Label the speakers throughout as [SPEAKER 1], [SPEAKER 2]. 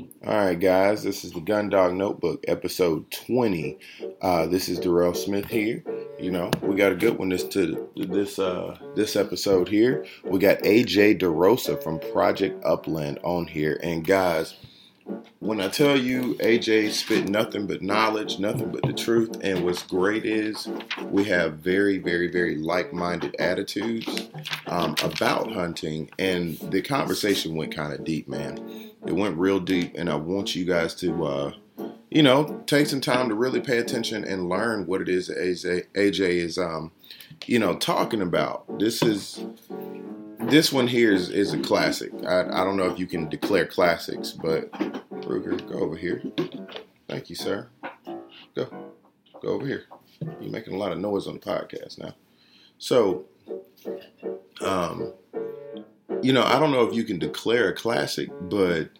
[SPEAKER 1] All right, guys, this is the Gun Dog Notebook, episode 20. Uh, this is Darrell Smith here. You know, we got a good one this to this uh this episode here. We got AJ DeRosa from Project Upland on here. And guys, when I tell you AJ spit nothing but knowledge, nothing but the truth, and what's great is we have very, very, very like-minded attitudes um, about hunting, and the conversation went kind of deep, man. It went real deep, and I want you guys to, uh, you know, take some time to really pay attention and learn what it is that AJ, AJ is, um, you know, talking about. This is this one here is, is a classic. I, I don't know if you can declare classics, but Ruger, go over here. Thank you, sir. Go, go over here. You're making a lot of noise on the podcast now. So, um, you know, I don't know if you can declare a classic, but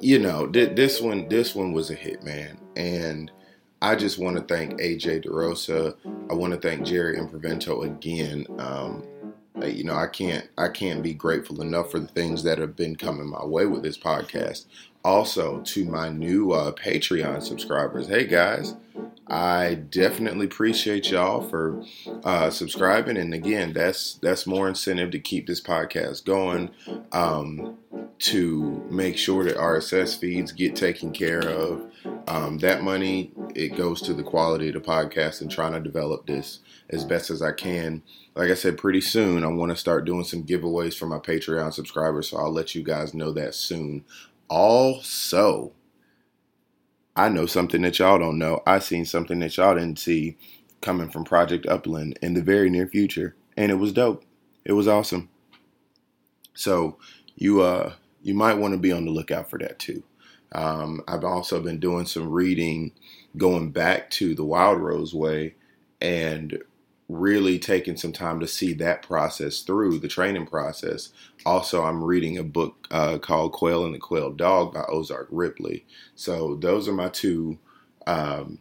[SPEAKER 1] you know, th- this one, this one was a hit, man, and I just want to thank AJ DeRosa. I want to thank Jerry Improvento again. Um, you know, I can't, I can't be grateful enough for the things that have been coming my way with this podcast. Also, to my new uh, Patreon subscribers, hey guys, I definitely appreciate y'all for uh, subscribing, and again, that's that's more incentive to keep this podcast going. Um, to make sure that RSS feeds get taken care of. Um, that money it goes to the quality of the podcast and trying to develop this as best as I can. Like I said, pretty soon I want to start doing some giveaways for my Patreon subscribers, so I'll let you guys know that soon. Also, I know something that y'all don't know. I seen something that y'all didn't see coming from Project Upland in the very near future, and it was dope. It was awesome. So you uh you might want to be on the lookout for that too. Um, I've also been doing some reading, going back to the Wildrose Way, and really taking some time to see that process through the training process. Also, I'm reading a book uh, called Quail and the Quail Dog by Ozark Ripley. So those are my two um,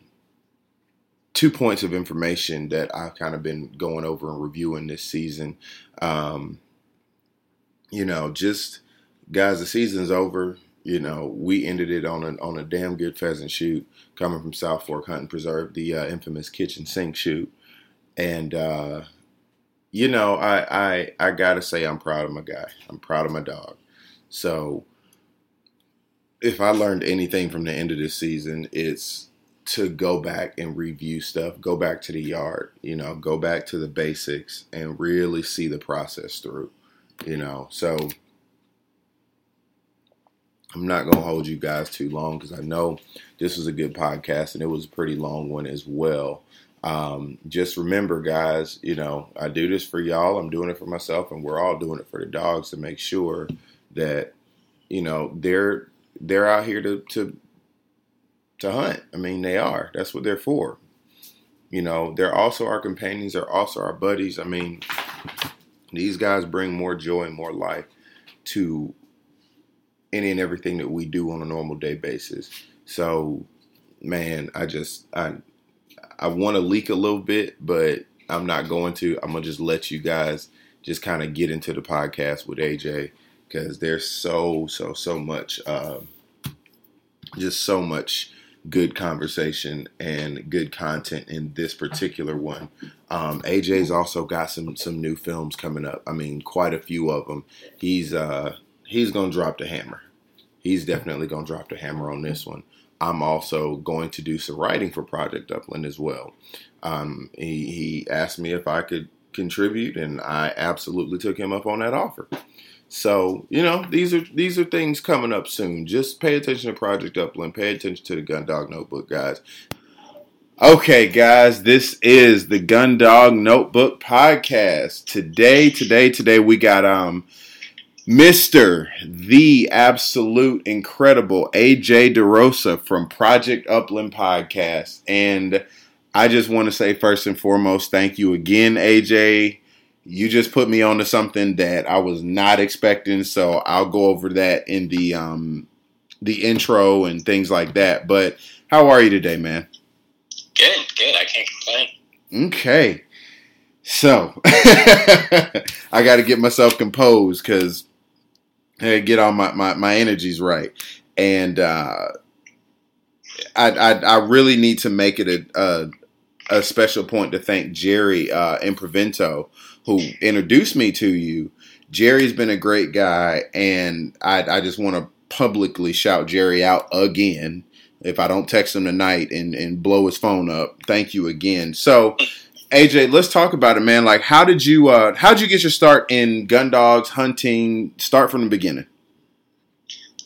[SPEAKER 1] two points of information that I've kind of been going over and reviewing this season. Um, you know, just guys, the season's over. You know, we ended it on a on a damn good pheasant shoot coming from South Fork Hunting Preserve, the uh, infamous kitchen sink shoot and uh, you know, I, I I gotta say I'm proud of my guy. I'm proud of my dog. So if I learned anything from the end of this season, it's to go back and review stuff, go back to the yard, you know, go back to the basics and really see the process through, you know. So I'm not going to hold you guys too long because I know this was a good podcast and it was a pretty long one as well. Um, just remember, guys, you know, I do this for y'all. I'm doing it for myself, and we're all doing it for the dogs to make sure that, you know, they're they're out here to to to hunt. I mean, they are. That's what they're for. You know, they're also our companions. They're also our buddies. I mean, these guys bring more joy and more life to any and everything that we do on a normal day basis. So, man, I just I I want to leak a little bit, but I'm not going to. I'm gonna just let you guys just kind of get into the podcast with AJ because there's so so so much, uh, just so much good conversation and good content in this particular one. Um, AJ's also got some some new films coming up. I mean, quite a few of them. He's uh, he's gonna drop the hammer. He's definitely gonna drop the hammer on this one. I'm also going to do some writing for Project Upland as well. Um, he, he asked me if I could contribute, and I absolutely took him up on that offer. So you know these are these are things coming up soon. Just pay attention to Project Upland. Pay attention to the Gun Dog Notebook, guys. Okay, guys, this is the Gun Dog Notebook podcast. Today, today, today, we got um Mr. The absolute incredible AJ DeRosa from Project Upland Podcast. And I just want to say, first and foremost, thank you again, AJ. You just put me onto something that I was not expecting, so I'll go over that in the um the intro and things like that. But how are you today, man?
[SPEAKER 2] Good, good. I can't complain.
[SPEAKER 1] Okay. So I got to get myself composed because get all my, my, my energies right. And uh, I, I, I really need to make it a, a, a special point to thank Jerry uh, Imprevento, who introduced me to you. Jerry's been a great guy, and I, I just want to publicly shout Jerry out again. If I don't text him tonight and, and blow his phone up, thank you again. So, AJ, let's talk about it, man. Like, how did you uh, how did you get your start in gun dogs hunting? Start from the beginning.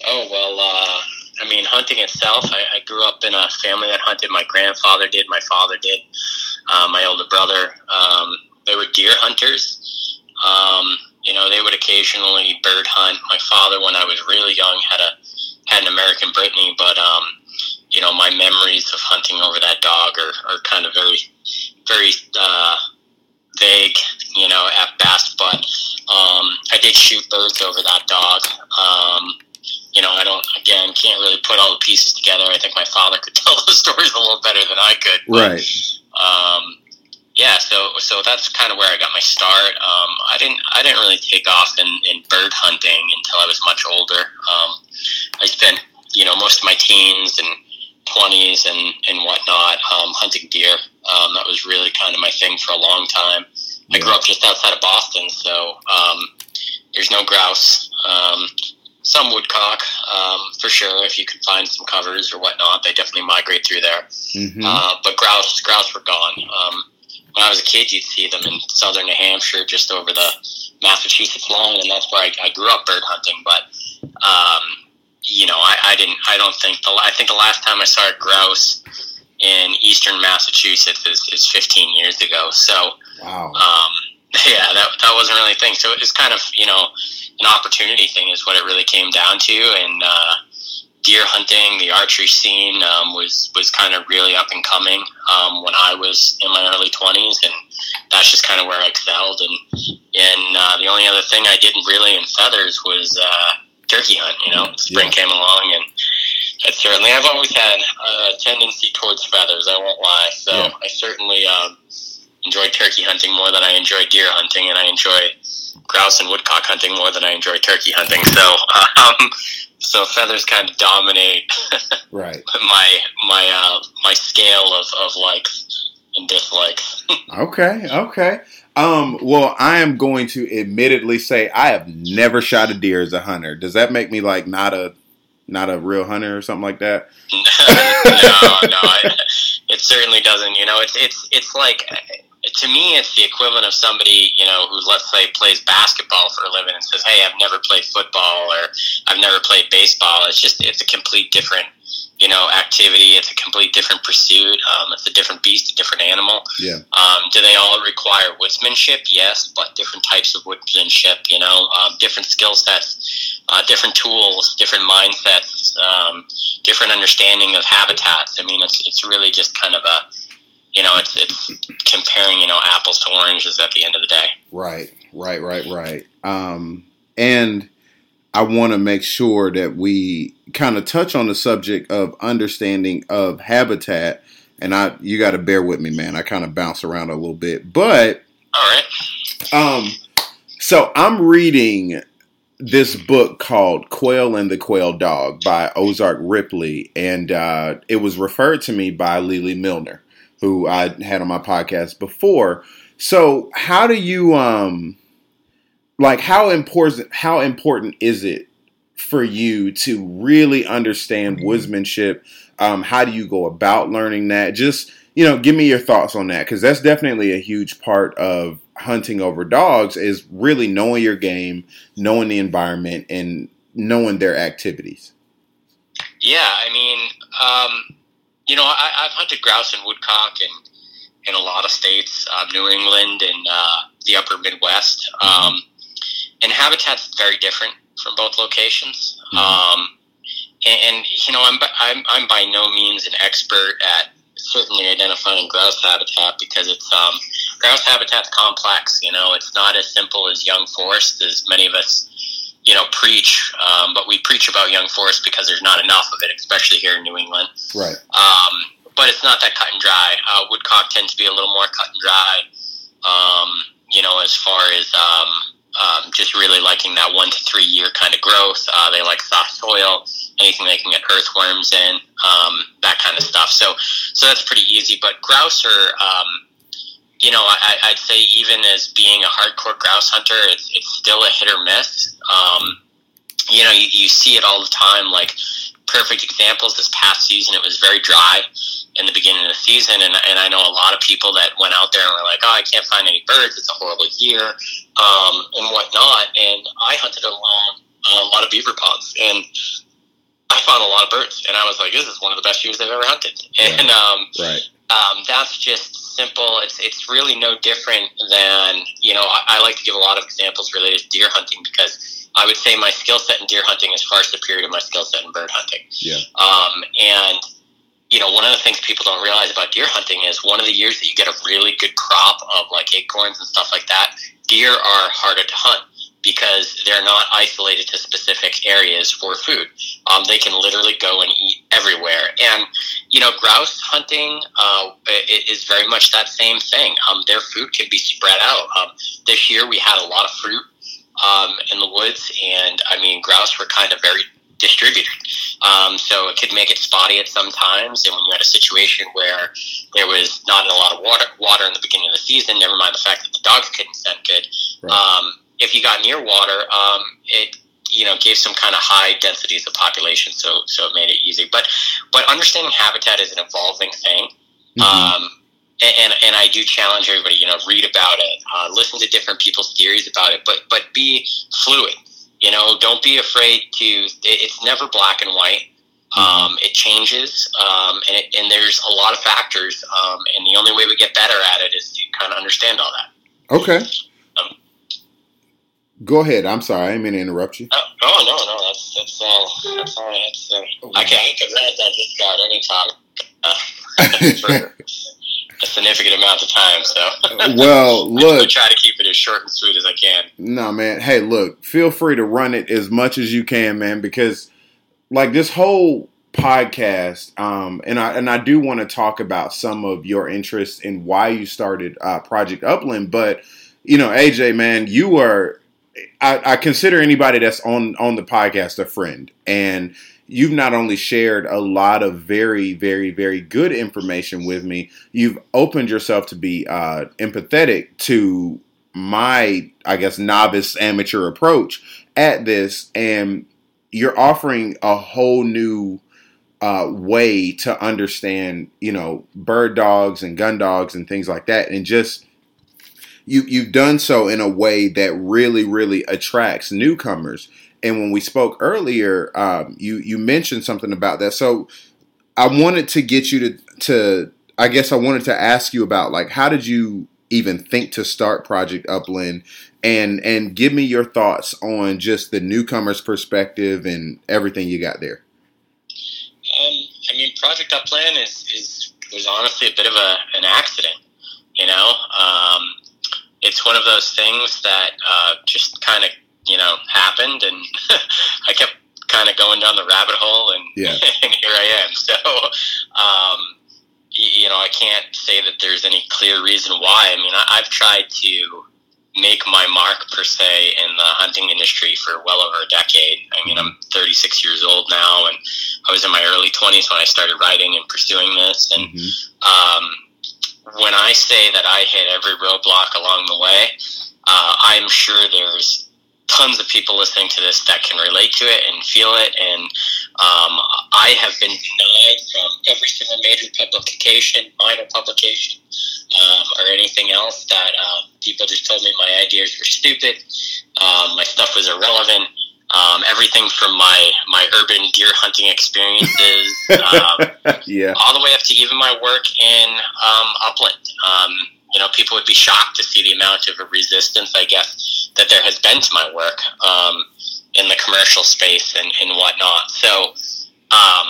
[SPEAKER 2] Oh well, uh, I mean, hunting itself. I, I, grew up in a family that hunted. My grandfather did. My father did. Uh, my older brother. Um, they were deer hunters. Um, you know, they would occasionally bird hunt. My father, when I was really young, had a had an American Brittany, but um, you know, my memories of hunting over that dog are, are kind of very, very uh, vague, you know, at best. But um, I did shoot birds over that dog. Um, you know, I don't, again, can't really put all the pieces together. I think my father could tell those stories a little better than I could.
[SPEAKER 1] But, right.
[SPEAKER 2] Um, yeah, so so that's kind of where I got my start. Um, I didn't I didn't really take off in, in bird hunting until I was much older. Um, I spent you know most of my teens and twenties and and whatnot um, hunting deer. Um, that was really kind of my thing for a long time. I grew up just outside of Boston, so um, there's no grouse. Um, some woodcock, um, for sure. If you can find some covers or whatnot, they definitely migrate through there. Mm-hmm. Uh, but grouse, grouse were gone. Um, when I was a kid, you'd see them in southern New Hampshire, just over the Massachusetts line, and that's where I, I grew up bird hunting. But um, you know, I, I didn't. I don't think the. I think the last time I saw a grouse in eastern Massachusetts is, is 15 years ago. So,
[SPEAKER 1] wow.
[SPEAKER 2] Um, yeah, that that wasn't really a thing. So it was kind of you know an opportunity thing is what it really came down to, and. Uh, deer hunting, the archery scene um, was was kind of really up and coming um, when I was in my early twenties, and that's just kind of where I excelled. And and uh, the only other thing I didn't really in feathers was uh, turkey hunt. You know, spring yeah. came along, and I certainly I've always had a tendency towards feathers. I won't lie. So yeah. I certainly um, enjoy turkey hunting more than I enjoy deer hunting, and I enjoy grouse and woodcock hunting more than I enjoy turkey hunting. So um, so feathers kind of dominate
[SPEAKER 1] right
[SPEAKER 2] my my uh, my scale of, of likes and dislikes.
[SPEAKER 1] okay, okay. Um, well, I am going to admittedly say I have never shot a deer as a hunter. Does that make me like not a not a real hunter or something like that?
[SPEAKER 2] no, no, it, it certainly doesn't. You know, it's it's it's like to me, it's the equivalent of somebody, you know, who let's say plays basketball for a living and says, "Hey, I've never played football or I've never played baseball." It's just it's a complete different, you know, activity. It's a complete different pursuit. Um, it's a different beast, a different animal.
[SPEAKER 1] Yeah.
[SPEAKER 2] Um, do they all require woodsmanship? Yes, but different types of woodsmanship. You know, um, different skill sets, uh, different tools, different mindsets, um, different understanding of habitats. I mean, it's it's really just kind of a you know, it's it's comparing, you know, apples to oranges at the end of the day.
[SPEAKER 1] Right, right, right, right. Um, and I want to make sure that we kind of touch on the subject of understanding of habitat. And I, you got to bear with me, man. I kind of bounce around a little bit, but
[SPEAKER 2] all right.
[SPEAKER 1] Um, so I'm reading this book called Quail and the Quail Dog by Ozark Ripley, and uh, it was referred to me by Lily Milner who I had on my podcast before. So how do you um like how important how important is it for you to really understand mm-hmm. woodsmanship? Um, how do you go about learning that? Just you know, give me your thoughts on that because that's definitely a huge part of hunting over dogs is really knowing your game, knowing the environment, and knowing their activities.
[SPEAKER 2] Yeah, I mean, um, you know, I, have hunted grouse and woodcock in in a lot of states, uh, New England and uh, the Upper Midwest, um, and habitat's very different from both locations. Mm-hmm. Um, and, and, you know, I'm, I'm I'm by no means an expert at certainly identifying grouse habitat because it's um, grouse habitat's complex. You know, it's not as simple as young forest as many of us you know, preach, um, but we preach about young forest because there's not enough of it, especially here in New England.
[SPEAKER 1] Right.
[SPEAKER 2] Um, but it's not that cut and dry. Uh, woodcock tends to be a little more cut and dry. Um, you know, as far as um, um, just really liking that one to three year kind of growth. Uh, they like soft soil, anything they can get earthworms in, um, that kind of stuff. So, so that's pretty easy. But grouse are, um, you know, I, I'd say even as being a hardcore grouse hunter, it's, it's still a hit or miss. Um, you know, you, you see it all the time. Like perfect examples this past season, it was very dry in the beginning of the season, and, and I know a lot of people that went out there and were like, "Oh, I can't find any birds. It's a horrible year, um, and whatnot." And I hunted along a lot of beaver ponds, and I found a lot of birds, and I was like, "This is one of the best years I've ever hunted."
[SPEAKER 1] Right.
[SPEAKER 2] And um,
[SPEAKER 1] Right.
[SPEAKER 2] um, that's just simple. It's it's really no different than you know. I, I like to give a lot of examples related to deer hunting because I would say my skill set in deer hunting is far superior to my skill set in bird hunting.
[SPEAKER 1] Yeah.
[SPEAKER 2] Um, and you know, one of the things people don't realize about deer hunting is one of the years that you get a really good crop of like acorns and stuff like that. Deer are harder to hunt because they're not isolated to specific areas for food. Um, they can literally go and eat everywhere. And you know, grouse hunting uh, is very much that same thing. Um, their food can be spread out. Um, this year we had a lot of fruit um, in the woods, and I mean, grouse were kind of very distributed. Um, so it could make it spotty at some times. And when you had a situation where there was not a lot of water, water in the beginning of the season, never mind the fact that the dogs couldn't scent good.
[SPEAKER 1] Right.
[SPEAKER 2] Um, if you got near water, um, it you know gave some kind of high densities of population, so so it made it easy. But but understanding habitat is an evolving thing.
[SPEAKER 1] Mhm.
[SPEAKER 2] Um, and, and, and I do challenge everybody, you know, read about it, uh, listen to different people's theories about it, but but be fluid. You know, don't be afraid to. It, it's never black and white. Um, it changes, um, and, it, and there's a lot of factors. Um, and the only way we get better at it is to kind of understand all that.
[SPEAKER 1] Okay.
[SPEAKER 2] Um,
[SPEAKER 1] Go ahead. I'm sorry. I didn't mean to interrupt you.
[SPEAKER 2] Oh, oh no, no, that's that's all. That's all I had to say. I can I rant that just about any topic uh, for a significant amount of time. So
[SPEAKER 1] well,
[SPEAKER 2] I
[SPEAKER 1] look.
[SPEAKER 2] try to keep it as short and sweet as I can.
[SPEAKER 1] No, man. Hey, look, feel free to run it as much as you can, man, because like this whole podcast, um, and I and I do want to talk about some of your interests in why you started uh, Project Upland, but you know, AJ, man, you are. I, I consider anybody that's on on the podcast a friend, and you've not only shared a lot of very, very, very good information with me, you've opened yourself to be uh, empathetic to my, I guess, novice amateur approach at this, and you're offering a whole new uh, way to understand, you know, bird dogs and gun dogs and things like that, and just you you've done so in a way that really, really attracts newcomers. And when we spoke earlier, um, you you mentioned something about that. So I wanted to get you to to I guess I wanted to ask you about like how did you even think to start Project Upland and and give me your thoughts on just the newcomer's perspective and everything you got there.
[SPEAKER 2] Um, I mean, Project Upland is, is was honestly a bit of a, an accident. You know, um, it's one of those things that uh, just kind of you know happened, and I kept kind of going down the rabbit hole, and,
[SPEAKER 1] Yeah.
[SPEAKER 2] and here I am. So, um, y- you know, I can't say that there's any clear reason why. I mean, I, I've tried to make my mark per se in the hunting industry for well over a decade. I mean, I'm 36 years old now, and I was in my early 20s when I started writing and pursuing this. And
[SPEAKER 1] Mhm.
[SPEAKER 2] um, when I say that I hit every roadblock along the way, uh, I'm sure there's tons of people listening to this that can relate to it and feel it. And um, I have been denied from every single major publication, minor publication, um, or anything else that uh, people just told me my ideas were stupid, um, my stuff was irrelevant. Um, everything from my, my urban deer hunting experiences, um,
[SPEAKER 1] yeah.
[SPEAKER 2] all the way up to even my work in um, upland. Um, you know, people would be shocked to see the amount of resistance, I guess, that there has been to my work um, in the commercial space and, and whatnot. So, um,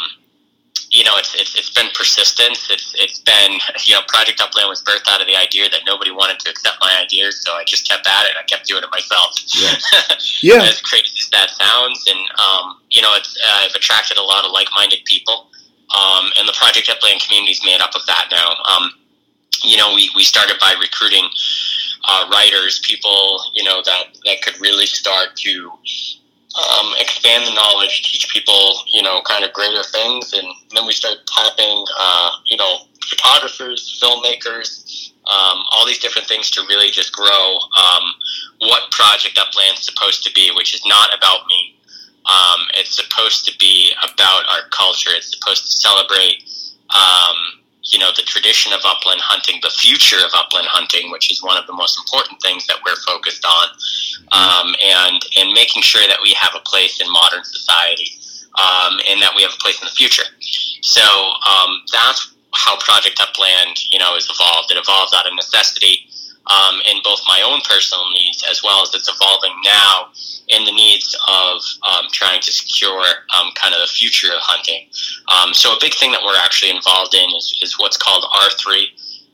[SPEAKER 2] you know, it's, it's it's been persistence. It's it's been you know, Project Upland was birthed out of the idea that nobody wanted to accept my ideas, so I just kept at it. I kept doing it myself.
[SPEAKER 1] Yeah. yeah.
[SPEAKER 2] as crazy as that sounds, and um, you know, it's uh, I've attracted a lot of like-minded people, um, and the Project Upland community is made up of that now. You know, we, we started by recruiting uh, writers, people you know that that could really start to um, expand the knowledge, teach people you know kind of greater things, and then we started tapping uh, you know photographers, filmmakers, um, all these different things to really just grow um, what Project Upland is supposed to be, which is not about me. Um, it's supposed to be about our culture. It's supposed to celebrate, um, you know, the tradition of upland hunting, the future of upland hunting, which is one of the most important things that we're focused on, um, and and making sure that we have a place in modern society, um, and that we have a place in the future. So um, that's how Project Upland, you know, is evolved. It evolved out of necessity um, in both my own personal needs as well as it's evolving now in the needs of um, trying to secure um, kind of the future of hunting. Um, so a big thing that we're actually involved in is, is what's called R3,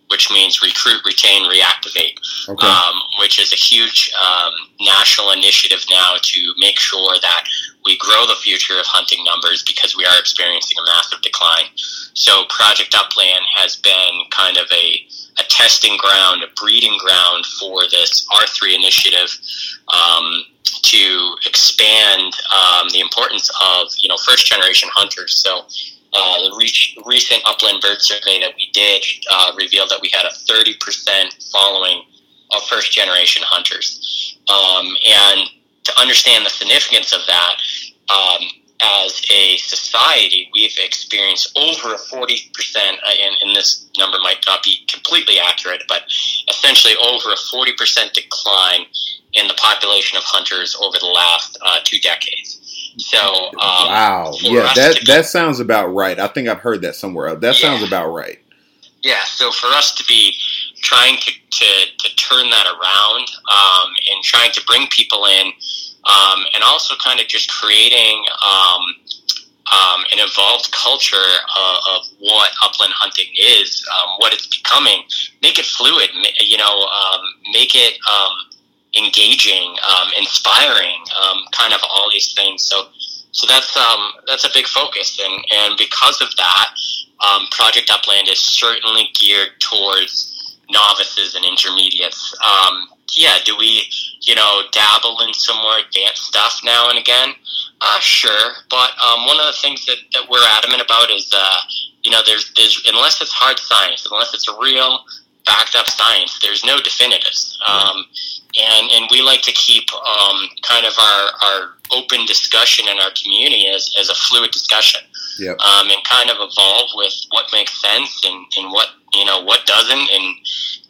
[SPEAKER 2] which means recruit, retain, reactivate, okay. Um, which is a huge um, national initiative now to make sure that we grow the future of hunting numbers because we are experiencing a massive decline. So Project Upland has been kind of a a testing ground, a breeding ground for this R3 initiative um, to expand um, the importance of you know first generation hunters. So uh, the re- recent upland bird survey that we did uh, revealed that we had a 30% following of first generation hunters. Um, and to understand the significance of that, um, as a society, we've experienced over a 40%, uh, and, and this number might not be completely accurate, but essentially over a 40% decline in the population of hunters over the last uh, two decades. So, um,
[SPEAKER 1] wow, yeah, that be, that sounds about right. I think I've heard that somewhere. That yeah. sounds about right.
[SPEAKER 2] Yeah, so for us to be trying to, to, to turn that around um, and trying to bring people in um, and also kind of just creating um, um, an evolved culture of what upland hunting is, um, what it's becoming. Make it fluid, you know, um, make it um, engaging, inspiring, kind of all these things. So, so that's that's a big focus, and and because of that, Project Upland is certainly geared towards novices and intermediates. Um, yeah, do we, you know, dabble in some more advanced stuff now and again? Uh, sure. But um, one of the things that, that we're adamant about is, uh, you know, there's, there's, unless it's hard science, unless it's real backed up science, there's no definitives. Um, and, and we like to keep um, kind of our, our open discussion in our community as, as a fluid discussion. Yep. Um, and kind of evolve with what makes sense and, and what, you know, what doesn't. And,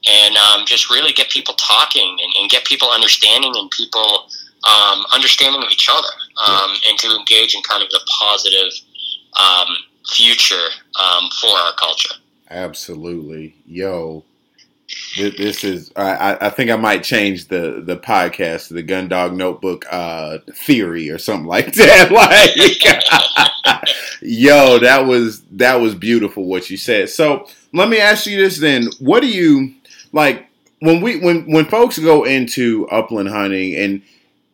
[SPEAKER 2] and um, just really get people talking and, and, get people understanding and people um, understanding of each other um, and to engage in kind of the positive um, future um, for our culture.
[SPEAKER 1] Absolutely. Yo, this is I, I think I might change the the podcast to the Gun Dog Notebook uh, theory or something like that. Like, yo, that was that was beautiful what you said. So let me ask you this then: What do you like when we when when folks go into upland hunting and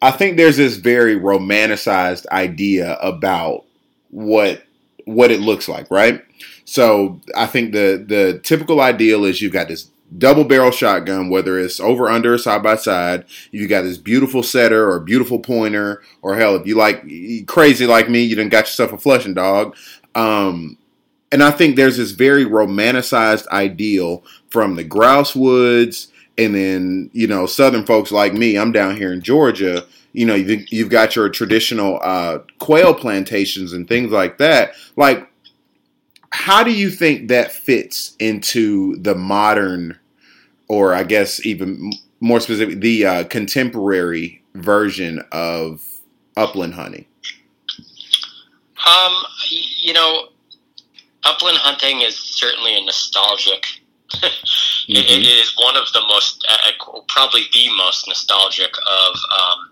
[SPEAKER 1] I think there's this very romanticized idea about what what it looks like, right? So I think the the typical ideal is you've got this double barrel shotgun, whether it's over under or side by side. You got this beautiful setter or beautiful pointer, or hell, if you like crazy like me, you done got yourself a flushing dog. Um, and I think there's this very romanticized ideal from the grouse woods, and then you know southern folks like me. I'm down here in Georgia. You know, you've got your traditional uh, quail plantations and things like that. Like, how do you think that fits into the modern, or I guess even more specific, the uh, contemporary version of upland hunting?
[SPEAKER 2] Um, you know, upland hunting is certainly a nostalgic. mm-hmm. it, it is one of the most, uh, probably the most nostalgic of um,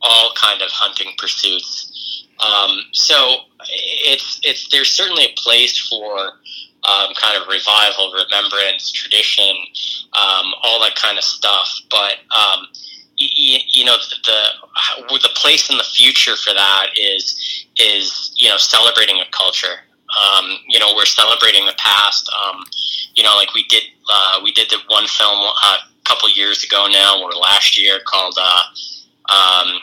[SPEAKER 2] all kind of hunting pursuits. Um, so it's it's there's certainly a place for um, kind of revival, remembrance, tradition, um, all that kind of stuff. But um, you, you know the, the the place in the future for that is is you know celebrating a culture um, you know, we're celebrating the past. Um, you know, like we did, uh, we did the one film a couple years ago now, or last year, called uh, um,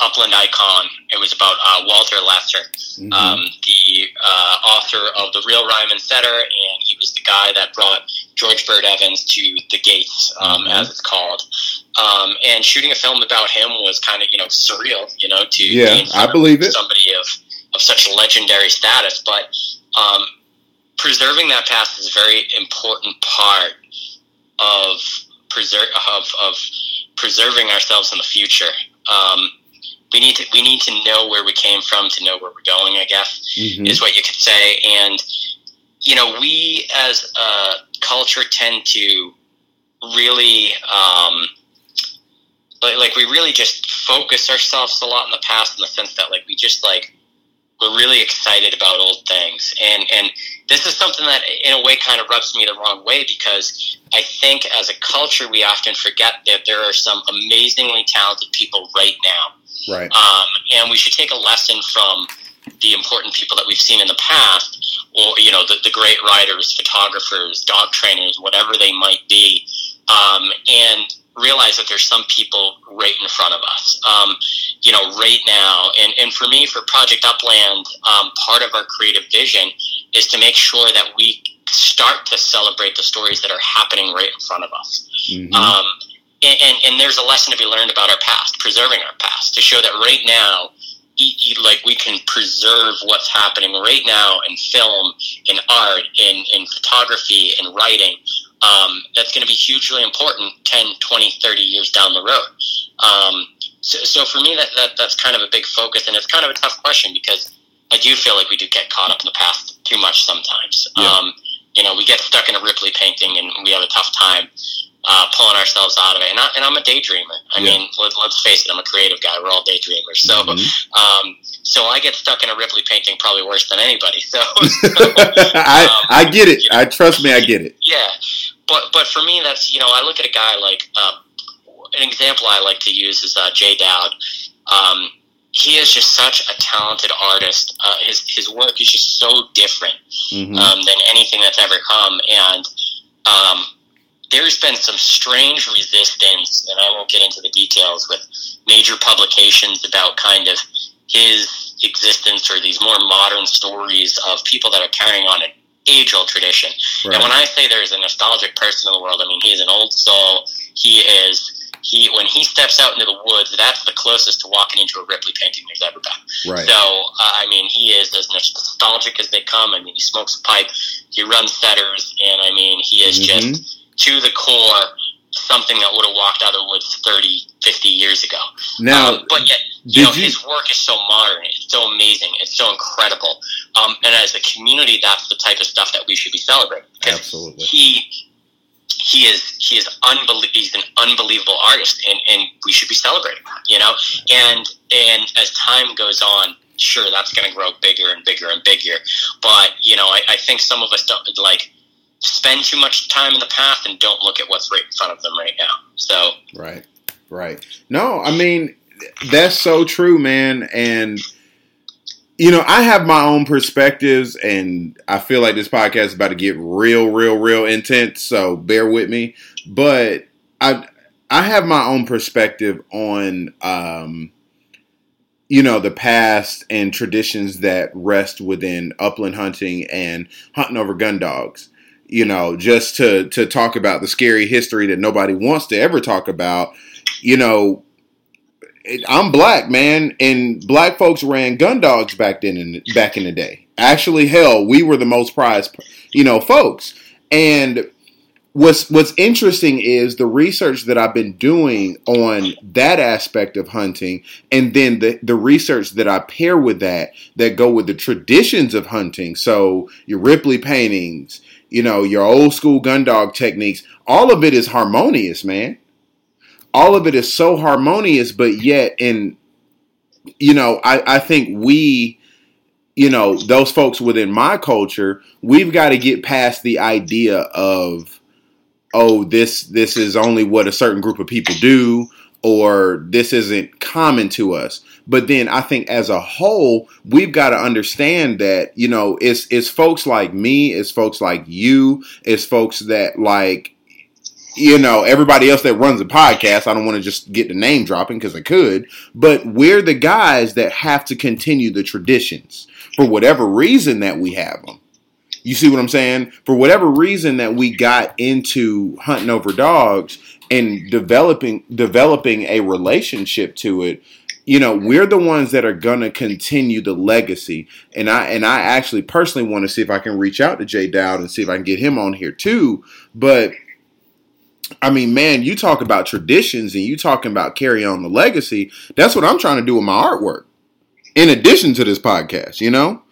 [SPEAKER 2] Upland Icon. It was about uh, Walter Lesser, mm-hmm. um, the uh, author of The Real Ryman Setter, and he was the guy that brought George Bird Evans to the gates, um, mm-hmm. as it's called. Um, and shooting a film about him was kind of, you know, surreal, you know, to
[SPEAKER 1] yeah, I believe it.
[SPEAKER 2] somebody of, of such legendary status. But um, preserving that past is a very important part of, preser- of, of preserving ourselves in the future. Um, we need to we need to know where we came from to know where we're going. I guess mm-hmm. is what you could say. And you know, we as a culture tend to really um, like, like we really just focus ourselves a lot in the past in the sense that like we just like we're really excited about old things. And and this is something that in a way kind of rubs me the wrong way because i think as a culture we often forget that there are some amazingly talented people right now.
[SPEAKER 1] Right.
[SPEAKER 2] Um, and we should take a lesson from the important people that we've seen in the past, or you know, the, the great writers, photographers, dog trainers, whatever they might be, um, and realize that there's some people right in front of us. Um, you know, right now, and and for me, for Project Upland, um, part of our creative vision is to make sure that we start to celebrate the stories that are happening right in front of us. Mm-hmm. Um, and, and, and, there's a lesson to be learned about our past, preserving our past, to show that right now, like we can preserve what's happening right now in film, in art, in, in photography, in writing. Um, that's going to be hugely important 10, 20, 30 years down the road. Um, so, so, for me, that, that that's kind of a big focus, and it's kind of a tough question because I do feel like we do get caught up in the past too much sometimes. Yeah. Um, you know, we get stuck in a Ripley painting and we have a tough time uh, pulling ourselves out of it. And, I, and I'm a daydreamer. I yeah. mean, let, us face it, I'm a creative guy. We're all daydreamers. So, mm-hmm. um, so I get stuck in a Ripley painting probably worse than anybody. So, so
[SPEAKER 1] I, um, I get it. You know, I trust me, I get it.
[SPEAKER 2] Yeah, but but for me, that's you know, I look at a guy like uh, an example I like to use is uh, Jay Dowd. Um, he is just such a talented artist. Uh, his his work is just so different mm-hmm. um, than anything that's ever come, and um, there's been some strange resistance, and I won't get into the details with major publications about kind of his existence or these more modern stories of people that are carrying on an age old tradition. Right. And when I say there's a nostalgic person in the world, I mean he is an old soul. He is he when he steps out into the woods, that's the closest to walking into a Ripley painting there's ever been.
[SPEAKER 1] Right.
[SPEAKER 2] So uh, I mean, he is as nostalgic as they come. I mean, he smokes a pipe, he runs setters, and I mean, he is mm-hmm. just to the core something that would have walked out of the woods 30, 50 years ago.
[SPEAKER 1] Now,
[SPEAKER 2] um, but yet, you know, you... his work is so modern, it's so amazing, it's so incredible. Um, and as a community, that's the type of stuff that we should be celebrating.
[SPEAKER 1] Absolutely.
[SPEAKER 2] He he is he is unbelievable. He's an unbelievable artist, and, and we should be celebrating that. You know, and and as time goes on, sure, that's going to grow bigger and bigger and bigger. But you know, I, I think some of us don't like spend too much time in the past and don't look at what's right in front of them right now. So
[SPEAKER 1] right, right. No, I mean that's so true, man. And you know, I have my own perspectives, and I feel like this podcast is about to get real, real, real intense. So bear with me. But I I have my own perspective on. Um, you know the past and traditions that rest within upland hunting and hunting over gun dogs you know, just to to talk about the scary history that nobody wants to ever talk about. You know, I'm black, man, and black folks ran gun dogs back then in back in the day. Actually, hell, we were the most prized, you know, folks. And what's what's interesting is the research that I've been doing on that aspect of hunting, and then the the research that I pair with that that go with the traditions of hunting. So your Ripley paintings, you know, your old school gun dog techniques, all of it is harmonious, man. All of it is so harmonious, but yet in you know, I, I think we, you know, those folks within my culture, we've got to get past the idea of, oh, this this is only what a certain group of people do, or this isn't common to us. But then I think as a whole, we've got to understand that, you know, it's it's folks like me, it's folks like you, it's folks that like you know, everybody else that runs a podcast. I don't want to just get the name dropping because I could, but we're the guys that have to continue the traditions for whatever reason that we have them. You see what I'm saying? For whatever reason that we got into hunting over dogs and developing developing a relationship to it, you know, we're the ones that are gonna continue the legacy. And I and I actually personally want to see if I can reach out to Jay Dowd and see if I can get him on here too. But I mean, man, you talk about traditions and you talking about carry on the legacy. That's what I'm trying to do with my artwork. In addition to this podcast, you know?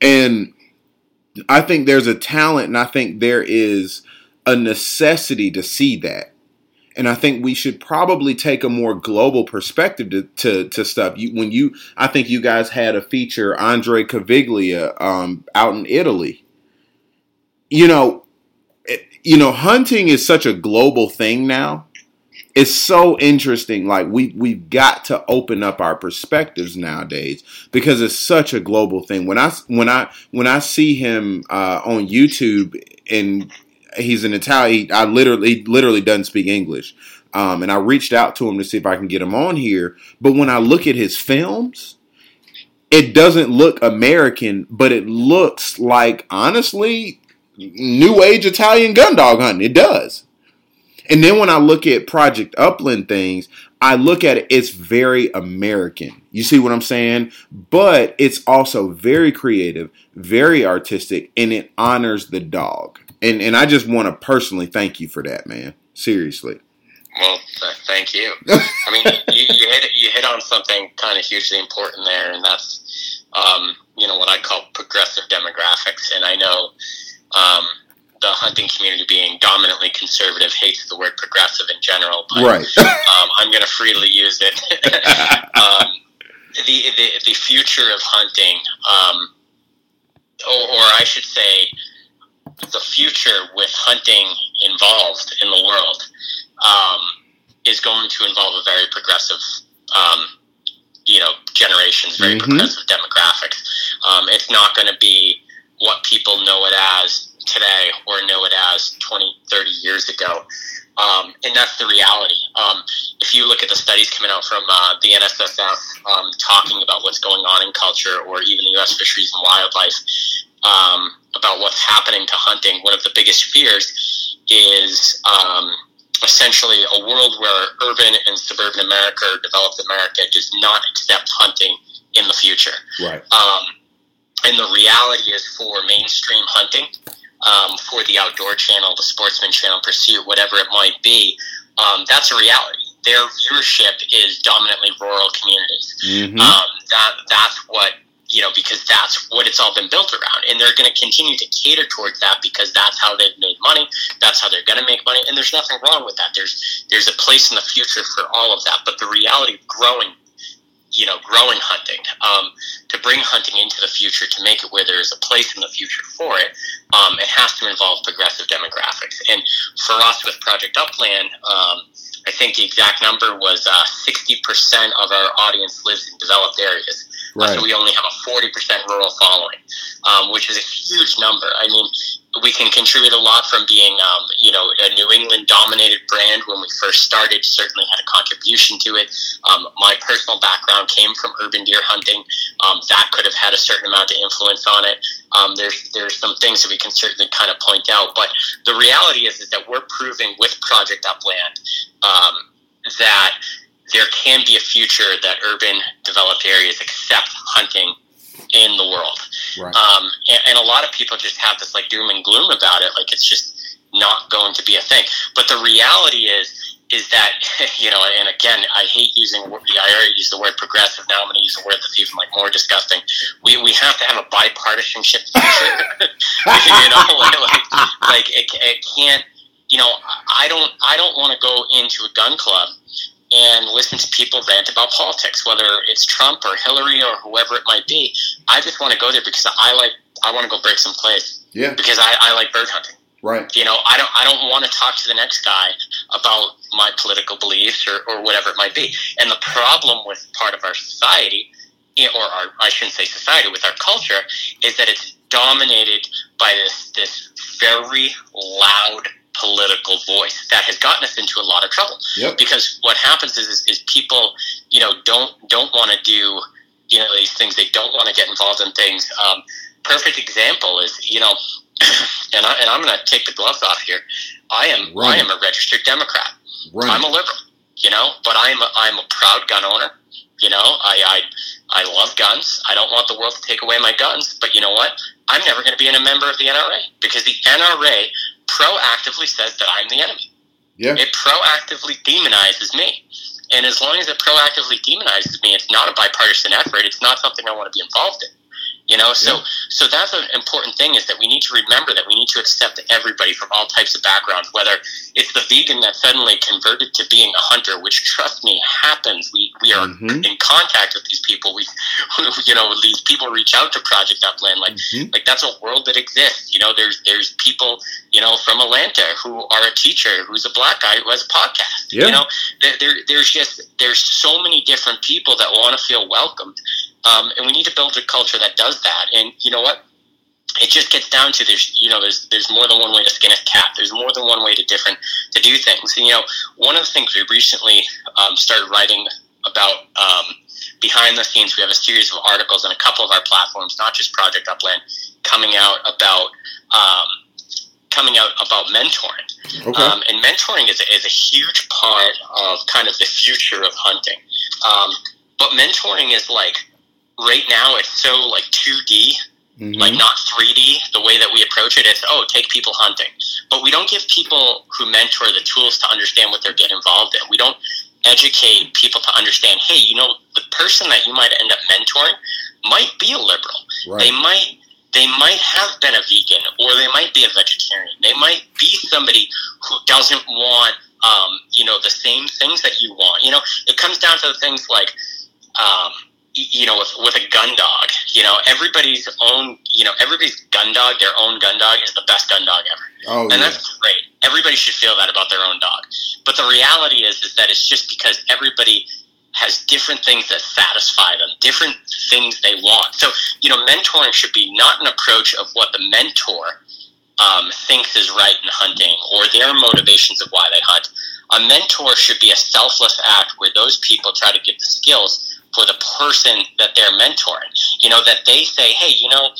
[SPEAKER 1] And I think there's a talent and I think there is a necessity to see that. And I think we should probably take a more global perspective to, to, to stuff. You, when you, I think you guys had a feature, Andre Caviglia, um, out in Italy. You know, it, you know, hunting is such a global thing now. It's so interesting. Like we we've got to open up our perspectives nowadays because it's such a global thing. When I when I when I see him uh, on YouTube and he's an Italian, I literally literally doesn't speak English. Um, and I reached out to him to see if I can get him on here. But when I look at his films, it doesn't look American, but it looks like honestly new age Italian gun dog hunting. It does. And then when I look at Project Upland things, I look at it, it's very American. You see what I'm saying? But it's also very creative, very artistic, and it honors the dog. And and I just want to personally thank you for that, man. Seriously.
[SPEAKER 2] Well, th- thank you. I mean, you, you, hit you hit on something kind of hugely important there, and that's um, you know what I call progressive demographics. And I know um, the hunting community being dominantly conservative hates the word progressive in general, but
[SPEAKER 1] right.
[SPEAKER 2] um, I'm going to freely use it. um, the, the the future of hunting, um, or, or I should say, the future with hunting involved in the world um, is going to involve a very progressive, um, you know, generations, very
[SPEAKER 1] Mhm.
[SPEAKER 2] progressive demographics. Um, it's not going to be what people know it as today or know it as 20, 30 years ago. Um, and that's the reality. Um, if you look at the studies coming out from uh, the NSSF um, talking about what's going on in culture, or even the U.S. Fisheries and Wildlife um, about what's happening to hunting, one of the biggest fears is um, essentially a world where urban and suburban America, or developed America, does not accept hunting in the future.
[SPEAKER 1] Right.
[SPEAKER 2] Um, and the reality is for mainstream hunting, um, for the outdoor channel, the sportsman channel, pursuit, whatever it might be, um, that's a reality. Their viewership is dominantly rural communities.
[SPEAKER 1] Mm-hmm.
[SPEAKER 2] Um, that that's what you know because that's what it's all been built around, and they're going to continue to cater towards that because that's how they've made money. That's how they're going to make money, and there's nothing wrong with that. There's there's a place in the future for all of that, but the reality of growing you know, growing hunting, um, to bring hunting into the future, to make it where there is a place in the future for it, um, it has to involve progressive demographics. And for us with Project Upland, um, I think the exact number was uh, 60% of our audience lives in developed areas.
[SPEAKER 1] Right.
[SPEAKER 2] so we only have a 40% rural following, um, which is a huge number. I mean, we can contribute a lot from being, um, you know, a New England dominated brand when we first started, certainly had a contribution to it. Um, my personal background came from urban deer hunting. Um, that could have had a certain amount of influence on it. Um, there's, there's some things that we can certainly kind of point out. But the reality is, is that we're proving with Project Upland um, that there can be a future that urban developed areas accept hunting in the world.
[SPEAKER 1] Right.
[SPEAKER 2] Um, and, and a lot of people just have this like doom and gloom about it, like it's just not going to be a thing. But the reality is, is that you know, and again, I hate using. the I already used the word progressive. Now I'm going to use a word that's even like more disgusting. We we have to have a bipartisanship future. you know, like like, like it, it can't. You know, I don't I don't want to go into a gun club and listen to people rant about politics, whether it's Trump or Hillary or whoever it might be. I just want to go there because I like I want to go break some clays
[SPEAKER 1] Yeah.
[SPEAKER 2] because I, I like bird hunting.
[SPEAKER 1] Right.
[SPEAKER 2] You know, I don't I don't want to talk to the next guy about my political beliefs or, or whatever it might be. And the problem with part of our society, eh, or our, I shouldn't say society, with our culture, is that it's dominated by this this very loud political voice that has gotten us into a lot of trouble.
[SPEAKER 1] Yep.
[SPEAKER 2] Because what happens is, is, is people, you know, don't don't want to do, you know, these things. They don't want to get involved in things. Um, perfect example is, you know, and I and I'm going to take the gloves off here. I am
[SPEAKER 1] Right.
[SPEAKER 2] I am a registered Democrat.
[SPEAKER 1] Right.
[SPEAKER 2] I'm a liberal, you know, but I'm a, I'm a proud gun owner. You know, I, I I love guns. I don't want the world to take away my guns. But you know what? I'm never going to be in a member of the NRA because the NRA proactively says that I'm the enemy.
[SPEAKER 1] yeah.
[SPEAKER 2] It proactively demonizes me. And as long as it proactively demonizes me, it's not a bipartisan effort. It's not something I want to be involved in. You know, so
[SPEAKER 1] Yeah.
[SPEAKER 2] so that's an important thing is that we need to remember that we need to accept everybody from all types of backgrounds, whether it's the vegan that suddenly converted to being a hunter, which trust me happens. We we are
[SPEAKER 1] Mhm.
[SPEAKER 2] in contact with these people. We you know these people reach out to Project Upland like
[SPEAKER 1] Mhm.
[SPEAKER 2] like that's a world that exists. You know, there's there's people you know from Atlanta who are a teacher who's a black guy who has a podcast.
[SPEAKER 1] Yeah.
[SPEAKER 2] You know, there, there there's just there's so many different people that want to feel welcomed, um, and we need to build a culture that does that. And you know what? It just gets down to there's you know there's there's more than one way to skin a cat. There's more than one way to different to do things. And you know, one of the things we recently um, started writing about um, behind the scenes. We have a series of articles on a couple of our platforms, not just Project Upland, coming out about um, coming out about mentoring.
[SPEAKER 1] Okay.
[SPEAKER 2] Um, and mentoring is, is a huge part of kind of the future of hunting. Um, but mentoring is like right now it's so like 2D,
[SPEAKER 1] Mhm.
[SPEAKER 2] like not 3D. The way that we approach it is oh take people hunting, but we don't give people who mentor the tools to understand what they're getting involved in. We don't educate people to understand. Hey, you know the person that you might end up mentoring might be a liberal they might they might have been a vegan or they might be a vegetarian they might be somebody who doesn't want um, you know the same things that you want you know it comes down to the things like um, you know with, with a gun dog you know everybody's own you know everybody's gun dog their own gun dog is the best gun dog ever
[SPEAKER 1] Oh
[SPEAKER 2] and
[SPEAKER 1] yeah.
[SPEAKER 2] that's great. Everybody should feel that about their own dog. But the reality is, is that it's just because everybody has different things that satisfy them, different things they want. So, you know, mentoring should be not an approach of what the mentor um, thinks is right in hunting or their motivations of why they hunt. A mentor should be a selfless act where those people try to give the skills for the person that they're mentoring. You know, that they say, hey, you know,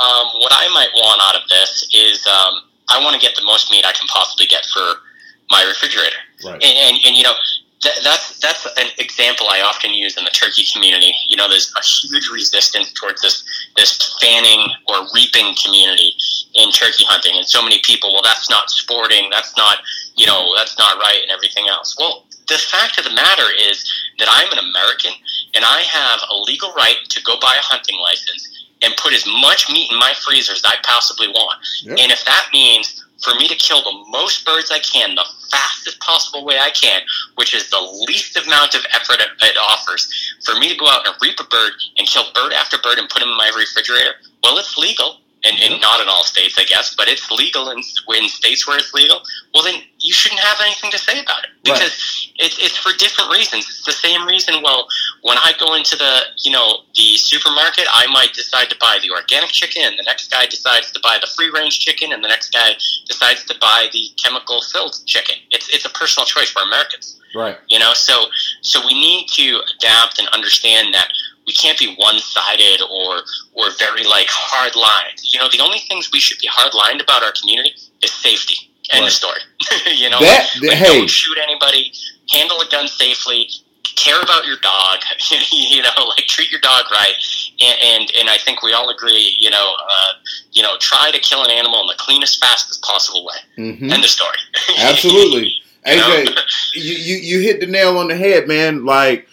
[SPEAKER 2] um, what I might want out of this is um, I want to get the most meat I can possibly get for my refrigerator.
[SPEAKER 1] Right.
[SPEAKER 2] And, and, and you know, that, that's that's an example I often use in the turkey community. You know, there's a huge resistance towards this this fanning or reaping community in turkey hunting, and so many people, well, that's not sporting, that's not, you know, that's not right, and everything else. Well, the fact of the matter is that I'm an American, and I have a legal right to go buy a hunting license and put as much meat in my freezer as I possibly want.
[SPEAKER 1] Yep.
[SPEAKER 2] And if that means for me to kill the most birds I can, the fastest possible way I can, which is the least amount of effort it, it offers, for me to go out and reap a bird and kill bird after bird and put them in my refrigerator, well, it's legal. And, and not in all states, I guess, but it's legal in, in states where it's legal. Well, then you shouldn't have anything to say about it
[SPEAKER 1] Right.
[SPEAKER 2] because it's it's for different reasons. It's the same reason. Well, when I go into the you know the supermarket, I might decide to buy the organic chicken, and the next guy decides to buy the free range chicken, and the next guy decides to buy the chemical filled chicken. It's it's a personal choice for Americans,
[SPEAKER 1] Right.
[SPEAKER 2] you know. So so we need to adapt and understand that we can't be one sided or or very like hard lines. You know, the only things we should be hard lined about our community is safety. End
[SPEAKER 1] Right.
[SPEAKER 2] of story. you know,
[SPEAKER 1] That-
[SPEAKER 2] like,
[SPEAKER 1] hey.
[SPEAKER 2] don't shoot anybody. Handle a gun safely. Care about your dog. you know, like treat your dog right. And and, and I think we all agree. You know, uh, you know, try to kill an animal in the cleanest, fastest possible way.
[SPEAKER 1] hmm
[SPEAKER 2] End of story.
[SPEAKER 1] Absolutely. AJ, you, you you hit the nail on the head, man. Like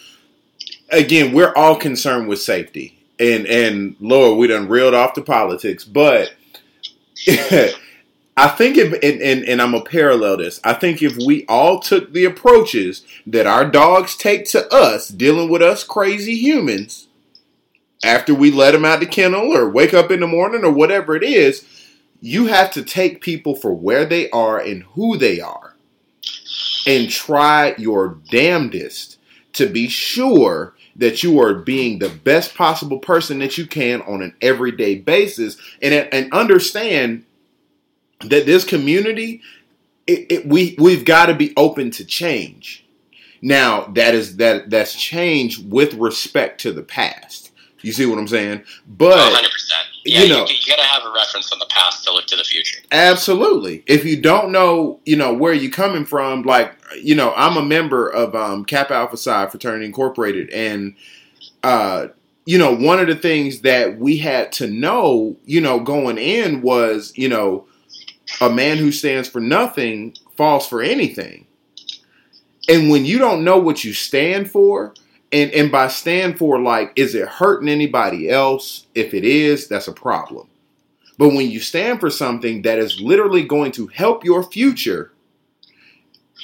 [SPEAKER 1] again, we're all concerned with safety, and and Lord, we done reeled off the politics, but I think if and, and and I'm gonna parallel this. I think if we all took the approaches that our dogs take to us, dealing with us crazy humans, after we let them out the kennel or wake up in the morning or whatever it is, you have to take people for where they are and who they are and try your damnedest to be sure that you are being the best possible person that you can on an everyday basis and and understand that this community it, it, we we've got to be open to change. Now that is that that's change with respect to the past. You see what I'm saying? But
[SPEAKER 2] 100. percent Yeah, you know, you, you got to have a reference from the past to look to the future.
[SPEAKER 1] Absolutely. If you don't know, you know where you're coming from. Like, you know, I'm a member of um, Kappa Alpha Psi Fraternity Incorporated, and uh, you know, one of the things that we had to know, you know, going in was, you know, a man who stands for nothing falls for anything. And when you don't know what you stand for, and, and by stand for, like, is it hurting anybody else? If it is, that's a problem. But when you stand for something that is literally going to help your future,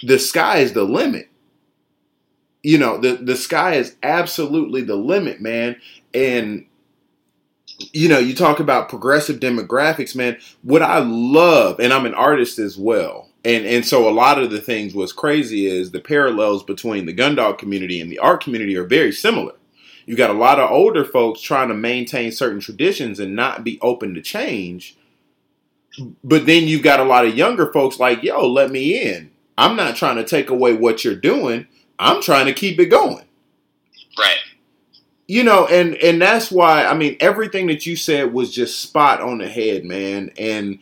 [SPEAKER 1] the sky is the limit. You know, the, the sky is absolutely the limit, man. And you know, you talk about progressive demographics, man. What I love, and I'm an artist as well, and and so a lot of the things what's crazy is the parallels between the gun dog community and the art community are very similar. You got a lot of older folks trying to maintain certain traditions and not be open to change. But then you've got a lot of younger folks like, yo, let me in. I'm not trying to take away what you're doing. I'm trying to keep it going.
[SPEAKER 2] Right
[SPEAKER 1] you know and and that's why i mean everything that you said was just spot on the head man and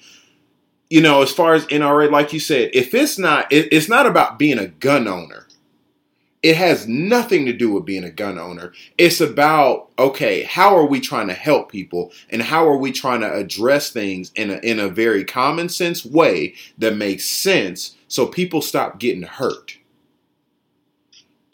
[SPEAKER 1] you know as far as nra like you said if it's not it, it's not about being a gun owner it has nothing to do with being a gun owner it's about okay how are we trying to help people and how are we trying to address things in a in a very common sense way that makes sense so people stop getting hurt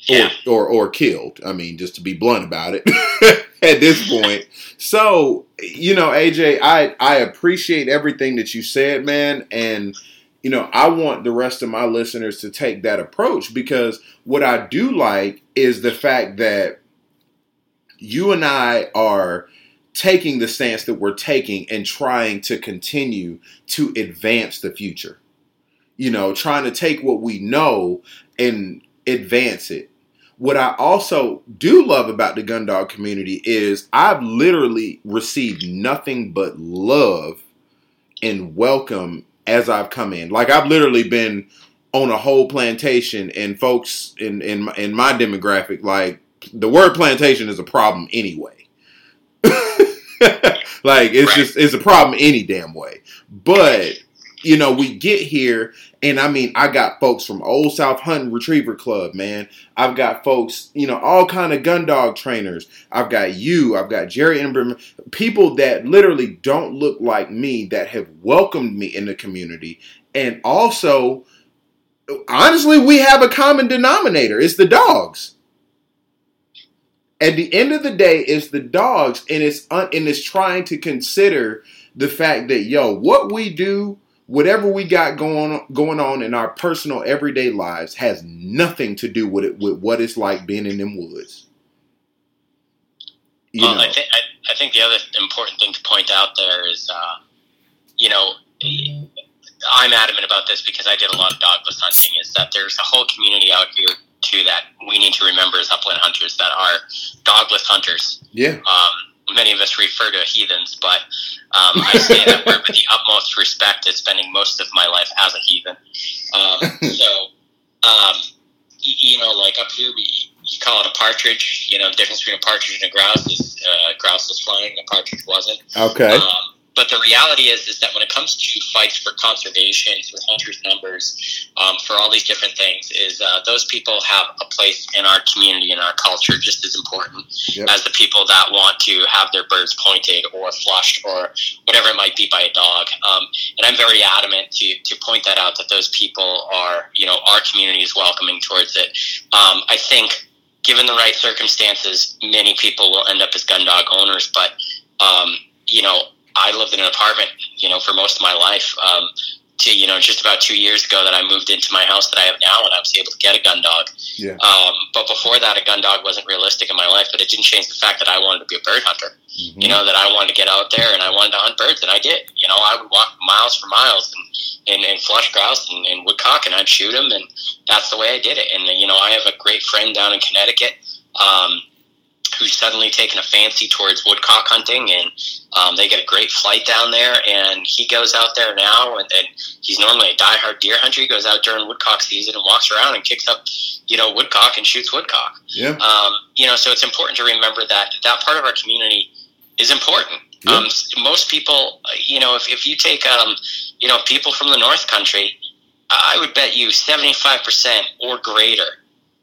[SPEAKER 2] yeah.
[SPEAKER 1] or, or or killed. I mean, just to be blunt about it at this point. So, you know, AJ, I I appreciate everything that you said, man, and you know, I want the rest of my listeners to take that approach because what I do like is the fact that you and I are taking the stance that we're taking and trying to continue to advance the future. You know, trying to take what we know and advance it what I also do love about the Gundog community is I've literally received nothing but love and welcome as I've come in. Like I've literally been on a whole plantation and folks in in in my demographic like the word plantation is a problem anyway. like it's just it's a problem any damn way. But you know, we get here, and I mean, I got folks from Old South Hunting Retriever Club, man. I've got folks, you know, all kind of gun dog trainers. I've got you. I've got Jerry Ember, people that literally don't look like me that have welcomed me in the community, and also, honestly, we have a common denominator. It's the dogs. At the end of the day, it's the dogs, and it's un- and it's trying to consider the fact that yo, what we do whatever we got going going on in our personal everyday lives has nothing to do with it with what it's like being in them woods.
[SPEAKER 2] You well, know. I think I, I, think the other important thing to point out there is, uh, you know, I'm adamant about this because I did a lot of dogless hunting. Is that there's a whole community out here too that we need to remember as upland hunters that are dogless hunters.
[SPEAKER 1] Yeah.
[SPEAKER 2] Um, many of us refer to heathens, but um, I say that word with the utmost respect as spending most of my life as a heathen. Um, so, um, you, you, know, like up here, we you call it a partridge. You know, the difference between a partridge and a grouse is uh, grouse was flying, a partridge wasn't.
[SPEAKER 1] Okay.
[SPEAKER 2] Um, but the reality is, is that when it comes to fights for conservation, for hunters' numbers, um, for all these different things, is uh, those people have a place in our community and our culture just as important yep. as the people that want to have their birds pointed or flushed or whatever it might be by a dog. Um, and I'm very adamant to, to point that out that those people are, you know, our community is welcoming towards it. Um, I think, given the right circumstances, many people will end up as gun dog owners, but um, you know, I lived in an apartment, you know, for most of my life. Um, to you know, just about two years ago that I moved into my house that I have now, and I was able to get a gun dog.
[SPEAKER 1] Yeah.
[SPEAKER 2] Um, but before that, a gun dog wasn't realistic in my life. But it didn't change the fact that I wanted to be a bird hunter. Mm-hmm. You know, that I wanted to get out there and I wanted to hunt birds, and I did. You know, I would walk miles for miles and and, and flush grouse and, and woodcock, and I'd shoot them, and that's the way I did it. And you know, I have a great friend down in Connecticut. Um, who's suddenly taken a fancy towards woodcock hunting, and um, they get a great flight down there. And he goes out there now, and, and he's normally a diehard deer hunter. He goes out during woodcock season and walks around and kicks up, you know, woodcock and shoots woodcock.
[SPEAKER 1] Yeah.
[SPEAKER 2] Um, you know, so it's important to remember that that part of our community is important.
[SPEAKER 1] Yeah.
[SPEAKER 2] Um, most people, uh, you know, if, if you take, um, you know, people from the North Country, I would bet you 75% or greater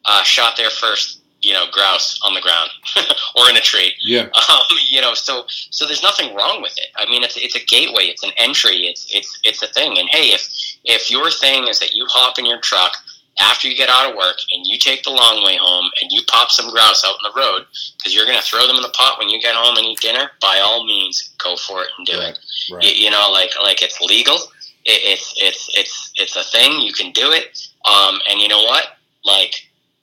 [SPEAKER 2] uh, shot their first, you know, grouse on the ground or in a tree.
[SPEAKER 1] Yeah.
[SPEAKER 2] Um, you know, so so there's nothing wrong with it. I mean, it's it's a gateway, it's an entry, it's it's it's a thing. And hey, if if your thing is that you hop in your truck after you get out of work and you take the long way home and you pop some grouse out in the road because you're going to throw them in the pot when you get home and eat dinner, by all means, go for it and do
[SPEAKER 1] Right.
[SPEAKER 2] it.
[SPEAKER 1] Right.
[SPEAKER 2] You, you know, like like it's legal. It, it's it's it's it's a thing. You can do it. Um, and you know what? Like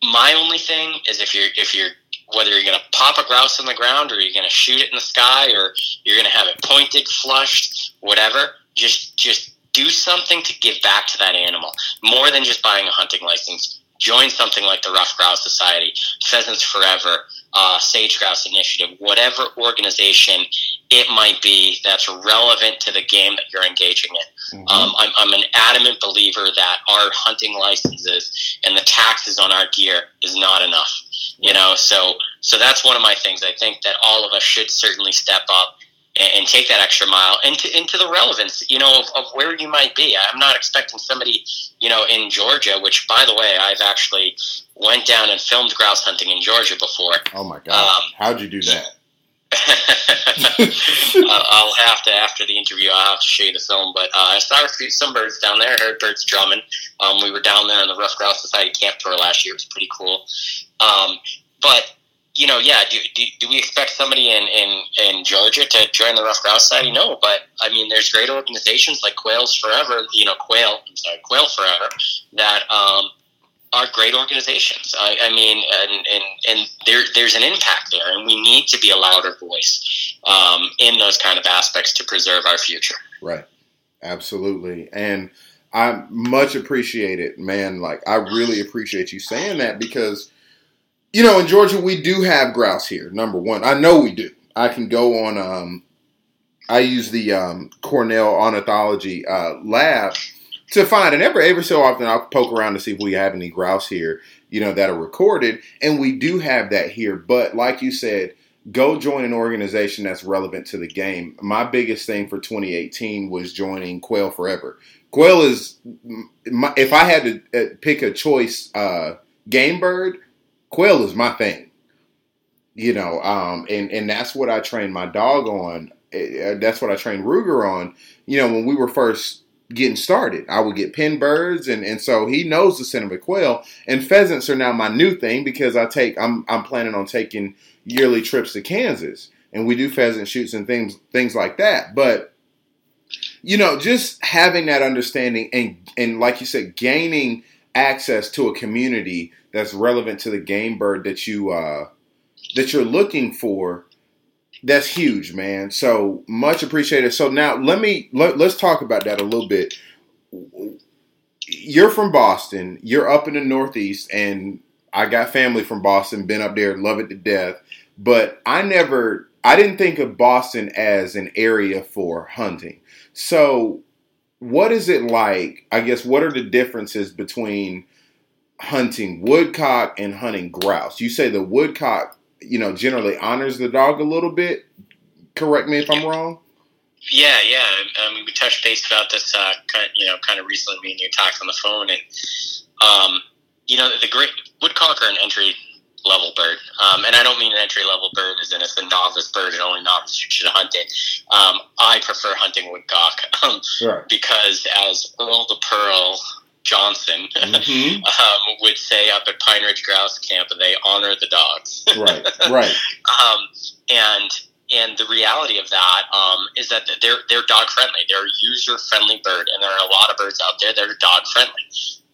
[SPEAKER 2] my only thing is if you're if you're whether you're going to pop a grouse on the ground or you're going to shoot it in the sky or you're going to have it pointed, flushed, whatever. Just just do something to give back to that animal more than just buying a hunting license. Join something like the Ruffed Grouse Society, Pheasants Forever, uh, Sage Grouse Initiative, whatever organization it might be that's relevant to the game that you're engaging in.
[SPEAKER 1] Mhm.
[SPEAKER 2] Um, I'm, I'm an adamant believer that our hunting licenses and the taxes on our gear is not enough. You know, so so that's one of my things. I think that all of us should certainly step up and, and take that extra mile into into the relevance, you know, of, of where you might be. I'm not expecting somebody, you know, in Georgia, which by the way, I've actually went down and filmed grouse hunting in Georgia before.
[SPEAKER 1] oh my God.
[SPEAKER 2] um,
[SPEAKER 1] How'd you do that?
[SPEAKER 2] I'll have to after the interview. I'll have to show you the film. But uh, I saw some birds down there. I heard birds drumming. Um, we were down there on the Ruffed Grouse Society camp tour last year. It was pretty cool. Um, but you know, yeah. Do, do, do we expect somebody in, in, in Georgia to join the Ruffed Grouse Society? No. But I mean, there's great organizations like Quails Forever. You know, Quail. I'm sorry, Quail Forever. That um, are great organizations. I, I mean, and, and, and there, there's an impact there, and we need to be a louder voice um, in those kind of aspects to preserve our future.
[SPEAKER 1] Right. Absolutely. And I much appreciate it, man. Like I really appreciate you saying that because you know, in Georgia we do have grouse here. Number one. I know we do. I can go on um I use the um, Cornell Ornithology uh, lab to find, and every every so often I'll poke around to see if we have any grouse here, you know, that are recorded, and we do have that here. But like you said, go join an organization that's relevant to the game. My biggest thing for 2018 was joining Quail Forever. Quail is, my, if I had to uh, pick a choice uh, game bird, quail is my thing. You know, um, and and that's what I trained my dog on. Uh, That's what I trained Ruger on. You know, when we were first getting started, I would get pin birds, and and so he knows the scent of a quail. And pheasants are now my new thing because I take I'm I'm planning on taking yearly trips to Kansas, and we do pheasant shoots and things things like that. But you know, just having that understanding and and like you said, gaining access to a community that's relevant to the game bird that you uh, that you're looking for. That's huge, man. So much appreciated. So now let me let, let's talk about that a little bit. You're from Boston. You're up in the Northeast, and I got family from Boston. Been up there, love it to death. But I never, I didn't think of Boston as an area for hunting. So, what is it like? I guess what are the differences between hunting woodcock and hunting grouse? You say the woodcock, you know, generally honors the dog a little bit. Correct me if I'm wrong.
[SPEAKER 2] Yeah, yeah. I mean, we touched base about this, uh, kind of, you know, kind of recently. Me and you talked on the phone, and um, you know, the great woodcock are an entry level bird, um, and I don't mean an entry level bird as in it's a novice bird and only novice should hunt it. Um, I prefer hunting woodcock um,
[SPEAKER 1] Right.
[SPEAKER 2] because, as Earl the Pearl Johnson
[SPEAKER 1] Mhm.
[SPEAKER 2] um, would say up at Pine Ridge Grouse Camp, they honor the dogs.
[SPEAKER 1] Right. Right.
[SPEAKER 2] um, and and the reality of that um, is that they're they're dog friendly. They're a user friendly bird, and there are a lot of birds out there that are dog friendly.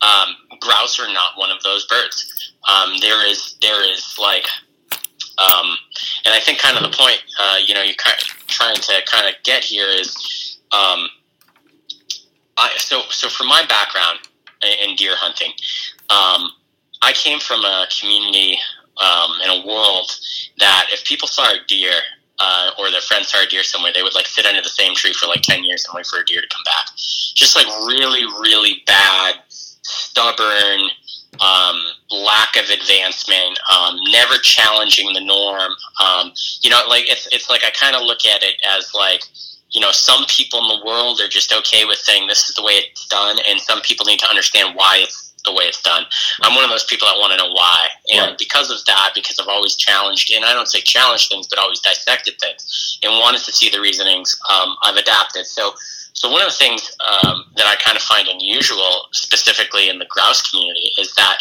[SPEAKER 2] Um, grouse are not one of those birds. Um, there is there is like, um, and I think kind of the point uh, you know you're kind trying to kind of get here is, um, I so so from my background in, in deer hunting, um, I came from a community um, in a world that if people saw a deer uh, or their friends saw a deer somewhere, they would like sit under the same tree for like 10 years and wait for a deer to come back. Just like really, really bad, stubborn, um, lack of advancement, um, never challenging the norm. Um, you know, like it's, it's like I kind of look at it as like, you know, some people in the world are just okay with saying this is the way it's done, and some people need to understand why it's the way it's done. I'm one of those people that want to know why, and right. because of that, because I've always challenged, and I don't say challenged things, but always dissected things, and wanted to see the reasonings. Um, I've adapted. So, so one of the things um, that I kind of find unusual, specifically in the grouse community, is that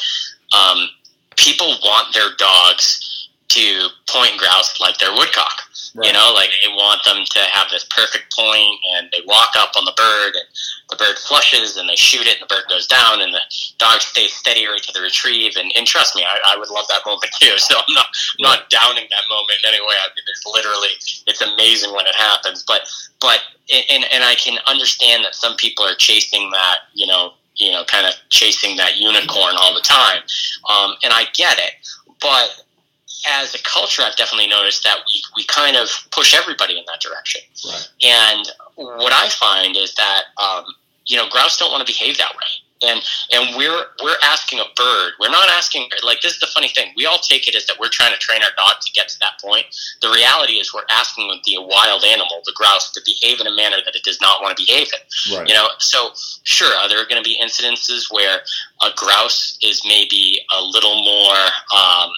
[SPEAKER 2] um, people want their dogs to point grouse like they're woodcock. Right. You know, like they want them to have this perfect point, and they walk up on the bird, and the bird flushes, and they shoot it, and the bird goes down, and the dog stays steady right to the retrieve. And, and trust me, I, I would love that moment too. So I'm not I'm not downing that moment in any way. I mean, there's literally it's amazing when it happens, but but and and I can understand that some people are chasing that, you know, you know, kind of chasing that unicorn all the time, um, and I get it, but as a culture, I've definitely noticed that we, we kind of push everybody in that direction. Right. And what I find is that, um, you know, grouse don't want to behave that way and and we're we're asking a bird. We're not asking like this is the funny thing. We all take it as that we're trying to train our dog to get to that point. The reality is we're asking the wild animal, the grouse, to behave in a manner that it does not want to behave in. Right. You know, so sure, are there going to be incidences where a grouse is maybe a little more, um,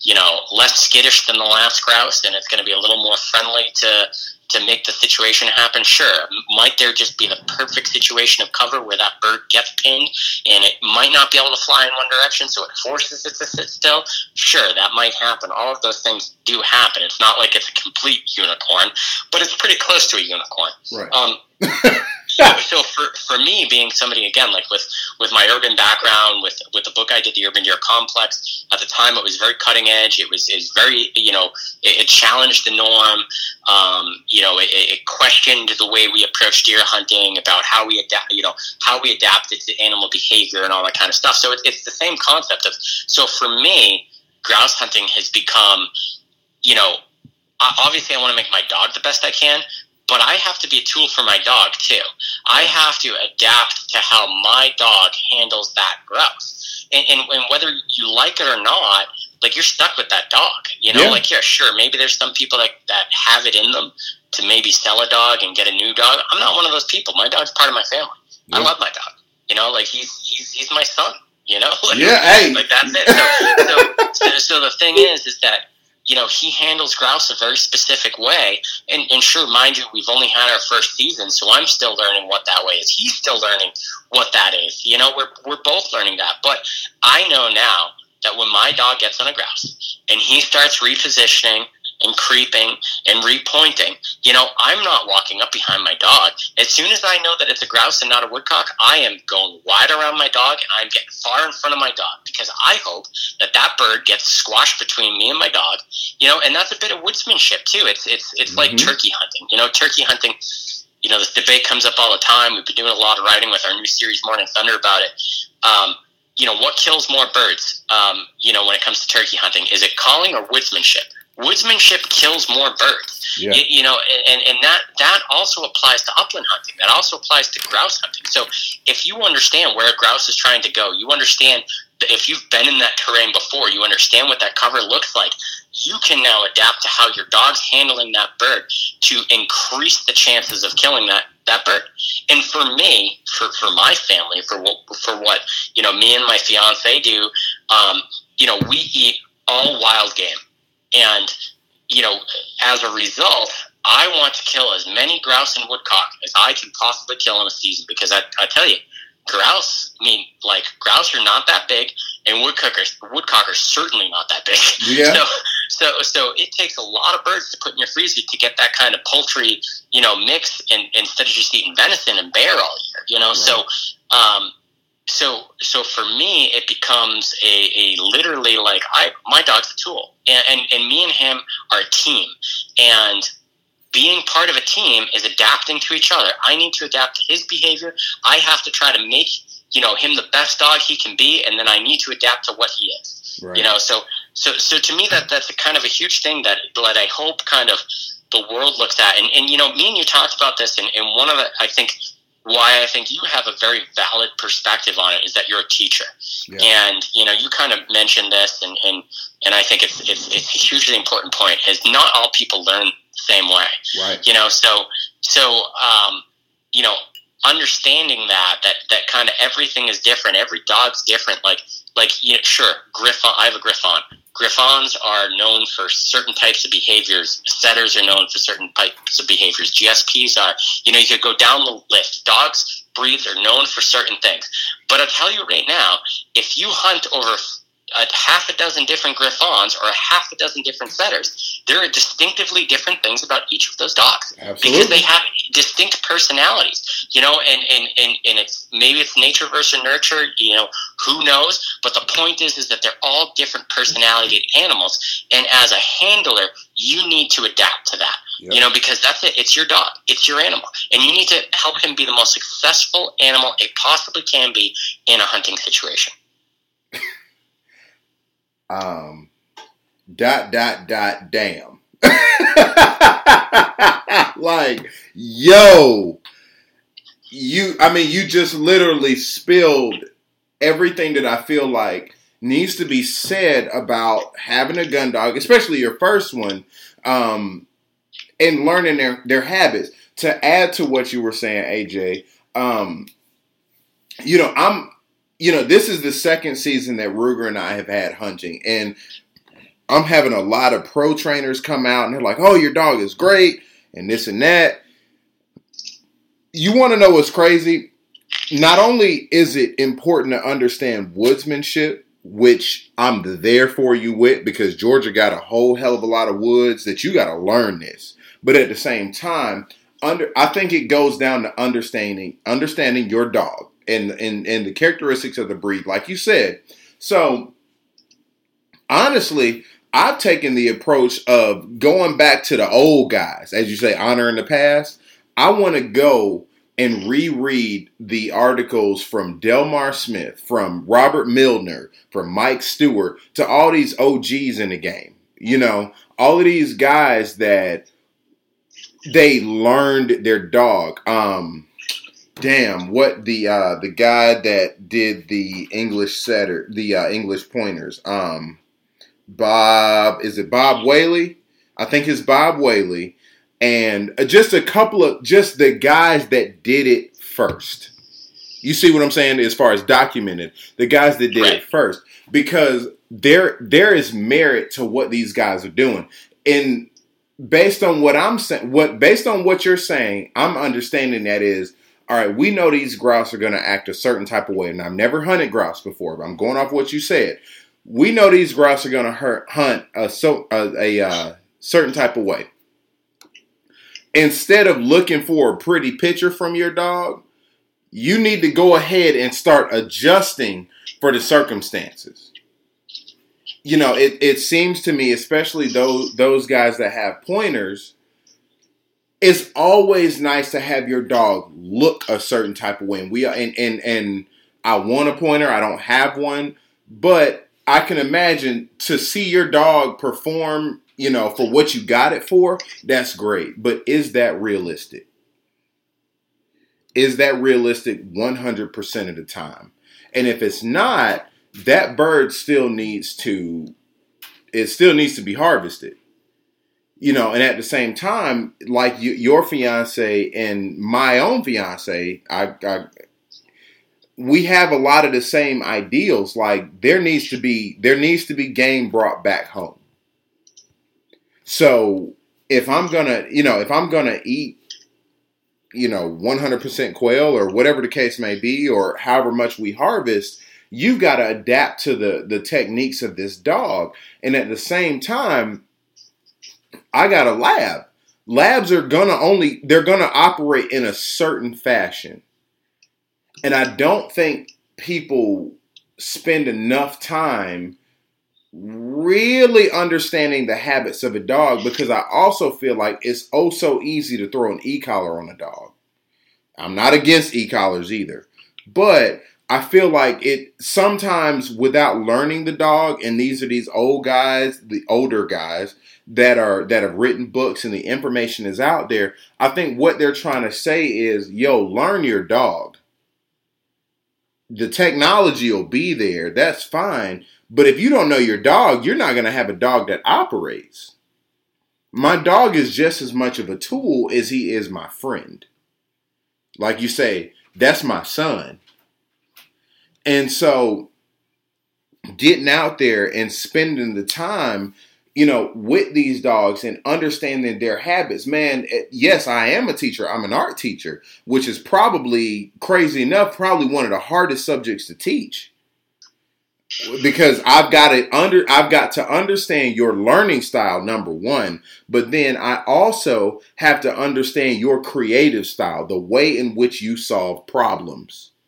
[SPEAKER 2] you know, less skittish than the last grouse, and it's going to be a little more friendly to to make the situation happen? Sure. Might there just be the perfect situation of cover where that bird gets pinned and it might not be able to fly in one direction, so it forces it to sit still? Sure, that might happen. All of those things do happen. It's not like it's a complete unicorn, but it's pretty close to a unicorn. Right. Um, so, for, for me, being somebody again like with with my urban background, with with the book I did, the Urban Deer Complex. At the time, it was very cutting edge. It was is very you know it, it, challenged the norm. Um, you know, it, it, questioned the way we approach deer hunting about how we adapt. You know, how we adapted to animal behavior and all that kind of stuff. So it, it's the same concept of. So for me, grouse hunting has become, you know, obviously I want to make my dog the best I can, but I have to be a tool for my dog too. I have to adapt to how my dog handles that growth. And, and, and, whether you like it or not, like you're stuck with that dog. You know, yeah. like yeah, sure, maybe there's some people that, that have it in them to maybe sell a dog and get a new dog. I'm not one of those people. My dog's part of my family. Yeah. I love my dog. You know, like he's he's he's my son. You know, like,
[SPEAKER 1] yeah, hey.
[SPEAKER 2] like that's it. So, so, so, so the thing is, is that you know, he handles grouse a very specific way. And, and sure, mind you, we've only had our first season, so I'm still learning what that way is. He's still learning what that is. You know, we're, we're both learning that. But I know now that when my dog gets on a grouse and he starts repositioning and creeping and repointing. You know, I'm not walking up behind my dog. As soon as I know that it's a grouse and not a woodcock, I am going wide around my dog and I'm getting far in front of my dog because I hope that that bird gets squashed between me and my dog. You know, and that's a bit of woodsmanship too. It's it's it's mm-hmm. like turkey hunting. You know, turkey hunting. You know, this debate comes up all the time. We've been doing a lot of writing with our new series, Morning Thunder, about it. Um, you know, what kills more birds? Um, you know, when it comes to turkey hunting, is it calling or woodsmanship? Woodsmanship kills more birds. Yeah. You, you, know, and, and that that also applies to upland hunting. That also applies to grouse hunting. So if you understand where a grouse is trying to go, you understand if you've been in that terrain before, you understand what that cover looks like. You can now adapt to how your dog's handling that bird to increase the chances of killing that that bird. And for me, for, for my family, for what for what you know, me and my fiance do, um, you know, we eat all wild game. And, you know, as a result, I want to kill as many grouse and woodcock as I can possibly kill in a season because I, I tell you, grouse, I mean, like, grouse are not that big, and woodcockers, woodcock are certainly not that big.
[SPEAKER 1] Yeah.
[SPEAKER 2] So, so, so it takes a lot of birds to put in your freezer to get that kind of poultry, you know, mix, and instead of just eating venison and bear all year, you know. Right. So, um, so so for me it becomes a, a literally like I my dog's a tool and, and and me and him are a team and being part of a team is adapting to each other. I need to adapt to his behavior. I have to try to make you know him the best dog he can be, and then I need to adapt to what he is. Right. You know, so So, so to me, that that's a kind of a huge thing that that I hope kind of the world looks at. And, and you know, me and you talked about this, and, and one of the, I think, why I think you have a very valid perspective on it is that you're a teacher, yeah. and you know you kind of mentioned this, and and, and I think it's, it's, it's a hugely important point. Is not all people learn the same way,
[SPEAKER 1] right?
[SPEAKER 2] You know, so so um, you know understanding that that that kind of everything is different. Every dog's different. Like like you know, sure, Griffon. I have a Griffon. Griffons are known for certain types of behaviors. Setters are known for certain types of behaviors. GSPs are. You know, you could go down the list. Dogs breeds are known for certain things. But I'll tell you right now, if you hunt over a half a dozen different Griffons or a half a dozen different setters. There are distinctively different things about each of those dogs
[SPEAKER 1] Absolutely.
[SPEAKER 2] because they have distinct personalities. You know, and, and, and, and it's maybe it's nature versus nurture. You know, who knows? But the point is, is that they're all different personality animals, and as a handler, you need to adapt to that. Yep. You know, because that's it. It's your dog. It's your animal, and you need to help him be the most successful animal it possibly can be in a hunting situation
[SPEAKER 1] um, dot dot dot damn. like, yo, you. I mean, you just literally spilled everything that I feel like needs to be said about having a gun dog, especially your first one, um, and learning their their habits. To add to what you were saying, AJ, um, you know, I'm you know, this is the second season that Ruger and I have had hunting, and I'm having a lot of pro trainers come out and they're like, "Oh, your dog is great," and this and that. You want to know what's crazy? Not only is it important to understand woodsmanship, which I'm there for you with, because Georgia got a whole hell of a lot of woods that you got to learn this. But at the same time, under I think it goes down to understanding understanding your dog and and and the characteristics of the breed, like you said. So honestly, I've taken the approach of going back to the old guys, as you say, honor in the past. I want to go and reread the articles from Delmar Smith, from Robert Milner, from Mike Stewart, to all these OGs in the game. You know, all of these guys that they learned their dog. Um, damn what the uh the guy that did the english setter the uh english pointers um bob is it bob Wehle? I think it's bob Wehle. And uh, just a couple of just the guys that did it first. You see what i'm saying as far as documented? The guys that did it first. Because there there is merit to what these guys are doing. And based on what i'm saying what based on what you're saying i'm understanding that is all right, we know these grouse are going to act a certain type of way, and I've never hunted grouse before, but I'm going off what you said. We know these grouse are going to hunt a, so, a, a uh, certain type of way. Instead of looking for a pretty picture from your dog, you need to go ahead and start adjusting for the circumstances. You know, it, it seems to me, especially those those guys that have pointers, it's always nice to have your dog look a certain type of way. And we are, and and and I want a pointer. I don't have one, but I can imagine to see your dog perform. You know, for what you got it for, that's great. But is that realistic? Is that realistic 100% of the time? And if it's not, that bird still needs to it still needs to be harvested you know, and at the same time, like you, your fiance and my own fiance, I, I, we have a lot of the same ideals. Like there needs to be there needs to be game brought back home. So if I'm gonna, you know, if I'm gonna eat, you know, 100% quail or whatever the case may be, or however much we harvest, you've got to adapt to the the techniques of this dog, and at the same time I got a lab. Labs are gonna only they're gonna operate in a certain fashion. And I don't think people spend enough time really understanding the habits of a dog because I also feel like it's oh so easy to throw an e-collar on a dog. I'm not against e-collars either. But I feel like it sometimes without learning the dog, and these are these old guys, the older guys that are that have written books and the information is out there. I think what they're trying to say is, yo, learn your dog. The technology will be there, that's fine. But if you don't know your dog, you're not going to have a dog that operates. My dog is just as much of a tool as he is my friend. Like you say, that's my son. And so getting out there and spending the time, you know, with these dogs and understanding their habits, man, eh, yes, I am a teacher. I'm an art teacher, which is probably crazy enough, probably one of the hardest subjects to teach. Because I've got to under I've got to understand your learning style number 1, but then I also have to understand your creative style, the way in which you solve problems.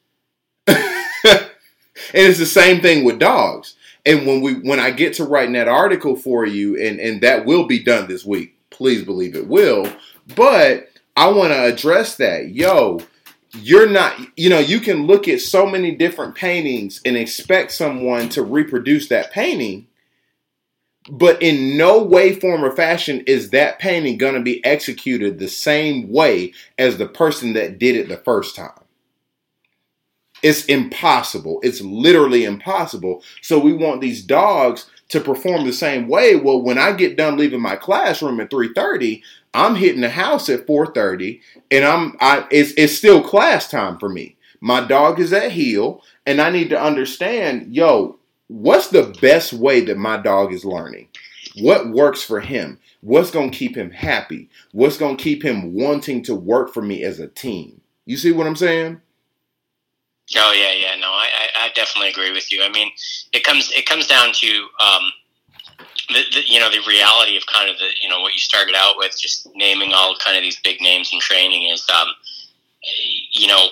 [SPEAKER 1] And it's the same thing with dogs. And when we when I get to writing that article for you, and, and that will be done this week, please believe it will. But I want to address that. Yo, you're not, you know, you can look at so many different paintings and expect someone to reproduce that painting. But in no way, form, or fashion is that painting going to be executed the same way as the person that did it the first time. It's impossible. It's literally impossible. So we want these dogs to perform the same way. Well, when I get done leaving my classroom at 3:30, I'm hitting the house at 4:30 and I'm I it's it's still class time for me. My dog is at heel and I need to understand, yo, what's the best way that my dog is learning? What works for him? What's going to keep him happy? What's going to keep him wanting to work for me as a team? You see what I'm saying?
[SPEAKER 2] Oh yeah, yeah. No, I, I, I definitely agree with you. I mean, it comes it comes down to um, the, the, you know the reality of kind of the you know what you started out with, just naming all kind of these big names in training is um, you know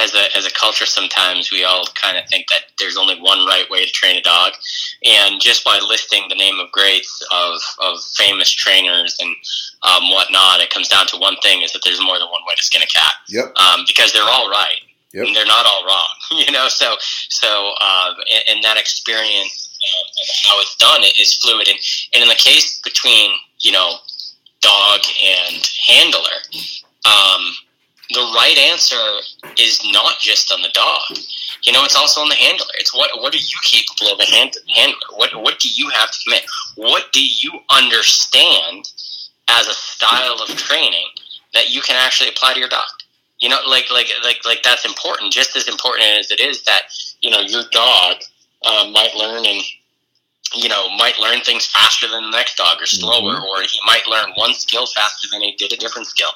[SPEAKER 2] as a as a culture sometimes we all kind of think that there's only one right way to train a dog and just by listing the name of greats of, of famous trainers and um, whatnot it comes down to one thing is that there's more than one way to skin a cat
[SPEAKER 1] yep.
[SPEAKER 2] um, because they're all right Yep. They're not all wrong, you know. So, so, uh, and, and that experience how it's done is fluid. And, and in the case between, you know, dog and handler, um, the right answer is not just on the dog. You know, it's also on the handler. It's what what are you capable of a hand, handler? What what do you have to commit? What do you understand as a style of training that you can actually apply to your dog? You know, like like like like that's important. Just as important as it is that you know your dog uh, might learn and you know might learn things faster than the next dog or slower, mm-hmm. or he might learn one skill faster than he did a different skill.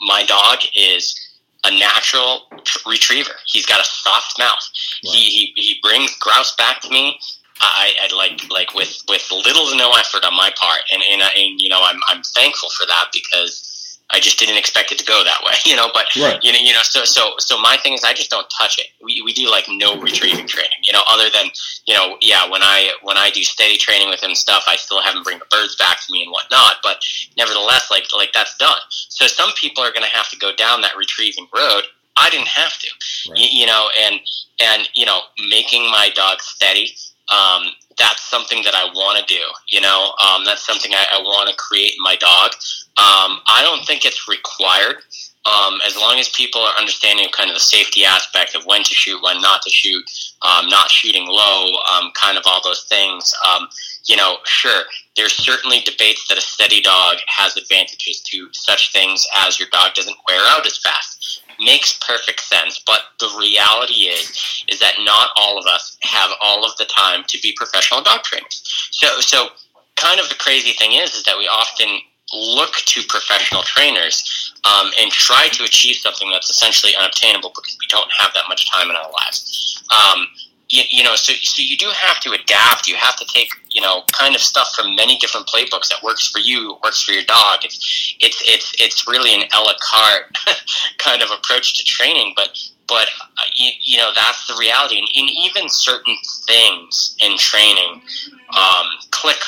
[SPEAKER 2] My dog is a natural retriever. He's got a soft mouth. He, he he brings grouse back to me. I, I like like with with little to no effort on my part, and and, and you know I'm I'm thankful for that because I just didn't expect it to go that way, you know. But right. you know, you know, so so so my thing is, I just don't touch it. We, we do like no retrieving training, you know, other than you know, yeah, when I when I do steady training with him stuff, I still have him bring the birds back to me and whatnot. But nevertheless, like like that's done. So some people are going to have to go down that retrieving road. I didn't have to, right. you, you know, and and you know, making my dog steady. Um, that's something that I want to do. You know, um, that's something I, I want to create in my dog. Um, I don't think it's required. Um, as long as people are understanding kind of the safety aspect of when to shoot, when not to shoot, um, not shooting low, um, kind of all those things. Um, you know, sure, there's certainly debates that a steady dog has advantages to such things as your dog doesn't wear out as fast. Makes perfect sense, but the reality is, is that not all of us have all of the time to be professional dog trainers. So, so kind of the crazy thing is, is that we often look to professional trainers um, and try to achieve something that's essentially unobtainable because we don't have that much time in our lives. Um, you, you, know, so, so you do have to adapt. You have to take, you know, kind of stuff from many different playbooks that works for you, works for your dog. It's, it's, it's, it's really an a la carte kind of approach to training, but, but uh, you, you, know, that's the reality. And, and even certain things in training um, click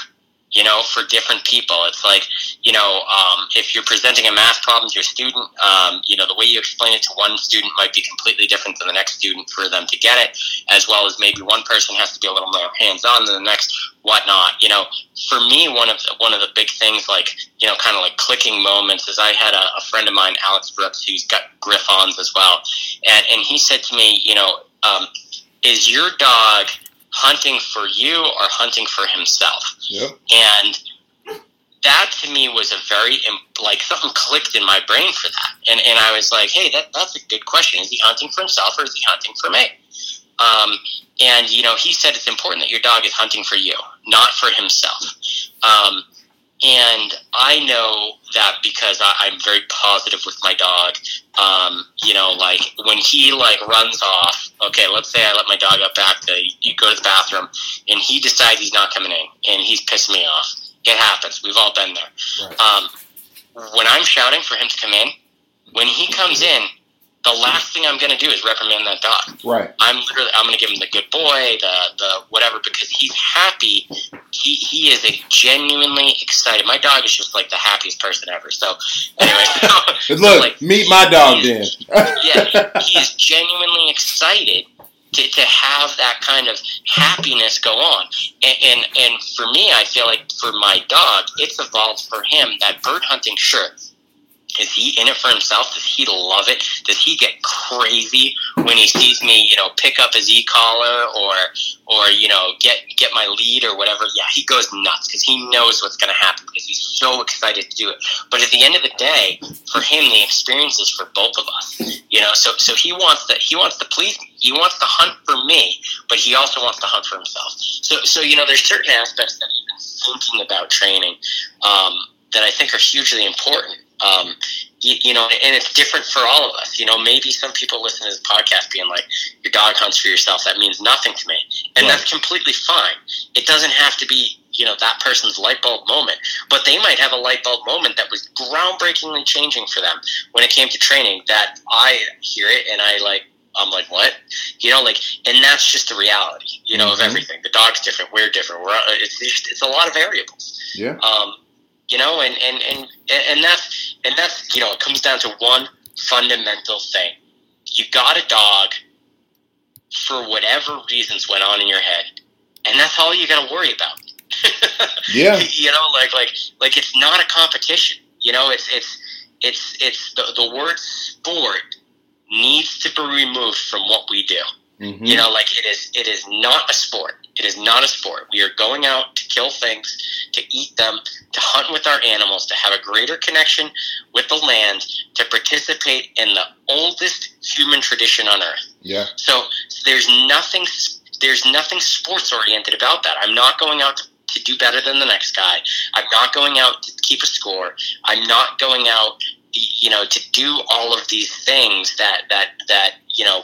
[SPEAKER 2] you know, for different people. It's like, you know, um, if you're presenting a math problem to a student, um, you know, the way you explain it to one student might be completely different than the next student for them to get it, as well as maybe one person has to be a little more hands-on than the next, whatnot. You know, for me, one of the, one of the big things, like, you know, kind of like clicking moments, is I had a, a friend of mine, Alex Brooks, who's got Griffons as well, and, and he said to me, you know, um, is your dog – hunting for you or hunting for himself.
[SPEAKER 1] Yep.
[SPEAKER 2] And that to me was a very like something clicked in my brain for that, and and I was like, hey, that that's a good question. Is he hunting for himself or is he hunting for me? Um, and you know, he said it's important that your dog is hunting for you, not for himself. Um, and I know that because I, am very positive with my dog. Um, you know, like when he like runs off. Okay, let's say I let my dog out back to you go to the bathroom, and he decides he's not coming in, and he's pissing me off. It happens. We've all been there. Right. Um, when I'm shouting for him to come in, when he comes in, the last thing I'm going to do is reprimand that dog.
[SPEAKER 1] Right.
[SPEAKER 2] I'm literally I'm going to give him the good boy, the the whatever, because he's happy. He he is a genuinely excited. My dog is just like the happiest person ever. So anyway,
[SPEAKER 1] so, look, like, meet my dog then.
[SPEAKER 2] yeah, he, he is genuinely excited to, to have that kind of happiness go on. And, and and for me, I feel like for my dog, it's evolved for him that bird hunting. Sure, is he in it for himself? Does he love it? Does he get crazy when he sees me, you know, pick up his e-collar or, or you know, get get my lead or whatever? Yeah, he goes nuts because he knows what's going to happen because he's so excited to do it. But at the end of the day, for him, the experience is for both of us. You know, so so he wants to he wants to please me. He wants to hunt for me, but he also wants to hunt for himself. So so you know, there's certain aspects that even thinking about training um, that I think are hugely important um, you, you, know, and it's different for all of us. You know, maybe some people listen to this podcast being like, "Your dog hunts for yourself." That means nothing to me, and right. that's completely fine. It doesn't have to be, you know, that person's light bulb moment, but they might have a light bulb moment that was groundbreakingly changing for them when it came to training. That I hear it and I like I'm like, what? You know, like, and that's just the reality, you know, mm-hmm. of everything. The dog's different, we're different. We're it's just, it's a lot of variables.
[SPEAKER 1] Yeah.
[SPEAKER 2] Um, you know, and and and and that's and that's you know, it comes down to one fundamental thing: you got a dog for whatever reasons went on in your head, and that's all you got to worry about.
[SPEAKER 1] yeah,
[SPEAKER 2] you know, like like like it's not a competition. You know, it's it's it's it's the the word sport needs to be removed from what we do. Mm-hmm. You know, like it is it is not a sport. It is not a sport. We are going out to kill things, to eat them, to hunt with our animals, to have a greater connection with the land, to participate in the oldest human tradition on earth.
[SPEAKER 1] Yeah.
[SPEAKER 2] So there's nothing there's nothing sports oriented about that. I'm not going out to, to do better than the next guy. I'm not going out to keep a score. I'm not going out you know to do all of these things that that that you know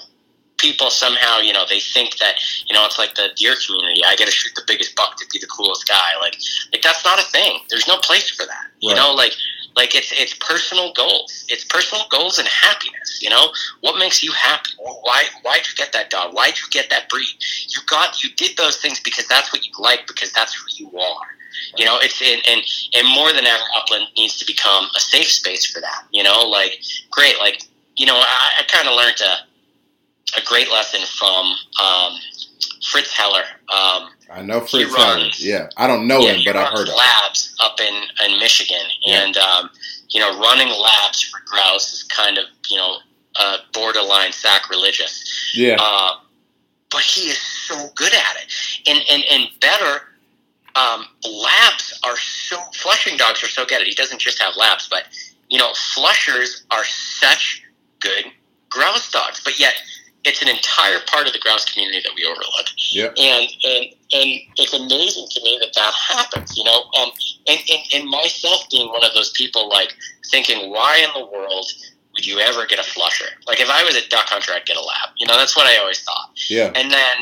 [SPEAKER 2] people somehow, you know, they think that, you know, it's like the deer community. I got to shoot the biggest buck to be the coolest guy. Like, like that's not a thing. There's no place for that. Right. You know, like, like it's it's personal goals. It's personal goals and happiness. You know, what makes you happy? Why why'd you get that dog? Why'd you get that breed? You got you did those things because that's what you like because that's who you are. You know, it's and and, and more than ever, Upland needs to become a safe space for that. You know, like great, like you know, I, I kind of learned to a great lesson from um, Fritz Heller. Um,
[SPEAKER 1] I know Fritz Heller. Yeah, I don't know yeah, him, but I've heard of
[SPEAKER 2] labs up in in Michigan, yeah. and um, you know, running labs for grouse is kind of you know uh, borderline sacrilegious.
[SPEAKER 1] Yeah.
[SPEAKER 2] Uh, but he is so good at it, and and and better. Um, labs are so flushing dogs are so good at it. He doesn't just have labs, but you know, flushers are such good grouse dogs. But yet, it's an entire part of the grouse community that we overlook.
[SPEAKER 1] Yeah.
[SPEAKER 2] And and and it's amazing to me that that happens. You know, um, and, and and myself being one of those people, like thinking, why in the world would you ever get a flusher? Like if I was a duck hunter, I'd get a lab. You know, that's what I always thought.
[SPEAKER 1] Yeah.
[SPEAKER 2] And then,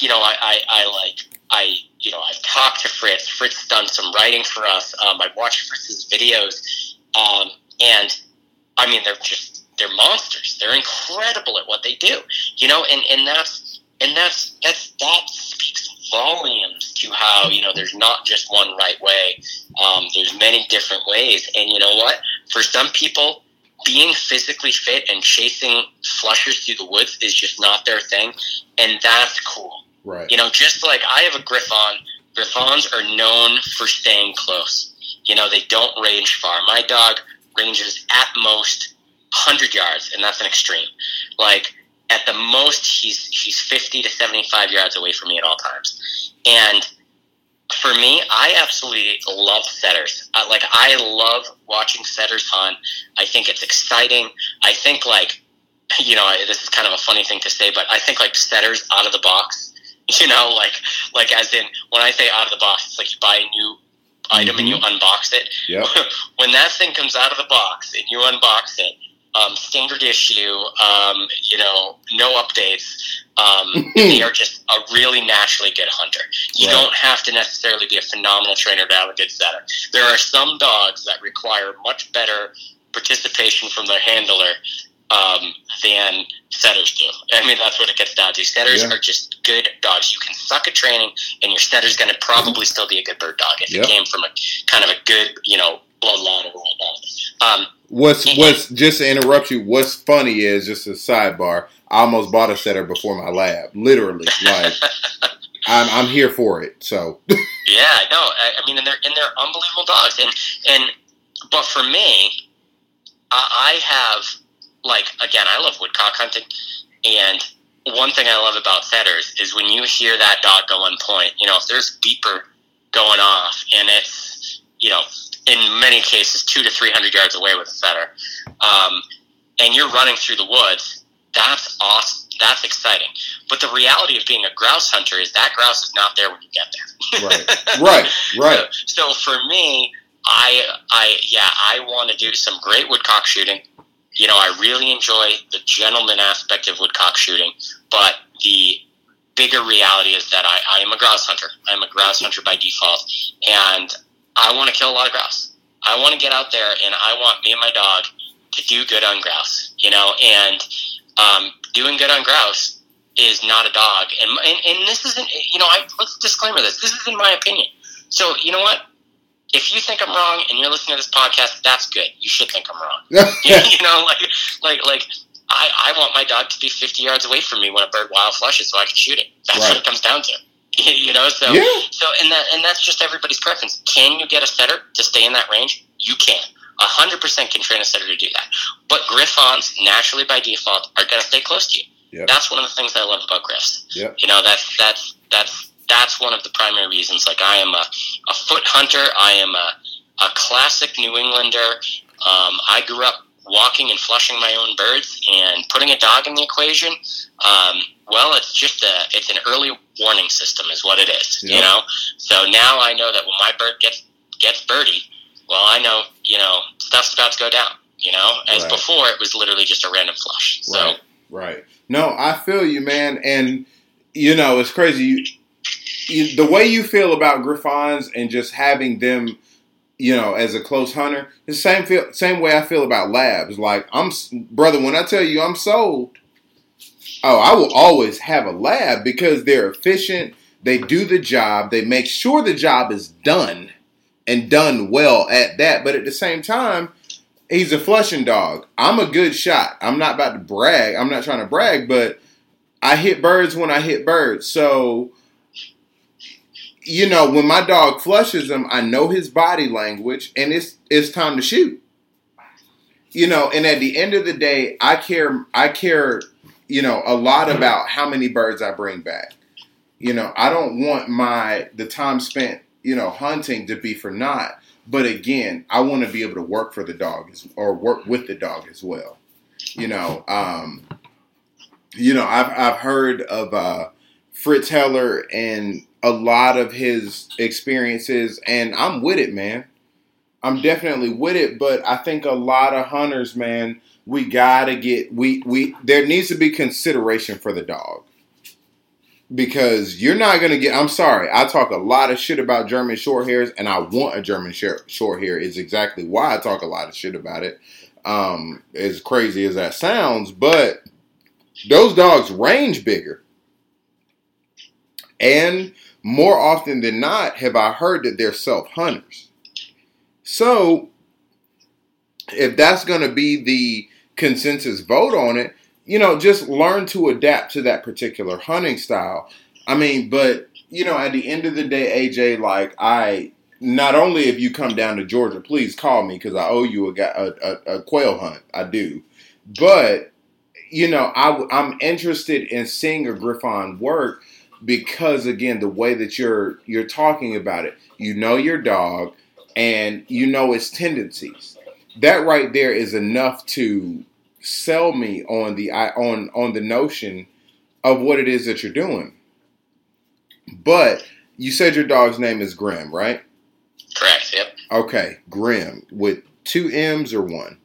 [SPEAKER 2] you know, I I, I like I you know I've talked to Fritz. Fritz done some writing for us. Um, I've watched Fritz's videos, um, and I mean they're just they're monsters. They're incredible at what they do. You know, and, and that's and that's that's that speaks volumes to how you know there's not just one right way. Um, there's many different ways, and you know what? For some people, being physically fit and chasing flushers through the woods is just not their thing, and that's cool.
[SPEAKER 1] Right.
[SPEAKER 2] You know, just like I have a Griffon, Griffons are known for staying close. You know, they don't range far. My dog ranges at most 100 yards, and that's an extreme. Like, at the most, he's he's 50 to 75 yards away from me at all times. And for me, I absolutely love setters. I, like, I love watching setters hunt. I think it's exciting. I think, like, you know, this is kind of a funny thing to say, but I think, like, setters out of the box you know, like like as in when I say out of the box, it's like you buy a new item mm-hmm. and you mm-hmm. unbox it.
[SPEAKER 1] Yep.
[SPEAKER 2] when that thing comes out of the box and you unbox it, um, standard issue, um, you know, no updates. Um, they are just a really naturally good hunter. You don't have to necessarily be a phenomenal trainer to have a good setter. There are some dogs that require much better participation from their handler um, than setters do. I mean, that's what it gets down to. Setters yeah. are just good dogs. You can suck at training, and your setter's going to probably still be a good bird dog if yep. it came from a kind of a good, you know, bloodline or whatnot. Um,
[SPEAKER 1] what's what's just to interrupt you? What's funny is just a sidebar. I almost bought a setter before my lab, literally. Like, I'm I'm here for it. So.
[SPEAKER 2] yeah, no, I, I mean, and they're and they're unbelievable dogs, and and but for me, I, I have like again, I love woodcock hunting, and one thing I love about setters is when you hear that dog go on point. You know, if there's beeper going off, and it's you know in many cases two to three hundred yards away with a setter, um, and you're running through the woods, that's awesome. That's exciting. But the reality of being a grouse hunter is that grouse is not there when you get there.
[SPEAKER 1] right. Right. Right.
[SPEAKER 2] So, so for me, I, I, yeah, I want to do some great woodcock shooting you know, I really enjoy the gentleman aspect of woodcock shooting, but the bigger reality is that I, I am a grouse hunter. I'm a grouse hunter by default, and I want to kill a lot of grouse. I want to get out there, and I want me and my dog to do good on grouse. You know, and um, doing good on grouse is not a dog. And, and and this isn't. You know, I let's disclaimer this. This is in my opinion. So you know what? if you think I'm wrong and you're listening to this podcast, that's good. You should think I'm wrong. you know, like like like I, I want my dog to be 50 yards away from me when a bird wild flushes so I can shoot it. That's right. what it comes down to. you know, so yeah. so and that and that's just everybody's preference. Can you get a setter to stay in that range? You can. A hundred percent can train a setter to do that. But griffons naturally by default are gonna stay close to you. Yep. That's one of the things I love about griffs.
[SPEAKER 1] Yep.
[SPEAKER 2] You know, that's that's that's that's one of the primary reasons. Like I am a, a foot hunter. I am a, a classic New Englander. Um, I grew up walking and flushing my own birds and putting a dog in the equation. Um, well, it's just a it's an early warning system, is what it is. Yep. You know. So now I know that when my bird gets gets birdie, well, I know you know stuff's about to go down. You know, as right. before it was literally just a random flush. So.
[SPEAKER 1] Right. Right. No, I feel you, man, and you know it's crazy. You, the way you feel about Griffons and just having them, you know, as a close hunter, the same feel, same way I feel about labs. Like I'm, brother, when I tell you I'm sold, oh, I will always have a lab because they're efficient. They do the job. They make sure the job is done and done well at that. But at the same time, he's a flushing dog. I'm a good shot. I'm not about to brag. I'm not trying to brag, but I hit birds when I hit birds. So you know, when my dog flushes them, I know his body language, and it's it's time to shoot. You know, and at the end of the day, I care I care, you know, a lot about how many birds I bring back. You know, I don't want my the time spent, you know, hunting to be for naught. But again, I want to be able to work for the dog as, or work with the dog as well. You know, um, you know, I've I've heard of uh, Fritz Heller and a lot of his experiences, and I'm with it, man. I'm definitely with it, but I think a lot of hunters, man, we gotta get we we there needs to be consideration for the dog because you're not gonna get. I'm sorry, I talk a lot of shit about German short hairs, and I want a German short hair. Is exactly why I talk a lot of shit about it. Um, as crazy as that sounds, but those dogs range bigger, and more often than not have I heard that they're self hunters. So, if that's to be the consensus vote on it, you know, just learn to adapt to that particular hunting style. I mean, but you know, at the end of the day, AJ, like I, not only if you come down to Georgia, please call me because I owe you a, a, a, quail hunt. I do, but you know, I, I'm interested in seeing a Griffon work because again, the way that you're you're talking about it, you know your dog and you know its tendencies. That right there is enough to sell me on the on on the notion of what it is that you're doing. But you said your dog's name is Grim, right?
[SPEAKER 2] Correct. Yep.
[SPEAKER 1] Okay, Grim with two M's or one.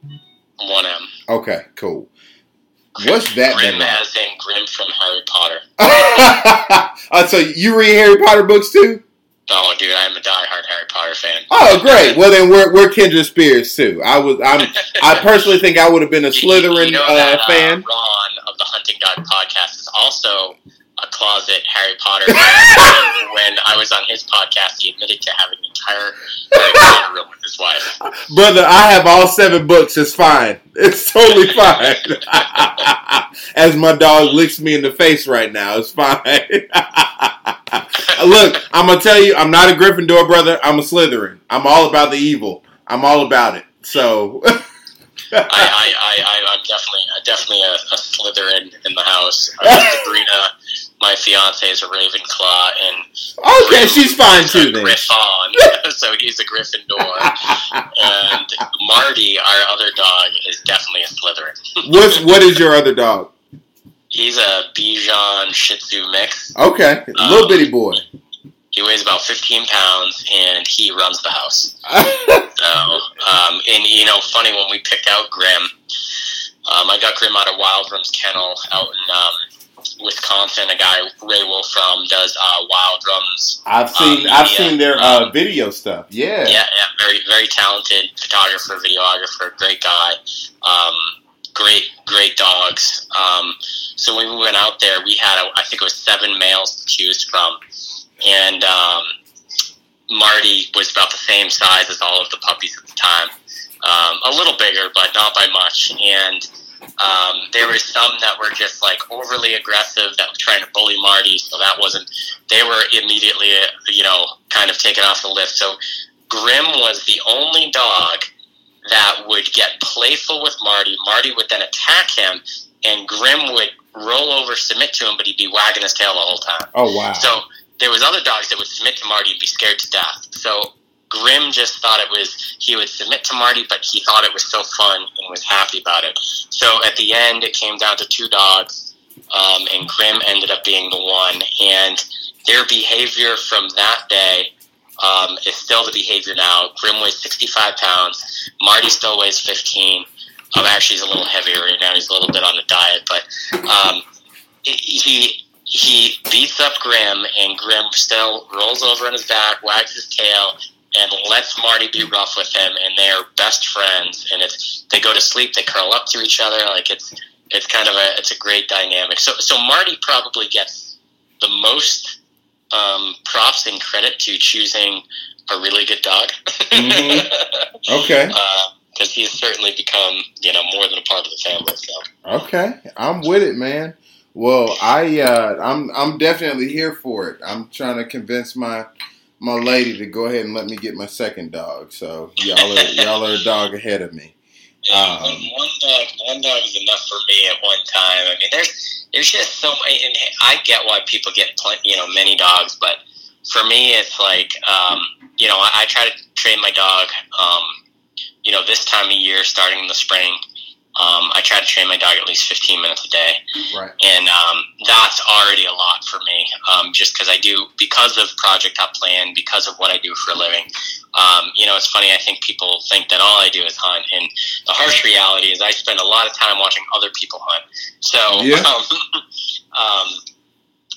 [SPEAKER 2] One M.
[SPEAKER 1] Okay, cool. What's that?
[SPEAKER 2] Grim as in Grim from Harry Potter.
[SPEAKER 1] uh, so you read Harry Potter books too?
[SPEAKER 2] Oh, dude, I'm a diehard Harry Potter fan.
[SPEAKER 1] Oh, great. Well, then we're we're kindred spirits too. I was I'm I personally think I would have been a Slytherin
[SPEAKER 2] you know
[SPEAKER 1] uh,
[SPEAKER 2] that,
[SPEAKER 1] fan.
[SPEAKER 2] Uh, Ron of the Hunting Dog podcast is also a closet Harry Potter fan. when I was on his podcast, he admitted to having an entire Potter room with his wife.
[SPEAKER 1] Brother, I have all seven books. It's fine. It's totally fine. As my dog licks me in the face right now, it's fine. Look, I'm gonna tell you, I'm not a Gryffindor brother. I'm a Slytherin. I'm all about the evil. I'm all about it. So.
[SPEAKER 2] I, I, I, I, I'm definitely, definitely a, a Slytherin in the house. Uh, Sabrina, my fiance, is a Ravenclaw, and
[SPEAKER 1] Okay, she's fine too then.
[SPEAKER 2] Griffon, so he's a Gryffindor. and Marty, our other dog, is definitely a Slytherin.
[SPEAKER 1] What's what is your other dog?
[SPEAKER 2] He's a Bichon Shih Tzu mix.
[SPEAKER 1] Okay, little bitty boy.
[SPEAKER 2] He weighs about 15 pounds, and he runs the house. So, um, and you know, funny when we picked out Grim, um, I got Grim out of Wild Kennel out in um, Wisconsin. A guy Ray Wolfram does uh, Wild Rums.
[SPEAKER 1] I've seen
[SPEAKER 2] Um,
[SPEAKER 1] I've seen their uh, video stuff. Yeah.
[SPEAKER 2] Yeah, yeah, very very talented photographer, videographer, great guy. Um, great great dogs. Um, so when we went out there, we had a, I think it was seven males to choose from, and um, Marty was about the same size as all of the puppies at the time. Um, a little bigger, but not by much. And um, there were some that were just like overly aggressive that were trying to bully Marty. So that wasn't. They were immediately, uh, you know, kind of taken off the list. So Grim was the only dog that would get playful with Marty. Marty would then attack him, and Grim would roll over, submit to him, but he'd be wagging his tail the whole time.
[SPEAKER 1] Oh wow.
[SPEAKER 2] So there was other dogs that would submit to Marty and be scared to death. So Grim just thought it was he would submit to Marty, but he thought it was so fun and was happy about it. So at the end, it came down to two dogs, um, and Grim ended up being the one. And their behavior from that day um, is still the behavior now. Grim weighs 65 pounds. Marty still weighs 15. Um, actually, he's a little heavier right now. He's a little bit on a diet, but um, he he beats up Grim, and Grim still rolls over on his back, wags his tail, and lets Marty be rough with him. And they are best friends. And it's they go to sleep, they curl up to each other. Like it's it's kind of a it's a great dynamic. So so Marty probably gets the most um, props and credit to choosing a really good dog.
[SPEAKER 1] Mhm. Okay.
[SPEAKER 2] Because he has certainly become, you know, more than a part of the family. So
[SPEAKER 1] Okay. I'm with it, man. Well, I uh, I'm I'm definitely here for it. I'm trying to convince my my lady to go ahead and let me get my second dog. So y'all are y'all are a dog ahead of me. Um,
[SPEAKER 2] one, dog, one dog is enough for me at one time. I mean, there's there's just so many, and I get why people get plenty, you know, many dogs, but for me, it's like, um, you know, I, I try to train my dog, um, you know, this time of year, starting in the spring. Um, I try to train my dog at least 15 minutes a day.
[SPEAKER 1] Right.
[SPEAKER 2] And um, that's already a lot for me, um, just because I do, because of Project Upland, because of what I do for a living. Um, you know, it's funny, I think people think that all I do is hunt. And the harsh reality is I spend a lot of time watching other people hunt. So,
[SPEAKER 1] Yeah.
[SPEAKER 2] um, um,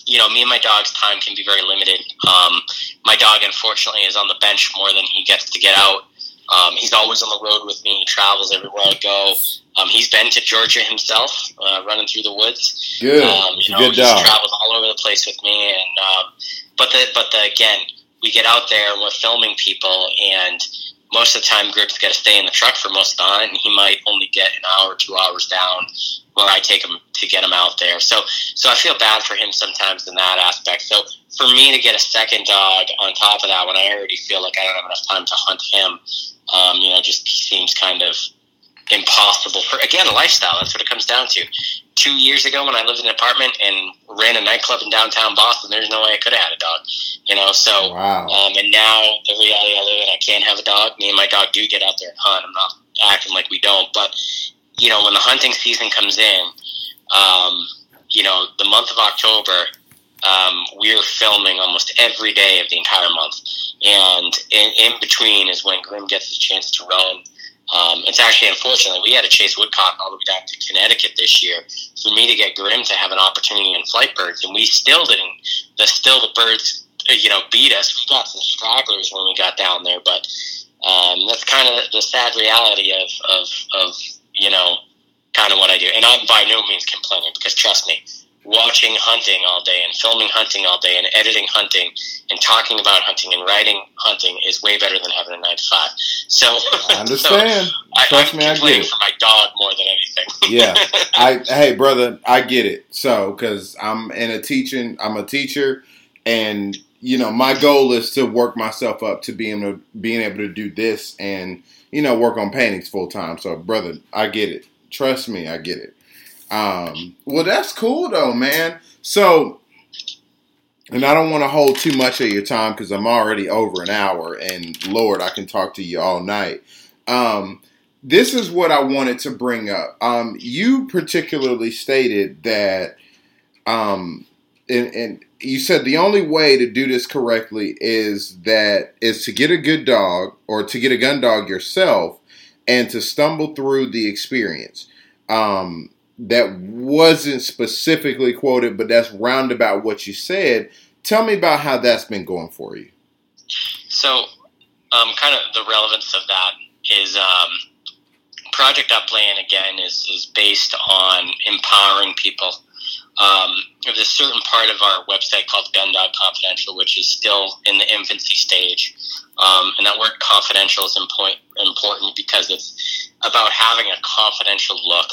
[SPEAKER 2] you know, me and my dog's time can be very limited. Um, my dog, unfortunately, is on the bench more than he gets to get out. Um, he's always on the road with me. He travels everywhere I go. Um, he's been to Georgia himself, uh, running through the woods.
[SPEAKER 1] Good,
[SPEAKER 2] Um, you know,
[SPEAKER 1] good
[SPEAKER 2] he's
[SPEAKER 1] dog.
[SPEAKER 2] traveled all over the place with me, and um, but the but the again, we get out there and we're filming people, and most of the time, Grim's got to stay in the truck for most of the hunt, and he might only get an hour, two hours down where I take him to get him out there. So so I feel bad for him sometimes in that aspect. So for me to get a second dog on top of that, when I already feel like I don't have enough time to hunt him, know, just seems kind of impossible for again a lifestyle. That's what it comes down to. Two years ago, when I lived in an apartment and ran a nightclub in downtown Boston, there's no way I could have had a dog. You know, so
[SPEAKER 1] Wow.
[SPEAKER 2] um, and now the reality I live in, I can't have a dog. Me and my dog do get out there and hunt. I'm not acting like we don't, but you know, when the hunting season comes in, um, you know, the month of October, um, we're filming almost every day of the entire month, and in, in between is when Grim gets his chance to run. Um, it's actually unfortunately we had to chase woodcock all the way down to Connecticut this year for me to get Grim to have an opportunity in flight birds, and we still didn't. The still the birds, uh, you know, beat us. We got some stragglers when we got down there, but um, that's kind of the sad reality of, of, of you know kind of what I do. And I'm by no means complaining because trust me, watching hunting all day and filming hunting all day and editing hunting and talking about hunting and writing hunting is way better than having a nine to five. So
[SPEAKER 1] I understand.
[SPEAKER 2] so I,
[SPEAKER 1] Trust
[SPEAKER 2] I'm
[SPEAKER 1] me, I get it.
[SPEAKER 2] for my dog more than anything.
[SPEAKER 1] Yeah. I hey brother, I get it. So because I'm in a teaching, I'm a teacher, and you know my goal is to work myself up to being able to, being able to do this and you know work on paintings full time. So brother, I get it. Trust me, I get it. Um, well, that's cool though, man. So, and I don't want to hold too much of your time because I'm already over an hour, and Lord, I can talk to you all night. Um, this is what I wanted to bring up. Um, you particularly stated that, um, and, and you said the only way to do this correctly is that is to get a good dog or to get a gun dog yourself and to stumble through the experience. Um, that wasn't specifically quoted, but that's roundabout what you said. Tell me about how that's been going for you.
[SPEAKER 2] So, um, kind of the relevance of that is um, Project Upland again is is based on empowering people. Um, there's a certain part of our website called Gun Confidential, which is still in the infancy stage, um, and that word confidential is important because it's about having a confidential look,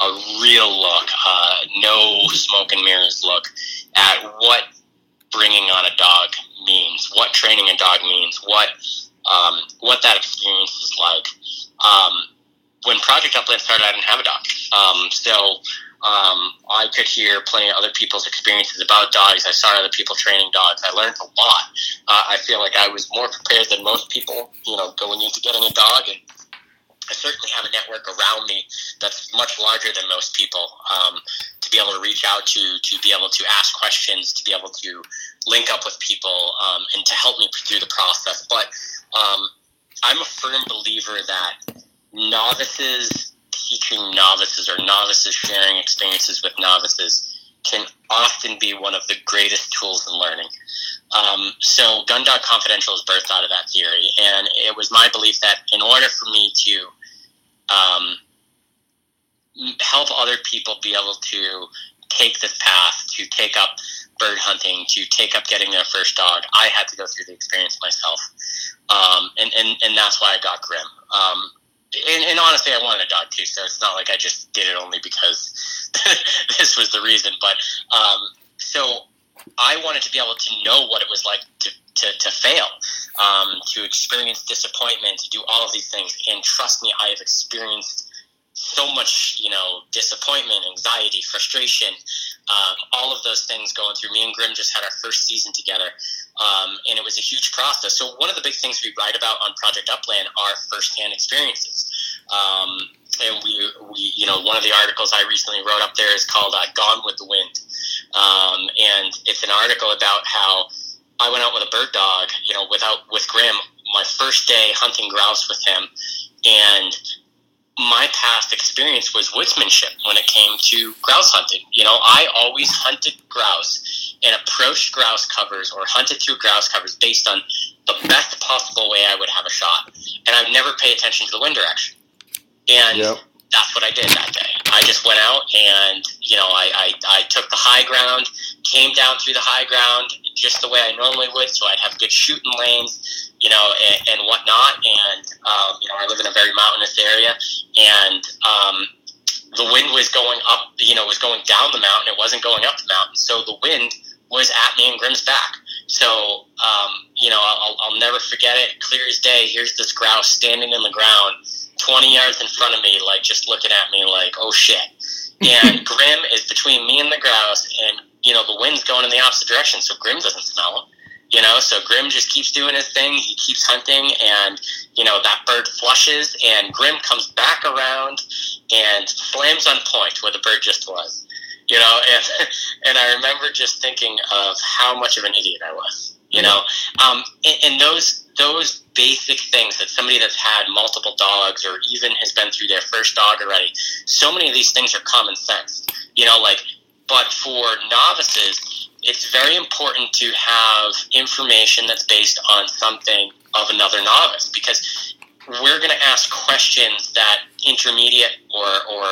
[SPEAKER 2] a real look, uh, no smoke and mirrors look at what bringing on a dog means, what training a dog means, what um, what that experience is like. Um, when Project Upland started, I didn't have a dog, um, so um, I could hear plenty of other people's experiences about dogs. I saw other people training dogs. I learned a lot. Uh, I feel like I was more prepared than most people, you know, going into getting a dog, and I certainly have a network around me that's much larger than most people. Um, to be able to reach out to, to be able to ask questions, to be able to link up with people, um, and to help me through the process. But um, I'm a firm believer that novices teaching novices or novices sharing experiences with novices can often be one of the greatest tools in learning. Um, so, Gun Dog Confidential is birthed out of that theory, and it was my belief that in order for me to um, help other people be able to take this path, to take up bird hunting, to take up getting their first dog, I had to go through the experience myself. Um, and, and, and that's why I got Grim. Um, and, and honestly, I wanted a dog too, so it's not like I just did it only because this was the reason. But um, so I wanted to be able to know what it was like to, to, to fail, um, to experience disappointment, to do all of these things. And trust me, I have experienced so much, you know, disappointment, anxiety, frustration, um, all of those things going through. Me and Grim just had our first season together, um, and it was a huge process. So one of the big things we write about on Project Upland are firsthand experiences. Um, and we, we, you know, one of the articles I recently wrote up there is called uh, "Gone with the Wind," um, and it's an article about how I went out with a bird dog, you know, without with Grim, my first day hunting grouse with him, and my past experience was woodsmanship when it came to grouse hunting. You know, I always hunted grouse and approached grouse covers or hunted through grouse covers based on the best possible way I would have a shot. And I would never pay attention to the wind direction. And yep. That's what I did that day. I just went out and, you know, I, I, I took the high ground, came down through the high ground just the way I normally would, so I'd have good shooting lanes you know, and, and whatnot. And um, you know, I live in a very mountainous area, and um, the wind was going up. You know, was going down the mountain. It wasn't going up the mountain. So the wind was at me and Grim's back. So um, you know, I'll, I'll never forget it. Clear as day. Here's this grouse standing in the ground, 20 yards in front of me, like just looking at me, like, oh shit. And Grim is between me and the grouse, and you know the wind's going in the opposite direction, so Grim doesn't smell him. You know, so Grim just keeps doing his thing. He keeps hunting, and you know that bird flushes, and Grim comes back around and slams on point where the bird just was. You know, and and I remember just thinking of how much of an idiot I was. You know, um, and, and those those basic things that somebody that's had multiple dogs or even has been through their first dog already, so many of these things are common sense. You know, like, but for novices, it's very important to have information that's based on something of another novice because we're going to ask questions that intermediate or, or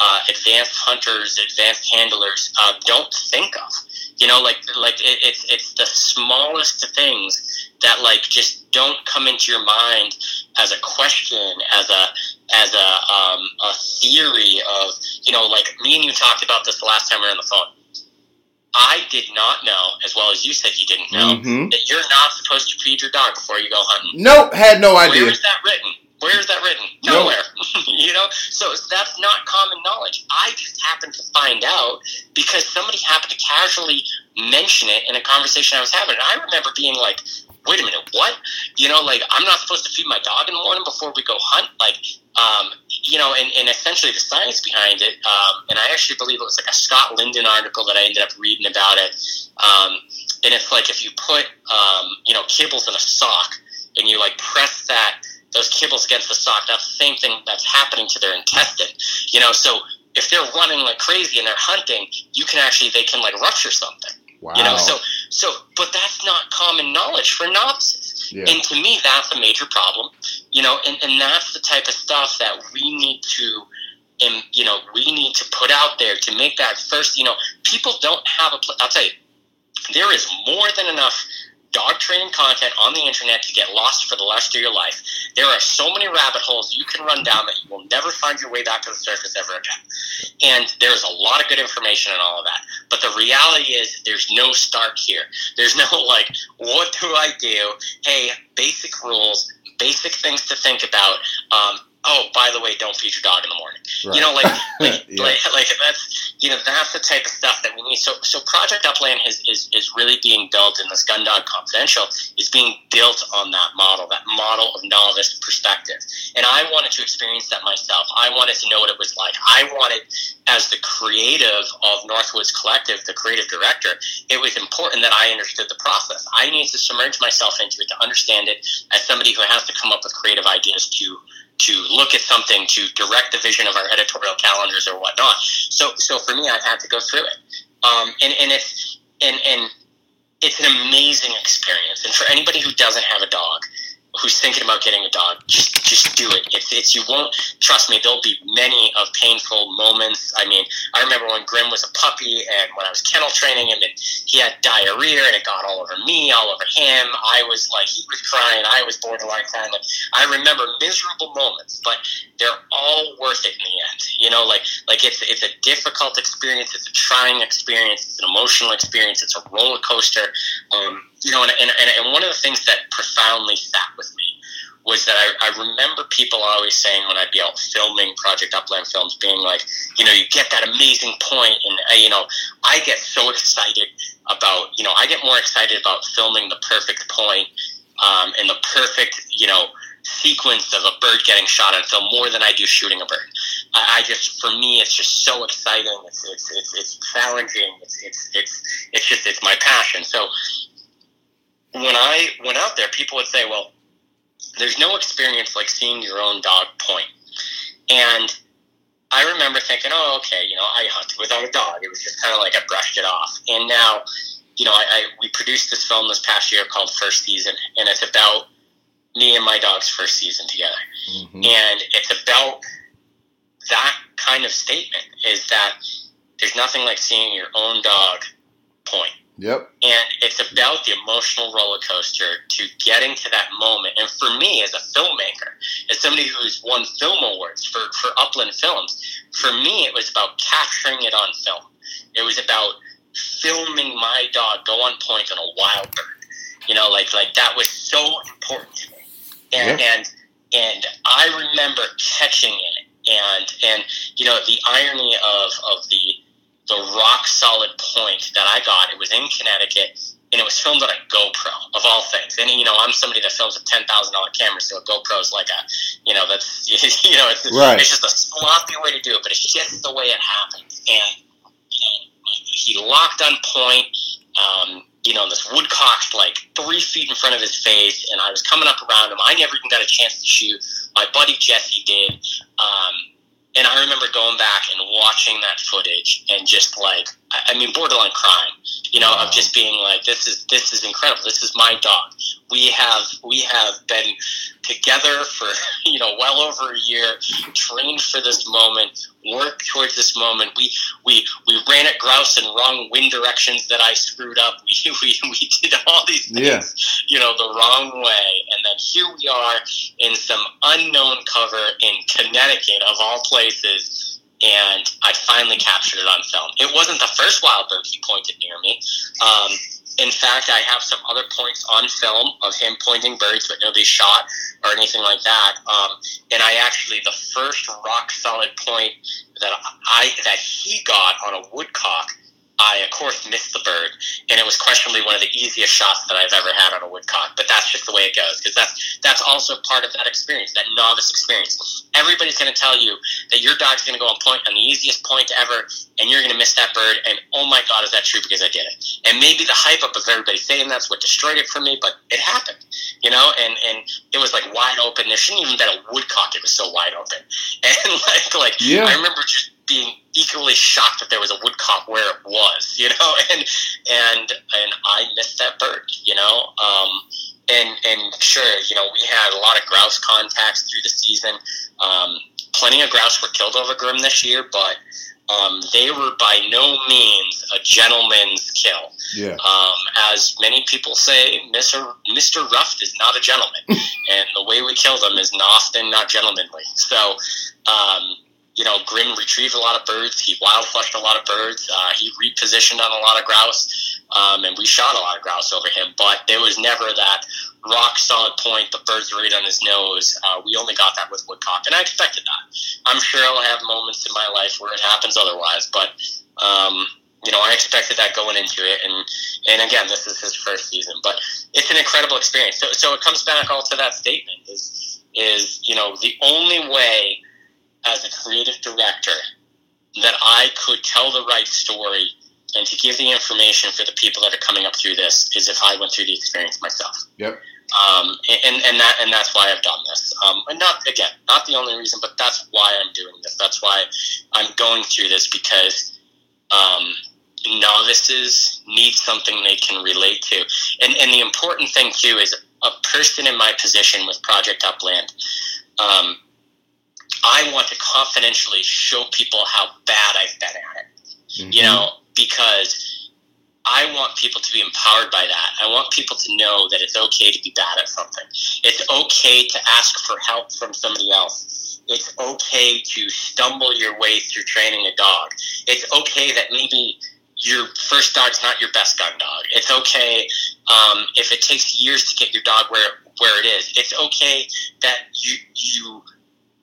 [SPEAKER 2] uh, advanced hunters, advanced handlers uh, don't think of. You know, like like it, it's it's the smallest things that like just don't come into your mind as a question, as a as a um, a theory of you know, like me and you talked about this the last time we were on the phone I did not know, as well as you said you didn't know, mm-hmm. that you're not supposed to feed your dog before you go hunting.
[SPEAKER 1] Nope, had no idea.
[SPEAKER 2] Where is that written? Where is that written? Nowhere. Nope. you know, so that's not common knowledge. I just happened to find out because somebody happened to casually mention it in a conversation I was having. And I remember being like, wait a minute, what? You know, like I'm not supposed to feed my dog in the morning before we go hunt. Like, um, you know, and, and essentially the science behind it. Um, and I actually believe it was like a Scott Linden article that I ended up reading about it. Um, and it's like if you put, um, you know, kibbles in a sock and you like press that those kibbles against the sock, that's the same thing that's happening to their intestine. You know, so if they're running like crazy and they're hunting, you can actually they can like rupture something. Wow. You know, so so but that's not common knowledge for novices. Yeah. And to me that's a major problem. You know, and, and that's the type of stuff that we need to and you know, we need to put out there to make that first, you know, people don't have a I'll tell you, there is more than enough dog training content on the internet to get lost for the rest of your life. There are so many rabbit holes you can run down that you will never find your way back to the surface ever again. And there's a lot of good information in all of that. But the reality is there's no start here. There's no like, what do I do? Hey, basic rules, basic things to think about. Um, oh, by the way, don't feed your dog in the morning. Right. You know, like, like, yeah. like, like, that's, you know, that's the type of stuff that we need. So, so Project Upland is, is, is really being built in this Gun Dog Confidential is being built on that model, that model of novice perspective. And I wanted to experience that myself. I wanted to know what it was like. I wanted, as the creative of Northwoods Collective, the creative director, it was important that I understood the process. I needed to submerge myself into it to understand it as somebody who has to come up with creative ideas to to look at something to direct the vision of our editorial calendars or whatnot. So, so for me, I had to go through it, um, and and it's and and it's an amazing experience. And for anybody who doesn't have a dog, who's thinking about getting a dog, just just do it. If it's you won't trust me. There'll be many of painful moments. I mean, I remember when Grim was a puppy, and when I was kennel training him, and he had diarrhea, and it got all over me, all over him. I was like, he was crying. I was borderline crying. Like, I remember miserable moments, but they're all worth it in the end. You know, like like it's it's a difficult experience. It's a trying experience. It's an emotional experience. It's a roller coaster. Um, you know, and, and, and one of the things that profoundly sat with me was that I, I remember people always saying when I'd be out filming Project Upland films, being like, you know, you get that amazing point, and uh, you know, I get so excited about, you know, I get more excited about filming the perfect point, um, and the perfect, you know, sequence of a bird getting shot on film more than I do shooting a bird. I, I just, for me, it's just so exciting. It's it's it's, it's challenging. It's it's it's it's just it's my passion. So when I went out there, people would say, well, there's no experience like seeing your own dog point. And I remember thinking, oh, okay, you know, I hunted without a dog. It was just kind of like I brushed it off. And now, you know, I, I we produced this film this past year called First Season, and it's about me and my dog's first season together. Mm-hmm. And it's about that kind of statement is that there's nothing like seeing your own dog point.
[SPEAKER 1] Yep.
[SPEAKER 2] And it's about the emotional roller coaster to getting to that moment. And for me, as a filmmaker, as somebody who's won film awards for, for Upland Films, for me, it was about capturing it on film. It was about filming my dog go on point on a wild bird. You know, like like that was so important to me. And yep. and and I remember catching it and and you know the irony of of the the rock solid point that I got. It was in Connecticut, and it was filmed on a GoPro of all things. And you know, I'm somebody that films with ten thousand dollar cameras, so a GoPro is like a, you know, that's you know, it's, right. it's just a sloppy way to do it, but it's just the way it happens. And you know, he locked on point. Um, you know, this woodcock like three feet in front of his face, and I was coming up around him. I never even got a chance to shoot. My buddy Jesse did. Um, and I remember going back and watching that footage and just like, I mean, borderline crime, you know, of just being like, this is this is incredible. This is my dog. We have we have been together for you know well over a year, trained for this moment, worked towards this moment. We we we ran at grouse in wrong wind directions that I screwed up. We we, we did all these things, yeah. you know, the wrong way, and then here we are in some unknown cover in Connecticut of all places and I finally captured it on film. It wasn't the first wild bird he pointed near me. Um, in fact, I have some other points on film of him pointing birds, but nobody shot or anything like that. Um, and I actually, the first rock solid point that I that he got on a woodcock I, of course, missed the bird, and it was questionably one of the easiest shots that I've ever had on a woodcock. But that's just the way it goes, because that's that's also part of that experience, that novice experience. Everybody's going to tell you that your dog's going to go on point on the easiest point ever, and you're going to miss that bird. And oh my God, is that true? Because I did it. And maybe the hype up of everybody saying that's what destroyed it for me, but it happened, you know. And and it was like wide open. There shouldn't even been a woodcock. It was so wide open, and like like yeah. I remember just being equally shocked that there was a woodcock where it was, you know, and and and I missed that bird, you know. Um, and and sure, you know, we had a lot of grouse contacts through the season. Um, plenty of grouse were killed over Grim this year, but um, they were by no means a gentleman's kill.
[SPEAKER 1] Yeah.
[SPEAKER 2] Um, as many people say, Mr. Mr. Ruff is not a gentleman, and the way we killed him is often not gentlemanly. So, um, you know, Grim retrieved a lot of birds. He wild flushed a lot of birds. Uh, he repositioned on a lot of grouse, um, and we shot a lot of grouse over him. But there was never that rock solid point. The birds right on his nose. Uh, we only got that with woodcock, and I expected that. I'm sure I'll have moments in my life where it happens otherwise, but. Um, you know, I expected that going into it, and and again, this is his first season, but it's an incredible experience. So, so it comes back all to that statement: is is you know the only way as a creative director that I could tell the right story and to give the information for the people that are coming up through this is if I went through the experience myself.
[SPEAKER 1] Yep.
[SPEAKER 2] Um, and, and that and that's why I've done this. Um, and not again, not the only reason, but that's why I'm doing this. That's why I'm going through this because um, novices need something they can relate to. And and the important thing too is a person in my position with Project Upland. Um, I want to confidentially show people how bad I've been at it. Mm-hmm. You know, because I want people to be empowered by that. I want people to know that it's okay to be bad at something. It's okay to ask for help from somebody else. It's okay to stumble your way through training a dog. It's okay that maybe your first dog's not your best gun dog. It's okay um, if it takes years to get your dog where where it is. It's okay that you you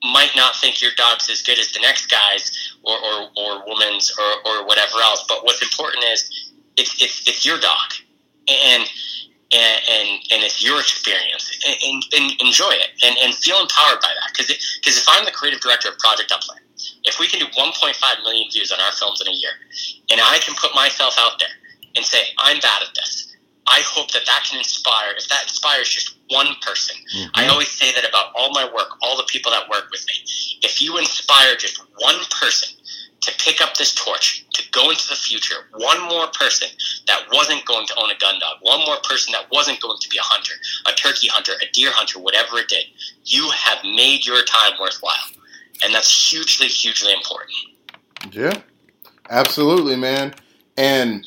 [SPEAKER 2] might not think your dog's as good as the next guy's or, or, or woman's or, or whatever else. But what's important is it's, it's, it's your dog and, and, and, and it's your experience and, and, and enjoy it and, and feel empowered by that. Cause, cause if I'm the creative director of Project Upland, if we can do 1.5 million views on our films in a year and I can put myself out there and say, I'm bad at this, I hope that that can inspire. If that inspires just one person, mm-hmm. I always say that about all my work, all the people that work with me. If you inspire just one person to pick up this torch, to go into the future, one more person that wasn't going to own a gun dog, one more person that wasn't going to be a hunter, a turkey hunter, a deer hunter, whatever it did, you have made your time worthwhile. And that's hugely, hugely important.
[SPEAKER 1] Yeah, absolutely, man. And,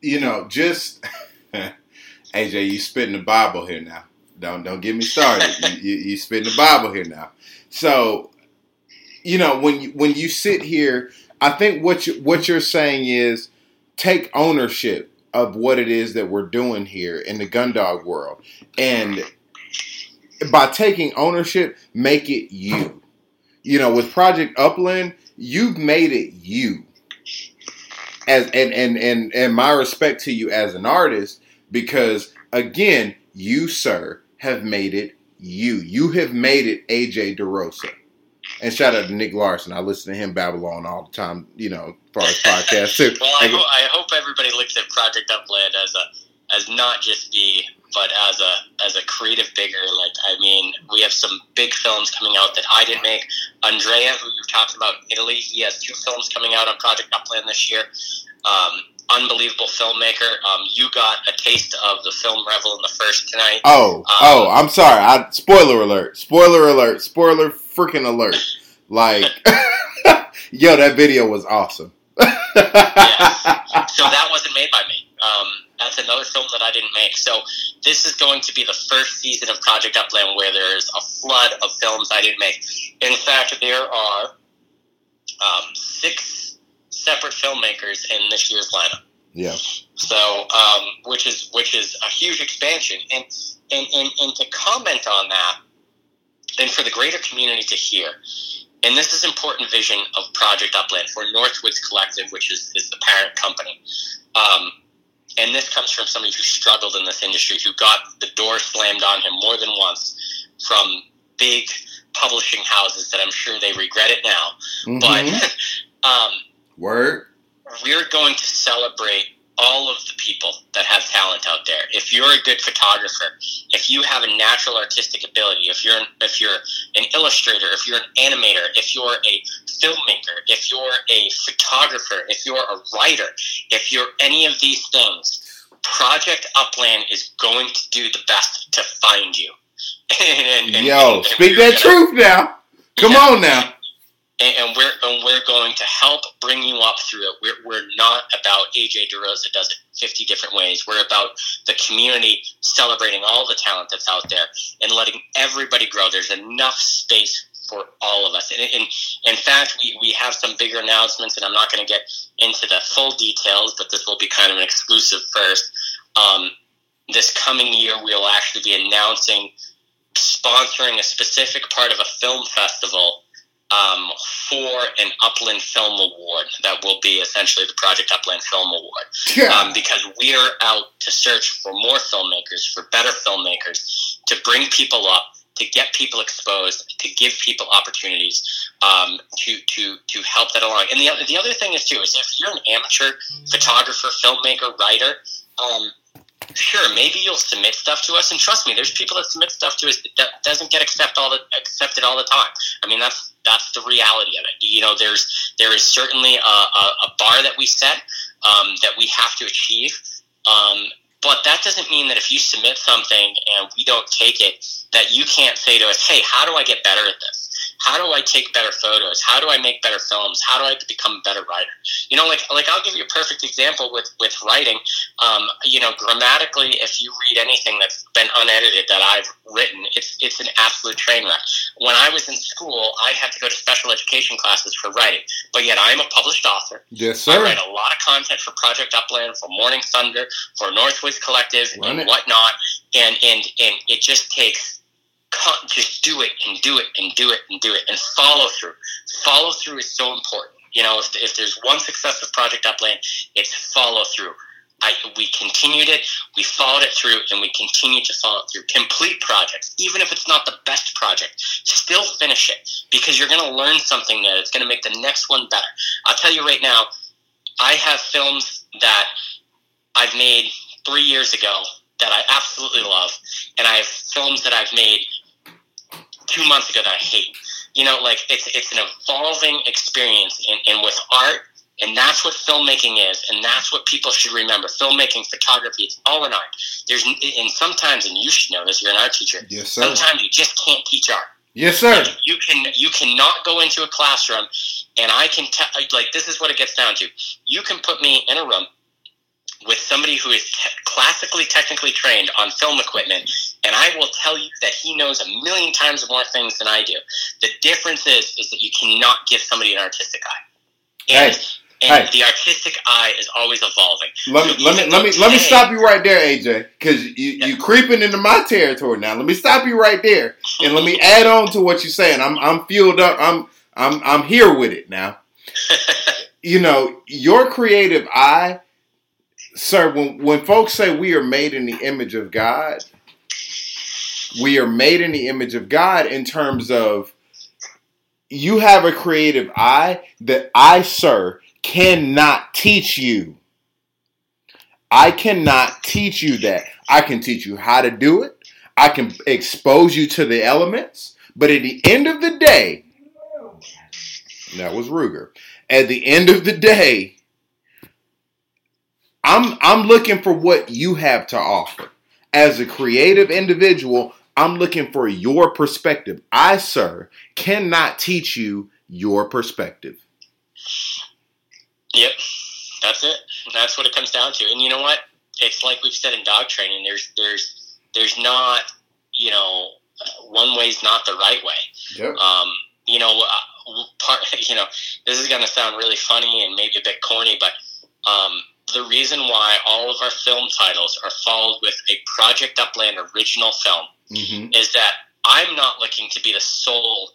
[SPEAKER 1] you know, just, AJ, you spitting the Bible here now. Don't don't get me started. you, you, you spitting the Bible here now. So you know, when you, when you sit here, I think what you, what you're saying is take ownership of what it is that we're doing here in the gun dog world, and by taking ownership, make it you. You know, with Project Upland, you've made it you. As and and and and my respect to you as an artist, because again, you sir have made it you. You have made it AJ DeRosa. And shout out to Nick Larson. I listen to him Babylon all the time, you know, as far as podcasts too.
[SPEAKER 2] well, I, ho- I hope everybody looks at Project Upland as a as not just the but as a as a creative bigger. Like I mean, we have some big films coming out that I didn't make. Andrea, who you talked about in Italy, he has two films coming out on Project Upland this year. Um, unbelievable filmmaker. Um, you got a taste of the film Revel in the First tonight.
[SPEAKER 1] Oh, um, oh, I'm sorry. I spoiler alert. Spoiler alert. Spoiler freaking alert. Like, yo, that video was awesome.
[SPEAKER 2] yes. So that wasn't made by me. Um, that's another film that I didn't make. So this is going to be the first season of Project Upland where there's a flood of films I didn't make. In fact, there are um, six separate filmmakers in this year's lineup.
[SPEAKER 1] Yeah.
[SPEAKER 2] So, um, which is which is a huge expansion, and and and, and to comment on that and for the greater community to hear. And this is important vision of Project Upland for Northwoods Collective, which is, is the parent company. Um, and this comes from somebody who struggled in this industry, who got the door slammed on him more than once from big publishing houses that I'm sure they regret it now. Mm-hmm. But um,
[SPEAKER 1] word,
[SPEAKER 2] we're going to celebrate all of the people that have talent out there. If you're a good photographer, if you have a natural artistic ability, if you're an, if you're an illustrator, if you're an animator, if you're a filmmaker, if you're a photographer, if you're a writer, if you're any of these things, Project Upland is going to do the best to find you.
[SPEAKER 1] and, and, Yo, and, speak that gonna, truth now. Come yeah, on now
[SPEAKER 2] and, and, we're and we're going to help bring you up through it. We're, we're not about AJ DeRosa does it 50 different ways. We're about the community celebrating all the talent that's out there and letting everybody grow. There's enough space for all of us. And, and in fact, we, we have some bigger announcements, and I'm not going to get into the full details, but this will be kind of an exclusive first. Um, this coming year, we'll actually be announcing sponsoring a specific part of a film festival um, for an Upland Film Award that will be essentially the Project Upland Film Award. Yeah. Um, because we are out to search for more filmmakers, for better filmmakers, to bring people up, to get people exposed, to give people opportunities, um, to, to, to help that along. And the, the other thing is, too, is if you're an amateur photographer, filmmaker, writer, um, sure, maybe you'll submit stuff to us, and trust me, there's people that submit stuff to us that doesn't get accept all the, accepted all the time. I mean, that's that's the reality of it. You know, there's there is certainly a, a, a bar that we set um, that we have to achieve. Um, but that doesn't mean that if you submit something and we don't take it, that you can't say to us, "Hey, how do I get better at this?" How do I take better photos? How do I make better films? How do I become a better writer? You know, like like I'll give you a perfect example with with writing. Um, you know, grammatically, if you read anything that's been unedited that I've written, it's it's an absolute train wreck. When I was in school, I had to go to special education classes for writing, but yet I am a published author.
[SPEAKER 1] Yes, sir.
[SPEAKER 2] I write a lot of content for Project Upland, for Morning Thunder, for Northwoods Collective, Run and it. whatnot, and and and it just takes just do it and do it and do it and do it and follow through. Follow through is so important. You know, if, if there's one success of Project Upland, it's follow through. I, we continued it, we followed it through, and we continue to follow it through. Complete projects, even if it's not the best project, still finish it because you're going to learn something there. It's going to make the next one better. I'll tell you right now, I have films that I've made three years ago that I absolutely love, and I have films that I've made two months ago that I hate. You know, like it's it's an evolving experience, and, and with art, and that's what filmmaking is, and that's what people should remember. Filmmaking, photography, it's all an art. There's and sometimes, and you should know this. You're an art teacher.
[SPEAKER 1] Yes, sir.
[SPEAKER 2] Sometimes you just can't teach art.
[SPEAKER 1] Yes, sir.
[SPEAKER 2] You can you cannot go into a classroom, and I can tell like this is what it gets down to. You can put me in a room with somebody who is te- classically technically trained on film equipment, and I will tell you that he knows a million times more things than I do. The difference is is that you cannot give somebody an artistic eye. And, and the artistic eye is always evolving.
[SPEAKER 1] Let
[SPEAKER 2] So
[SPEAKER 1] me let me let me
[SPEAKER 2] though
[SPEAKER 1] let me stop you right there, AJ, because you
[SPEAKER 2] Yeah.
[SPEAKER 1] you creeping into my territory now. Let me stop you right there, and let me add on to what you're saying. I'm I'm fueled up. I'm I'm I'm here with it now. You know your creative eye, sir. When when folks say we are made in the image of God, we are made in the image of God in terms of you have a creative eye that I, sir, cannot teach you. I cannot teach you that. I can teach you how to do it. I can expose you to the elements. But at the end of the day, that was Ruger. At the end of the day, I'm I'm looking for what you have to offer. As a creative individual, I'm looking for your perspective. I, sir, cannot teach you your perspective.
[SPEAKER 2] Yep, that's it. That's what it comes down to. And you know what? It's like we've said in dog training. There's there's there's not you know uh, one way's not the right way.
[SPEAKER 1] Yep.
[SPEAKER 2] Um, you know, uh, part you know this is going to sound really funny and maybe a bit corny, but um, the reason why all of our film titles are followed with a Project Upland original film
[SPEAKER 1] hmm
[SPEAKER 2] is that I'm not looking to be the sole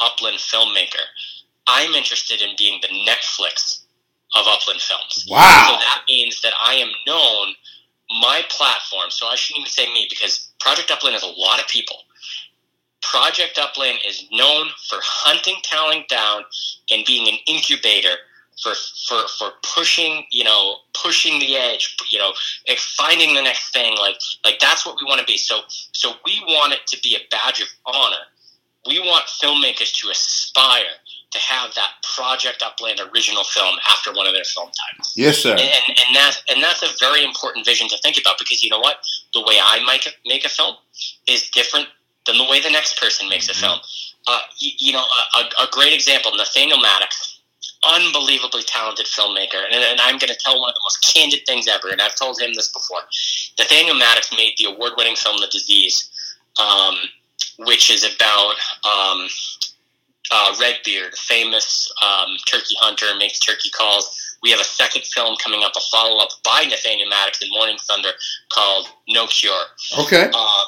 [SPEAKER 2] Upland filmmaker. I'm interested in being the Netflix of Upland films.
[SPEAKER 1] Wow.
[SPEAKER 2] So that means that I am known, my platform, so I shouldn't even say me because Project Upland is a lot of people. Project Upland is known for hunting talent down and being an incubator for, for, for pushing, you know, pushing the edge, you know, finding the next thing. Like, like that's what we want to be. So, so we want it to be a badge of honor. We want filmmakers to aspire to have that Project Upland original film after one of their film titles.
[SPEAKER 1] Yes, sir.
[SPEAKER 2] And, and, and that's and that's a very important vision to think about because you know what the way I make a, make a film is different than the way the next person makes a film. Uh, you, you know, a, a, a great example, Nathaniel Maddox, unbelievably talented filmmaker, and, and I'm going to tell one of the most candid things ever, and I've told him this before. Nathaniel Maddox made the award-winning film The Disease, um, which is about um, uh, Redbeard, a famous um, turkey hunter, makes turkey calls. We have a second film coming up, a follow up by Nathaniel Maddox in Morning Thunder called No Cure.
[SPEAKER 1] Okay.
[SPEAKER 2] Uh,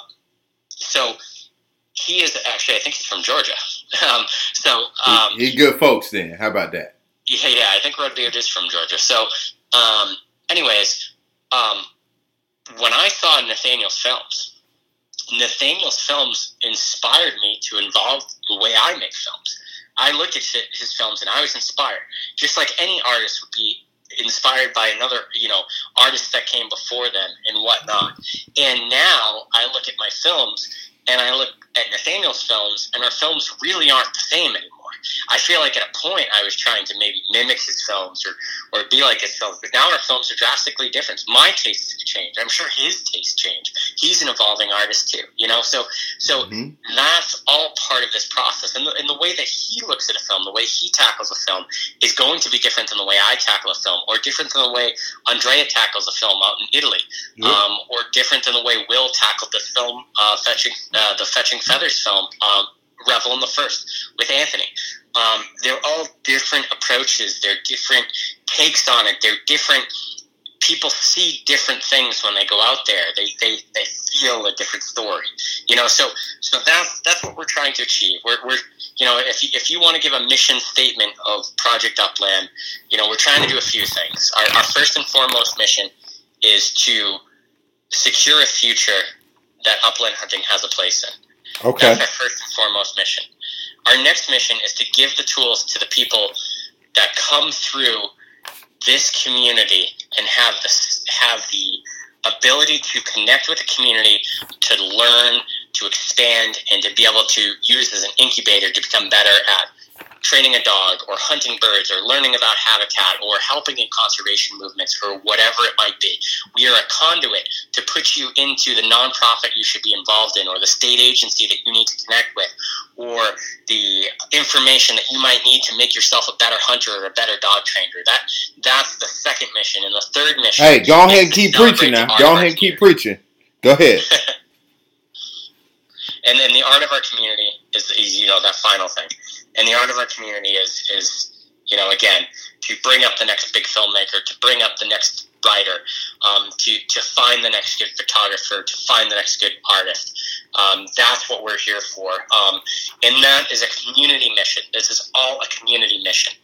[SPEAKER 2] so he is actually, I think he's from Georgia. Um, so um,
[SPEAKER 1] he, he good folks then. How about that?
[SPEAKER 2] Yeah, yeah, I think Redbeard is from Georgia. So, um, anyways, um, when I saw Nathaniel's films, Nathaniel's films inspired me to involve the way I make films. I looked at his films and I was inspired, just like any artist would be inspired by another, you know, artist that came before them and whatnot. And now I look at my films and I look at Nathaniel's films, and our films really aren't the same anymore. I feel like at a point I was trying to maybe mimic his films or, or be like his films, but now our films are drastically different. My tastes have changed. I'm sure his tastes changed. He's an evolving artist too, you know. So so
[SPEAKER 1] Mhm.
[SPEAKER 2] that's all part of this process, and the, and the way that he looks at a film, the way he tackles a film, is going to be different than the way I tackle a film, or different than the way Andrea tackles a film out in Italy,
[SPEAKER 1] Yep.
[SPEAKER 2] um, or different than the way Will tackled the film, uh, fetching uh, the Fetching Feathers film, um, Revel in the First with Anthony. Um, they're all different approaches. They're different takes on it. They're different. People see different things when they go out there. They, they, they feel a different story. You know, so so that's that's what we're trying to achieve. We're, we're you know, if you, if you want to give a mission statement of Project Upland, you know, we're trying to do a few things. Our, our first and foremost mission is to secure a future that upland hunting has a place in.
[SPEAKER 1] Okay.
[SPEAKER 2] That's our first and foremost mission. Our next mission is to give the tools to the people that come through this community and have the have the ability to connect with the community, to learn, to expand, and to be able to use as an incubator to become better at training a dog or hunting birds or learning about habitat or helping in conservation movements or whatever it might be. We are a conduit to put you into the nonprofit you should be involved in or the state agency that you need to connect with or the information that you might need to make yourself a better hunter or a better dog trainer. That that's the second mission. And the third mission
[SPEAKER 1] Hey, go ahead and keep preaching now. Go ahead and keep preaching. Go ahead.
[SPEAKER 2] and then the art of our community is, is you know that final thing and the art of our community is is you know again to bring up the next big filmmaker, to bring up the next writer, um, to to find the next good photographer, to find the next good artist. Um, that's what we're here for, um, and that is a community mission. This is all a community mission.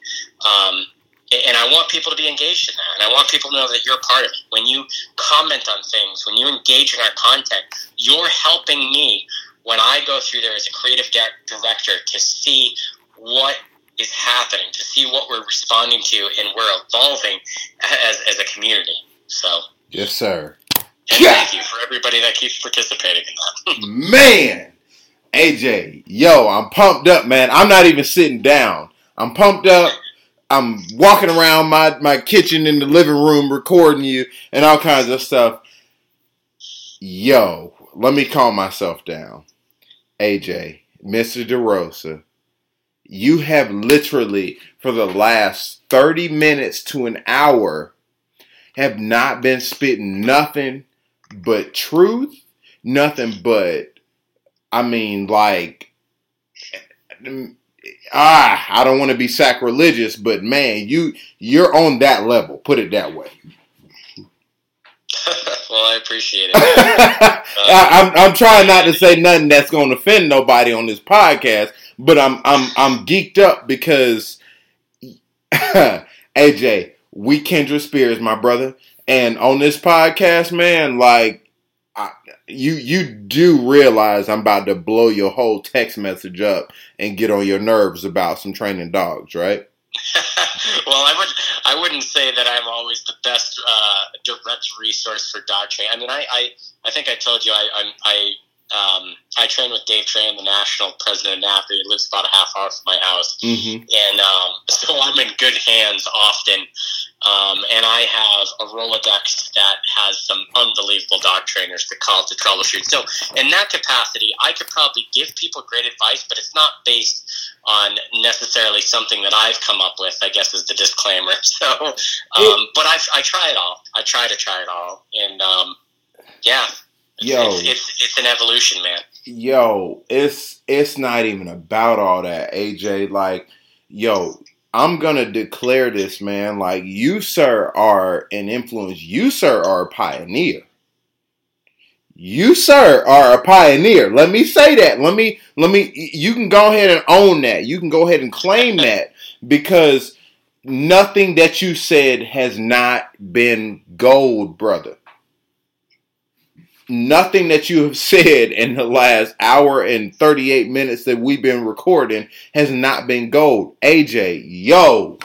[SPEAKER 2] Um, and I want people to be engaged in that. And I want people to know that you're part of it. When you comment on things, when you engage in our content, you're helping me when I go through there as a creative director to see what is happening, to see what we're responding to, and we're evolving as, as a community. So,
[SPEAKER 1] yes, sir.
[SPEAKER 2] Yeah. Thank you for everybody that keeps participating in
[SPEAKER 1] that. man, AJ, yo, I'm pumped up, man. I'm not even sitting down. I'm pumped up. I'm walking around my, my kitchen in the living room recording you and all kinds of stuff. Yo, let me calm myself down. AJ, Mr. DeRosa, you have literally for the last 30 minutes to an hour have not been spitting nothing but truth, nothing but I mean like ah, I don't want to be sacrilegious, but man, you you're on that level, put it that way.
[SPEAKER 2] well, I appreciate it. uh,
[SPEAKER 1] I, I'm I'm trying not to say nothing that's going to offend nobody on this podcast, but I'm I'm I'm geeked up because AJ, we Kendra Spears, my brother, and on this podcast, man, like you you do realize I'm about to blow your whole text message up and get on your nerves about some training dogs, right?
[SPEAKER 2] well, I would I wouldn't say that I'm always the best uh, direct resource for dog training. I mean, I, I, I think I told you I I, I um, I train with Dave Tran, the national president of NAPA. He lives about a half hour from my house, mm-hmm. and um, so I'm in good hands often. Um, and I have a Rolodex that has some unbelievable dog trainers to call to troubleshoot. So, in that capacity, I could probably give people great advice, but it's not based on necessarily something that I've come up with. I guess is the disclaimer. So, um, but I, I try it all. I try to try it all, and um, yeah, Yo, it's, it's, it's an evolution, man.
[SPEAKER 1] Yo, it's it's not even about all that, AJ. Like, yo, I'm gonna declare this, man. Like, you, sir, are an influence. You, sir, are a pioneer. You, sir, are a pioneer. Let me say that. Let me let me. You can go ahead and own that. You can go ahead and claim that because nothing that you said has not been gold, brother nothing that you have said in the last hour and 38 minutes that we've been recording has not been gold. AJ, yo.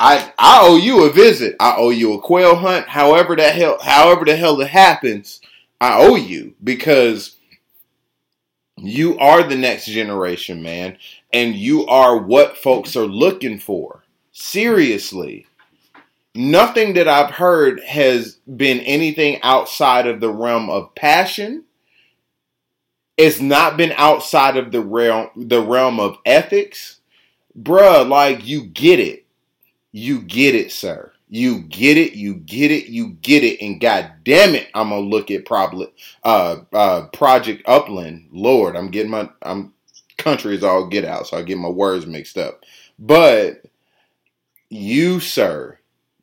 [SPEAKER 1] I I owe you a visit. I owe you a quail hunt. However the hell however the hell it happens, I owe you because you are the next generation, man, and you are what folks are looking for. Seriously nothing that I've heard has been anything outside of the realm of passion. It's not been outside of the realm the realm of ethics. Bruh, like you get it. You get it, sir. You get it, you get it, you get it, and god damn it, I'm gonna look at probably uh uh Project Upland. Lord, I'm getting my I'm country is all get out, so I get my words mixed up. But you, sir,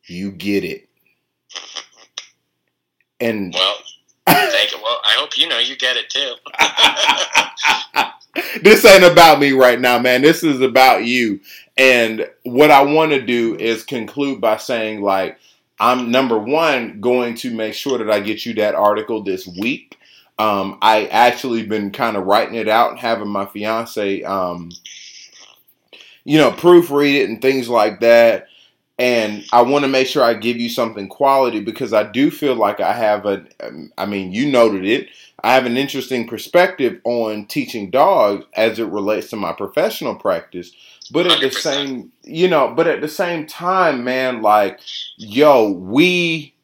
[SPEAKER 1] you get it. And
[SPEAKER 2] well, thank you. Well, I hope you know you get it too.
[SPEAKER 1] this ain't about me right now, man. This is about you. And what I want to do is conclude by saying, like, I'm number one going to make sure that I get you that article this week. Um, I actually been kind of writing it out and having my fiance, um, you know, proofread it and things like that and I want to make sure I give you something quality because I do feel like I have a. Um, I mean, you noted it. I have an interesting perspective on teaching dogs as it relates to my professional practice. But at 100%. the same, you know, but at the same time, man, like, yo, we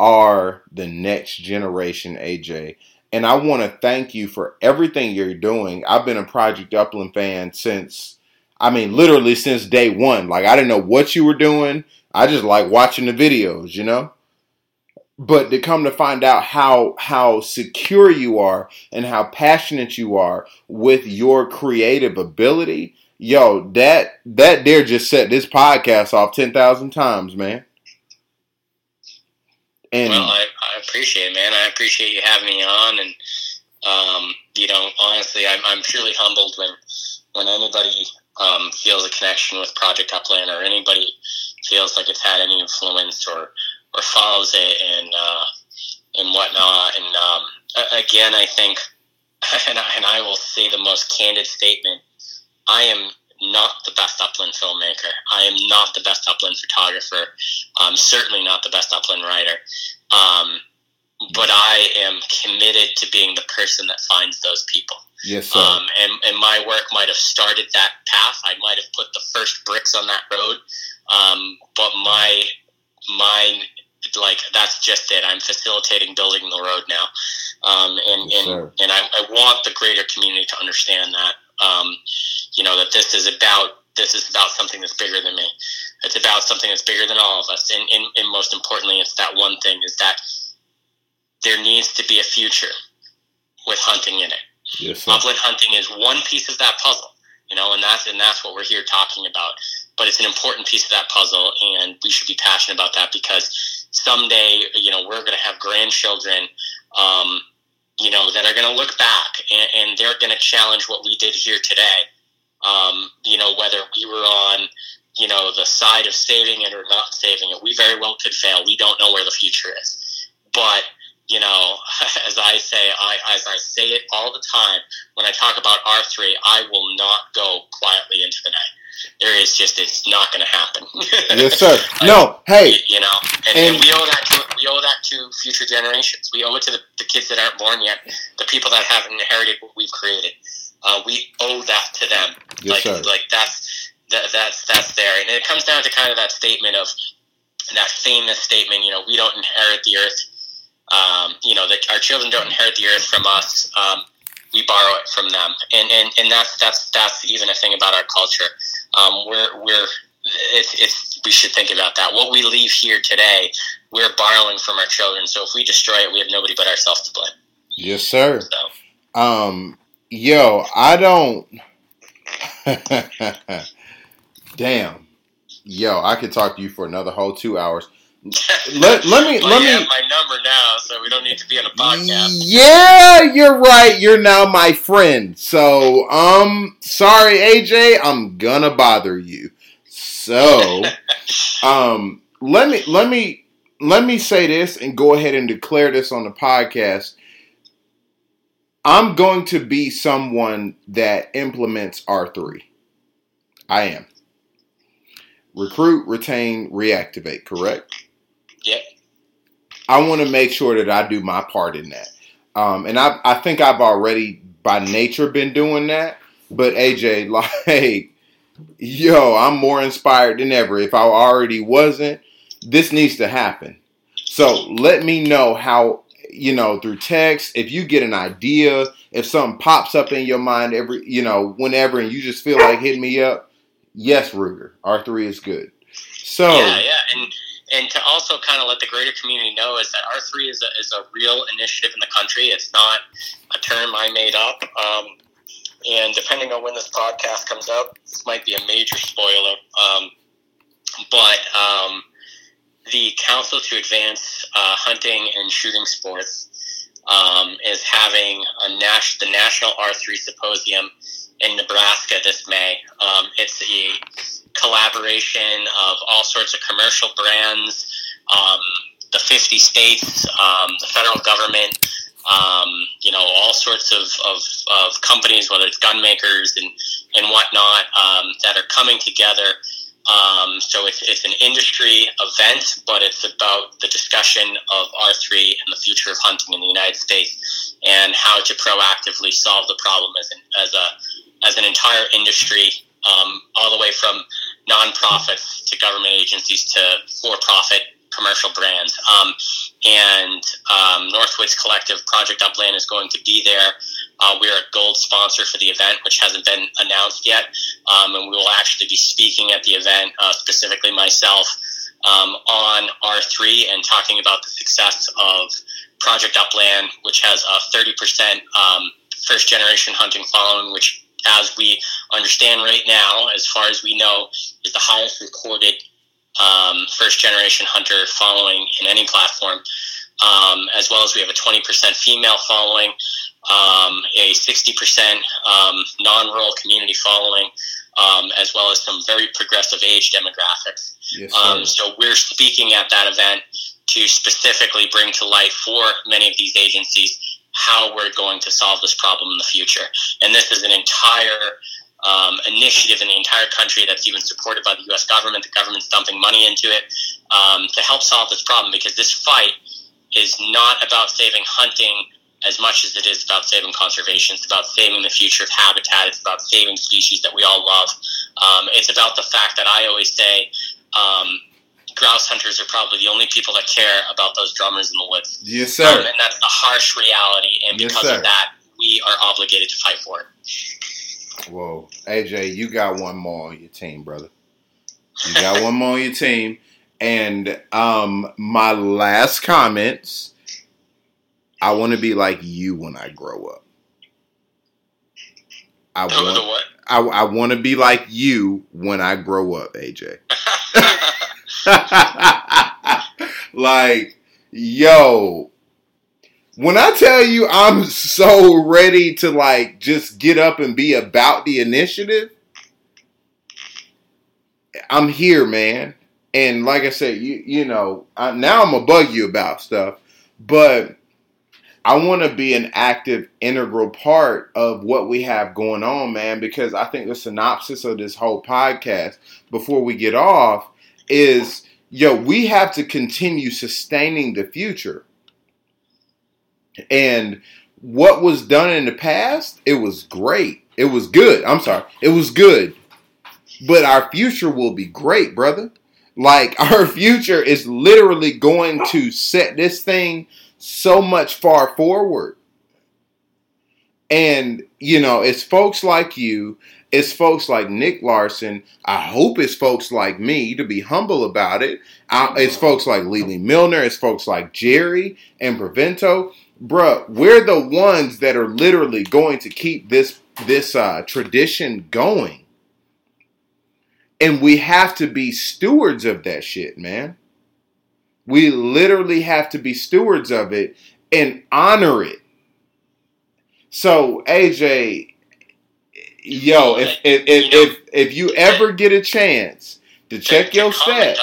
[SPEAKER 1] are the next generation, AJ. And I want to thank you for everything you're doing. I've been a Project Upland fan since, I mean, literally since day one. Like, I didn't know what you were doing. I just like watching the videos, you know? But to come to find out how how secure you are and how passionate you are with your creative ability, yo, that that dare just set this podcast off ten thousand times, man.
[SPEAKER 2] And well, I, I appreciate it, man. I appreciate you having me on, and um, you know, honestly, I'm I'm truly humbled when when anybody um, feels a connection with Project Upland or anybody feels like it's had any influence or or follows it and uh, and whatnot. And um, again, I think, and I, and I will say the most candid statement: I am not the best upland filmmaker. I am not the best upland photographer. I'm certainly not the best upland writer. Um, but I am committed to being the person that finds those people.
[SPEAKER 1] Yes, sir.
[SPEAKER 2] Um, and, and my work might have started that path. I might have put the first bricks on that road. Um, but my my like that's just it. I'm facilitating building the road now, um, and yes, and and I, I, want the greater community to understand that. Um, you know that this is about this is about something that's bigger than me. It's about something that's bigger than all of us, and, and, and most importantly, it's that one thing is that there needs to be a future with hunting in it.
[SPEAKER 1] Yes,
[SPEAKER 2] Upland hunting is one piece of that puzzle, you know, and that's and that's what we're here talking about. But it's an important piece of that puzzle, and we should be passionate about that because someday, you know, we're going to have grandchildren. Um, you know, that are going to look back and, and they're going to challenge what we did here today. Um, you know, whether we were on, you know, the side of saving it or not saving it, we very well could fail. We don't know where the future is. But, you know, as I say, I, as I say it all the time, when I talk about R3, I will not go quietly into the night there is just it's not going to happen.
[SPEAKER 1] yes, sir. No, hey,
[SPEAKER 2] you know, and, and, and, we owe that to we owe that to future generations. We owe it to the, the, kids that aren't born yet, the people that haven't inherited what we've created. Uh, we owe that to them.
[SPEAKER 1] Yes,
[SPEAKER 2] like,
[SPEAKER 1] sir.
[SPEAKER 2] like that's that, that's that's there, and it comes down to kind of that statement of that famous statement. You know, we don't inherit the earth. Um, you know, that our children don't inherit the earth from us. Um, we borrow it from them, and and and that's that's that's even a thing about our culture. Um, we're we're it's, it's we should think about that. What we leave here today, we're borrowing from our children. So if we destroy it, we have nobody but ourselves to blame.
[SPEAKER 1] Yes, sir. So. Um, yo, I don't. Damn, yo, I could talk to you for another whole two hours let, let me
[SPEAKER 2] well,
[SPEAKER 1] let
[SPEAKER 2] me
[SPEAKER 1] my
[SPEAKER 2] number now, so we don't need to be on a podcast.
[SPEAKER 1] Yeah, you're right. You're now my friend. So, um, sorry, AJ, I'm gonna bother you. So, um, let me let me let me say this and go ahead and declare this on the podcast. I'm going to be someone that implements R3. I am. Recruit, retain, reactivate, correct?
[SPEAKER 2] Yep.
[SPEAKER 1] I want to make sure that I do my part in that. Um, and I, I think I've already by nature been doing that. But AJ, like, yo, I'm more inspired than ever. If I already wasn't, this needs to happen. So let me know how, you know, through text, if you get an idea, if something pops up in your mind every, you know, whenever, and you just feel like hitting me up, yes, Ruger, R3 is good. So,
[SPEAKER 2] yeah, yeah. And, and to also kind of let the greater community know is that R3 is a, is a real initiative in the country. It's not a term I made up. Um, and depending on when this podcast comes out, this might be a major spoiler. Um, but um, the Council to Advance uh, Hunting and Shooting Sports um, is having a the National R3 Symposium in Nebraska this May. Um, it's a collaboration of all sorts of commercial brands, um, the 50 states, um, the federal government, um, you know, all sorts of, of, of, companies, whether it's gun makers and, and whatnot, um, that are coming together. Um, so it's, it's an industry event, but it's about the discussion of R3 and the future of hunting in the United States and how to proactively solve the problem as an, as a, as an entire industry, um, all the way from nonprofits to government agencies to for-profit commercial brands. Um, and um, Northwoods Collective Project Upland is going to be there. Uh, we're a gold sponsor for the event, which hasn't been announced yet. Um, and we will actually be speaking at the event, uh, specifically myself, um, on R3 and talking about the success of Project Upland, which has a 30% um, first generation hunting following, which as we understand right now, as far as we know, is the highest recorded um, first generation hunter following in any platform. Um, as well as we have a 20% female following, um, a 60% um, non rural community following, um, as well as some very progressive age demographics. Yes, um, so we're speaking at that event to specifically bring to light for many of these agencies how we're going to solve this problem in the future. And this is an entire um, initiative in the entire country that's even supported by the U.S. government. The government's dumping money into it um, to help solve this problem because this fight is not about saving hunting as much as it is about saving conservation. It's about saving the future of habitat. It's about saving species that we all love. Um, it's about the fact that I always say um, grouse hunters are probably the only people that care about those drummers in the woods.
[SPEAKER 1] Yes, sir.
[SPEAKER 2] Um, and that's the harsh reality. And because yes, of that, we are obligated to fight for it.
[SPEAKER 1] Whoa, AJ, you got one more on your team, brother. You got one more on your team. And um, my last comments, I want to be like you when I grow up. I want, I, I want to be like you when I grow up, AJ. like, yo, when I tell you I'm so ready to like just get up and be about the initiative, I'm here, man. And like I said, you you know, I, now I'm gonna bug you about stuff, but I want to be an active, integral part of what we have going on, man. Because I think the synopsis of this whole podcast, before we get off, is yo, we have to continue sustaining the future. And what was done in the past, it was great. It was good. I'm sorry. It was good. But our future will be great, brother. Like our future is literally going to set this thing so much far forward. And, you know, it's folks like you, it's folks like Nick Larson. I hope it's folks like me to be humble about it. It's folks like Lily Milner. It's folks like Jerry and Prevento bruh, we're the ones that are literally going to keep this this uh, tradition going, and we have to be stewards of that shit, man. We literally have to be stewards of it and honor it. So, AJ, yo, if if if, if, if you ever get a chance to check your stats.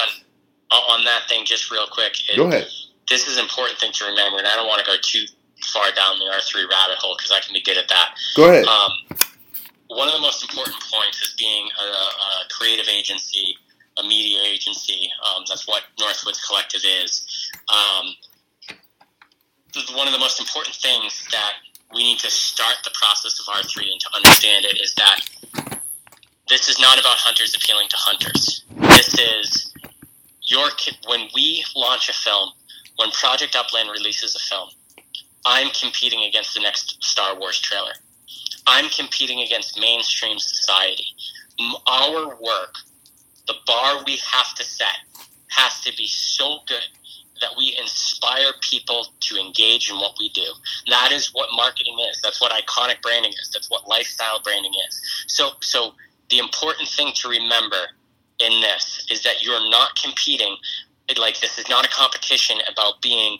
[SPEAKER 2] On, on, that thing, just real quick.
[SPEAKER 1] It, Go ahead
[SPEAKER 2] this is an important thing to remember, and I don't want to go too far down the R3 rabbit hole because I can be good at that.
[SPEAKER 1] Go ahead.
[SPEAKER 2] Um, one of the most important points is being a, a creative agency, a media agency. Um, that's what Northwoods Collective is. Um, one of the most important things that we need to start the process of R3 and to understand it is that this is not about hunters appealing to hunters. This is your when we launch a film when Project Upland releases a film, I'm competing against the next Star Wars trailer. I'm competing against mainstream society. Our work, the bar we have to set, has to be so good that we inspire people to engage in what we do. That is what marketing is. That's what iconic branding is. That's what lifestyle branding is. So, so the important thing to remember in this is that you're not competing like this is not a competition about being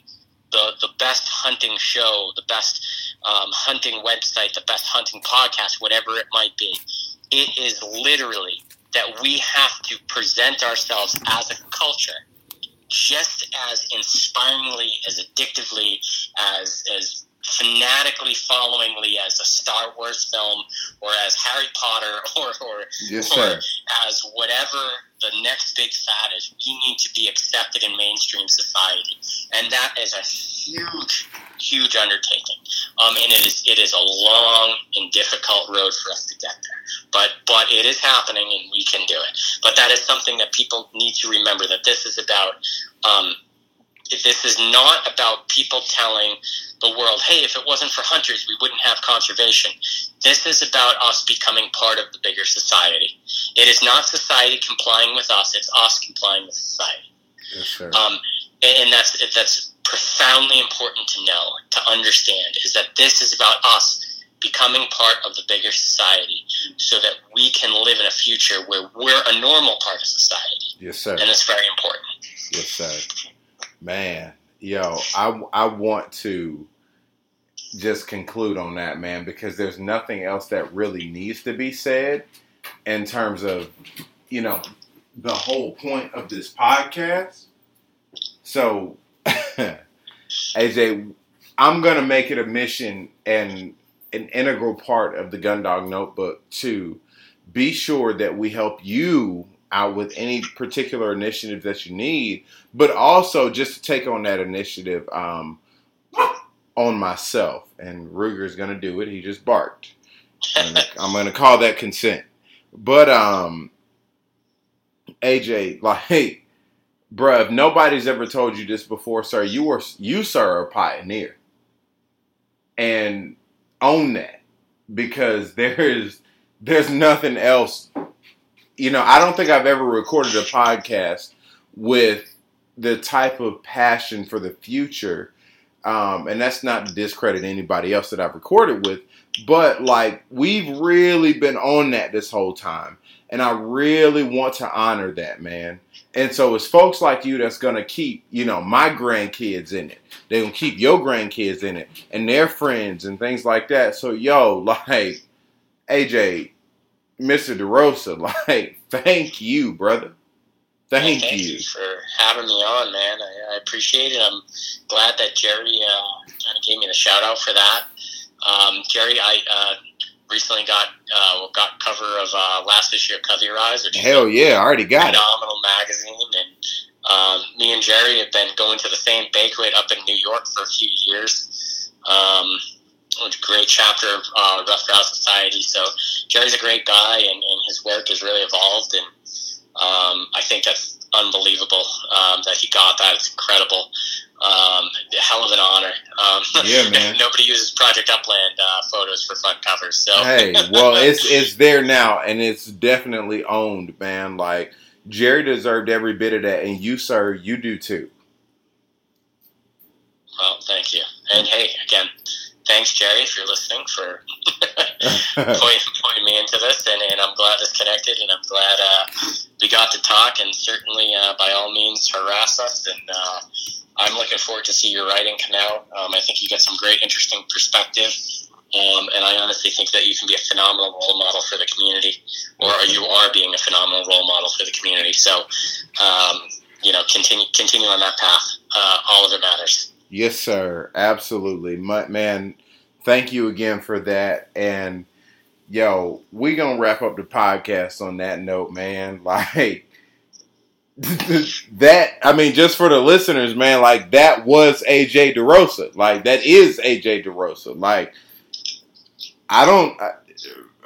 [SPEAKER 2] the the best hunting show, the best um, hunting website, the best hunting podcast, whatever it might be. It is literally that we have to present ourselves as a culture just as inspiringly, as addictively, as as fanatically followingly as a Star Wars film or as Harry Potter or or,
[SPEAKER 1] yes,
[SPEAKER 2] or as whatever the next big fad is we need to be accepted in mainstream society, and that is a huge, huge undertaking. Um, and it is it is a long and difficult road for us to get there. But but it is happening, and we can do it. But that is something that people need to remember that this is about. Um, this is not about people telling the world, hey, if it wasn't for hunters, we wouldn't have conservation. This is about us becoming part of the bigger society. It is not society complying with us; it's us complying with society.
[SPEAKER 1] Yes, sir.
[SPEAKER 2] Um, and that's that's profoundly important to know to understand is that this is about us becoming part of the bigger society so that we can live in a future where we're a normal part of society.
[SPEAKER 1] Yes, sir.
[SPEAKER 2] And it's very important.
[SPEAKER 1] Yes, sir. Man, yo, I I want to just conclude on that, man, because there's nothing else that really needs to be said in terms of, you know, the whole point of this podcast. So, AJ, I'm going to make it a mission and an integral part of the Gundog Notebook to be sure that we help you out with any particular initiative that you need, but also just to take on that initiative um, on myself. And Ruger's going to do it. He just barked. I'm going to call that consent. But um, AJ, like, hey, bruh, if nobody's ever told you this before, sir, you were you, sir, are a pioneer, and own that because there's there's nothing else. You know, I don't think I've ever recorded a podcast with the type of passion for the future, um, and that's not to discredit anybody else that I've recorded with, but like we've really been on that this whole time. And I really want to honor that, man. And so it's folks like you that's gonna keep, you know, my grandkids in it. They're gonna keep your grandkids in it and their friends and things like that. So yo, like AJ, Mr. DeRosa, like, thank you, brother. Thank,
[SPEAKER 2] thank
[SPEAKER 1] you.
[SPEAKER 2] you. for having me on, man. I, I appreciate it. I'm glad that Jerry uh, kind of gave me the shout out for that. Um, Jerry, I uh, recently got uh, got cover of uh, last issue of Covey Rise, which
[SPEAKER 1] Hell yeah, I already got it.
[SPEAKER 2] phenomenal magazine. And um, me and Jerry have been going to the same banquet up in New York for a few years. Um, it's a great chapter of uh, Ruffed Grouse Society. So Jerry's a great guy, and, and his work has really evolved. And um, I think that's unbelievable um, that he got that. It's incredible. Um, hell of an honor. Um,
[SPEAKER 1] Yeah, man.
[SPEAKER 2] nobody uses Project Upland uh, photos for front covers. So
[SPEAKER 1] hey, well, it's it's there now, and it's definitely owned, man. Like Jerry deserved every bit of that, and you, sir, you do too.
[SPEAKER 2] well, thank you. And hey, again, thanks, Jerry, if you're listening for pointing, pointing me into this, and, and I'm glad this connected, and I'm glad uh, we got to talk, and certainly uh, by all means harass us, and uh, I'm looking forward to see your writing come out. Um, I think you get some great, interesting perspective, um, and I honestly think that you can be a phenomenal role model for the community, or you are being a phenomenal role model for the community. So, um, you know, continue continue on that path. Uh, all of it matters.
[SPEAKER 1] Yes, sir. Absolutely. My, man, thank you again for that. And yo, we gonna wrap up the podcast on that note, man. Like that I mean, just for the listeners, man, like that was AJ DeRosa. Like that is AJ DeRosa. Like I don't I,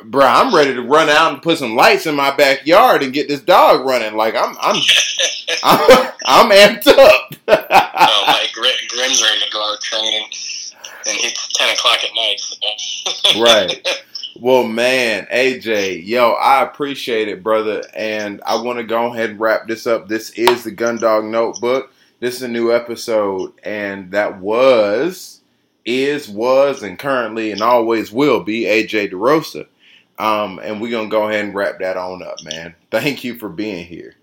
[SPEAKER 1] Bro, I'm ready to run out and put some lights in my backyard and get this dog running. Like I'm, I'm, I'm, I'm amped up.
[SPEAKER 2] oh, my Gr- Grim's ready to go out training, and it's ten o'clock at night. So.
[SPEAKER 1] Right. Well, man, AJ, yo, I appreciate it, brother, and I want to go ahead and wrap this up. This is the Gundog Notebook. This is a new episode, and that was, is, was, and currently and always will be AJ DeRosa. Um, and we're gonna go ahead and wrap that on up, man. Thank you for being here.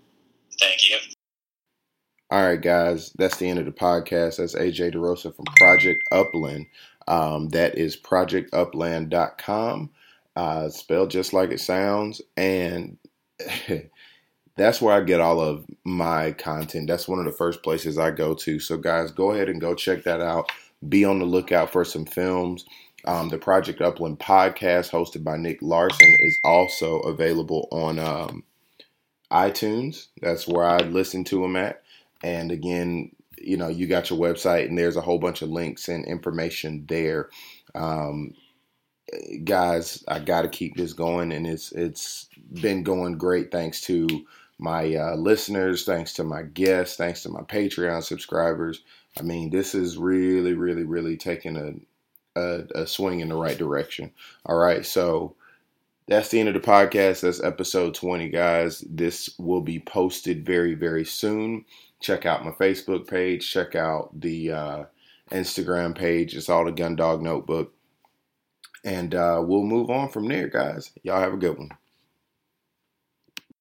[SPEAKER 2] Thank you.
[SPEAKER 1] All right, guys, that's the end of the podcast. That's AJ DeRosa from Project Upland. Um, that is projectupland.com, uh, spelled just like it sounds. And that's where I get all of my content. That's one of the first places I go to. So, guys, go ahead and go check that out. Be on the lookout for some films. Um, the Project Upland podcast, hosted by Nick Larson, is also available on um, iTunes. That's where I listen to them at. And again, you know, you got your website, and there's a whole bunch of links and information there. Um, guys, I got to keep this going, and it's it's been going great thanks to my uh, listeners, thanks to my guests, thanks to my Patreon subscribers. I mean, this is really, really, really taking a, a, a swing in the right direction. All right, so that's the end of the podcast. That's episode 20, guys. This will be posted very, very soon. Check out my Facebook page. Check out the uh, Instagram page. It's all the Gun Dog Notebook. And uh, we'll move on from there, guys. Y'all have a good one.